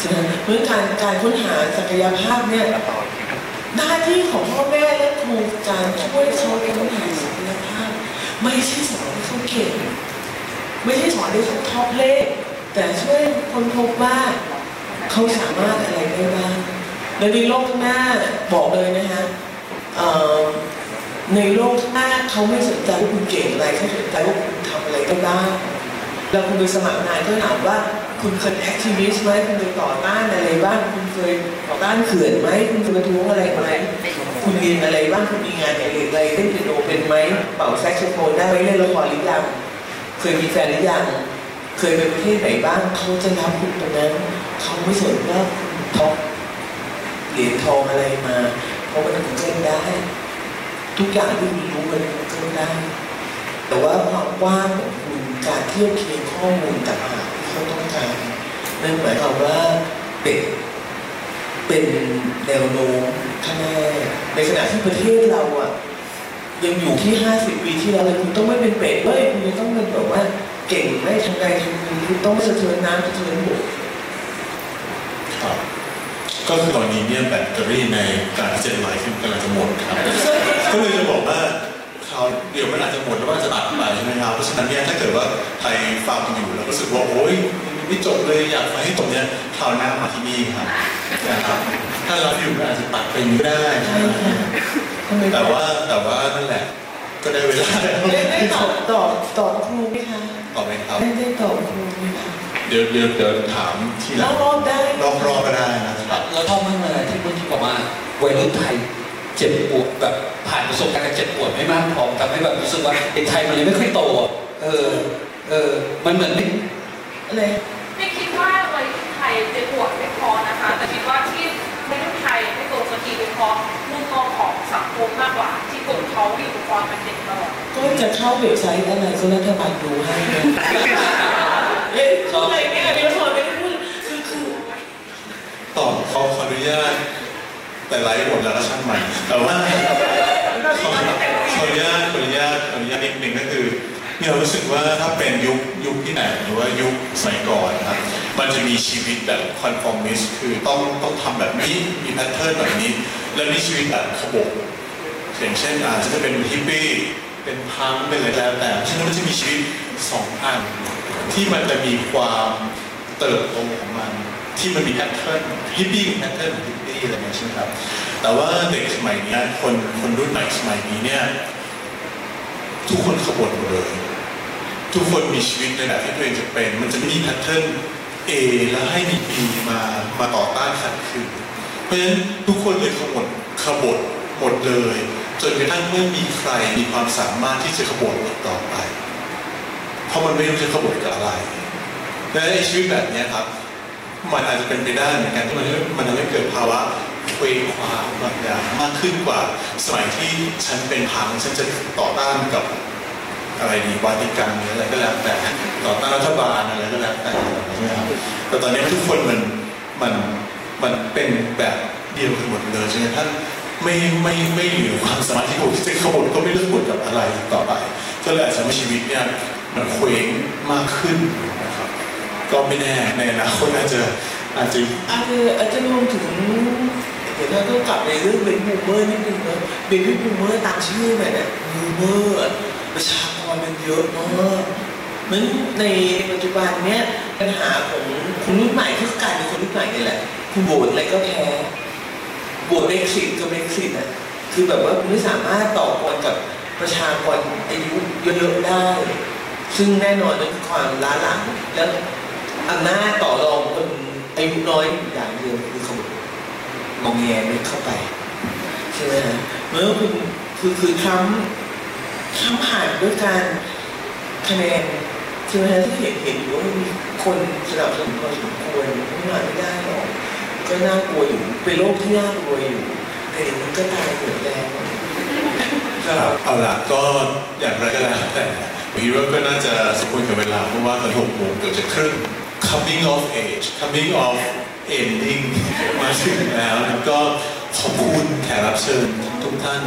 ฉะนั้นเมื่อการการค้นหาศักยภาพเนี่ย หน้าที่ของพ่อแม่และครูการช่วยเขาค้นหาศักยภาพไม่ใช่สอนให้เขาเก่งไม่ใช่สอนให้เขา top เลข แต่ช่วยค้นพบว่าเขาสามารถอะไรได้บ้างและในโลกข้างหน้าบอกเลยนะฮะในโลกข้างหน้าเขาไม่สนใจว่าคุณเก่งอะไรเขาสนใจว่าคุณทำอะไรได้บ้างแล้วคุณไปสมัครงานก็ถามว่า คุณเคย activist ไหมคุณเคยต่อต้านอะไรบ้าง คุณเคยต่อต้านเขื่อนไหมคุณเคยประท้วงอะไรไหมคุณเรียนอะไรบ้างคุณมีงานอะไรอะไรเล่นเปียโนเป็นไหมเป่าแซกโซโฟนได้ไหมเล่นละครหรือยังเคยมีแฟนหรือยังเคยไปประเทศไหนบ้างเขาจะรับคุณตรงนั้นเขาไม่สนว่าคุณ top เหรียญทองอะไรมา เพราะมันถึงเล่นได้ ทุกอย่างที่คุณรู้มันถึงเล่นได้ แต่ว่าความกว้างของคุณการเทียบเคียงข้อมูลต่าง เขาต้องการนั่นหมายความว่าเป็นเป็นแนวโน้มข้างหน้าในขณะที่ประเทศเราอะยังอยู่ที่ 50 ปีที่แล้วเลยคุณต้องไม่เป็นเป็ดเลยคุณจะต้องเป็นแบบว่าเก่งไม่ทำใดทำดีคุณต้องไม่สะเทือนน้ำสะเทือนบกครับก็คือตอนนี้เนี่ยแบตเตอรี่ในการเจ็ดไลฟ์กำลังจะหมดครับ ก็เลยจะบอกว่า คราวเดี๋ยวมันอาจจะหมดแล้วก็อาจจะตัดไปใช่ไหมครับเพราะฉะนั้นเนี่ยถ้าเกิดว่าใครฟังอยู่แล้วรู้สึกว่าโอ๊ยไม่จบเลยอยากฟังให้จบเนี่ยคราวหน้ามาที่นี่ครับนะครับถ้าเราอยู่ก็อาจจะตัดไปไม่ได้ใช่ค่ะทำไมแต่ว่าแต่ว่านั่นแหละ ก็ได้เวลาแล้วได้ได้ตอบตอบตอบครูไหมคะตอบไหมครับได้ได้ตอบครูไหมคะเดี๋ยวเดี๋ยวเดี๋ยวถามทีหลังรอบๆได้รอบรอบๆก็ได้นะครับเราชอบมากเลยที่เมื่อกี้บอกว่าวัยรุ่นไทย เจ็บปวดแบบผ่านประสบการณ์เจ็บปวดไม่มากพอทำให้แบบรู้สึกว่าเด็กไทยมันยังไม่ค่อยโตเออเออมันเหมือนไม่อะไรไม่คิดว่าวัยรุ่นไทยจะปวดไม่พอนะคะ แต่คิดว่าที่วัยรุ่นไทยไม่โตสักทีเป็นเพราะมุมมองของสังคมมากกว่า ที่กลุ่มเขาอยู่กับความเป็นเด็กตลอดก็จะเข้าเว็บไซต์อะไรก็รัฐบาลดูให้นะเอ๊ะพูดอะไรเนี่ยเดี๋ยวพอไม่ได้พูดคือคือตอบขอขออนุญาต แต่ไลฟ์หมดแล้วก็ช่างมันแต่ว่าขอขออนุญาตขออนุญาตขออนุญาตนิดนึงก็คือเรารู้สึกว่าถ้าเป็นยุคยุคที่ไหนหรือว่ายุคสมัยก่อนนะครับมันจะมีชีวิตแบบ conformist คือต้องต้องทำแบบนี้มี pattern แบบนี้ แล้วมีชีวิตแบบขบถอย่างเช่นอาจจะเป็นฮิปปี้เป็นพังเป็นอะไรแล้วแต่ฉะนั้นมันจะมีชีวิตสองอัน ที่มันจะมีความเติบโตของมัน ที่มันมี pattern ฮิปปี้ pattern ของฮิ อะไรเงี้ยใช่ไหมครับ แต่ว่าเด็กสมัยนี้คนคนรุ่นใหม่สมัยนี้เนี่ยทุกคนขบวนหมดเลย ทุกคนมีชีวิตในแบบที่ตัวเองจะเป็น มันจะไม่มีแพทเทิร์น A แล้วให้มี B มามาต่อต้านขัดขืนเพราะฉะนั้นทุกคนเลยขบวนขบวนหมดเลย จนกระทั่งไม่มีใครมีความสามารถที่จะขบวนต่อไป เพราะมันไม่รู้จะขบวนกับอะไรและชีวิตแบบนี้ครับ มันอาจจะเป็นไปได้เหมือนกันที่มันมันทำให้เกิดภาวะเคว้งคว้างบางอย่างมากขึ้นกว่า สมัยที่ฉันเป็นพังฉันจะต่อต้านกับอะไรดีวาติกันหรืออะไรก็แล้วแต่ต่อต้านรัฐบาลอะไรก็แล้วแต่ใช่ไหมครับแต่ตอนนี้ทุกคนมันมันมันเป็นแบบเดียวกันหมดเลยใช่ไหมท่านไม่ไม่ไม่เหลือความสามารถที่ผมจะขบวนก็ไม่เลือกบทกับอะไรต่อไป ก็เลยอาจจะทำให้ชีวิตเนี่ยมันเคว้งมากขึ้น ก็ไม่แน่ในอนาคตอาจจะอาจจะอาจจะอาจจะรวมถึงเดี๋ยวเราต้องกลับในเรื่อง baby boomer นิดนึงนะ baby boomer ตามชื่อมันเนี่ย boomer ประชากรมันเยอะมากมันในปัจจุบันเนี้ยปัญหาของคนรุ่นใหม่ที่กลายเป็นคนรุ่นใหม่นี่แหละคุณโหวตอะไรก็แพ้โหวตเบรกซิตก็เบรกซิตอะคือแบบว่าคุณไม่สามารถต่อกรกับประชากรอายุเยอะๆได้ ซึ่งแน่นอนนั่นคือความล้าหลังแล้ว อำนาจต่อรองคนอายุน้อยอย่างเดียวคือขบวนมองแงไม่เข้าไปใช่ไหมฮะเมื่อคุณคือคือทำทำผ่านด้วยการคะแนนใช่ไหมฮะที่เห็นเห็นว่ามีคนสนับสนุนพอสมควรไม่มาไม่ได้หรอกก็น่ากลัวอยู่เป็นโรคที่น่ากลัวอยู่แต่เดี๋ยวมันก็ตายเหมดแล้วครับเอาล่ะก็อย่างไรก็แล้วแต่พี่ว่าก็น่าจะสมควรกับเวลาเพราะว่าตอนหกโมงเกือบจะครึ่ง coming of age coming of ending มาถึงแล้วนะก็ขอบคุณแขกรับเชิญทุกท่าน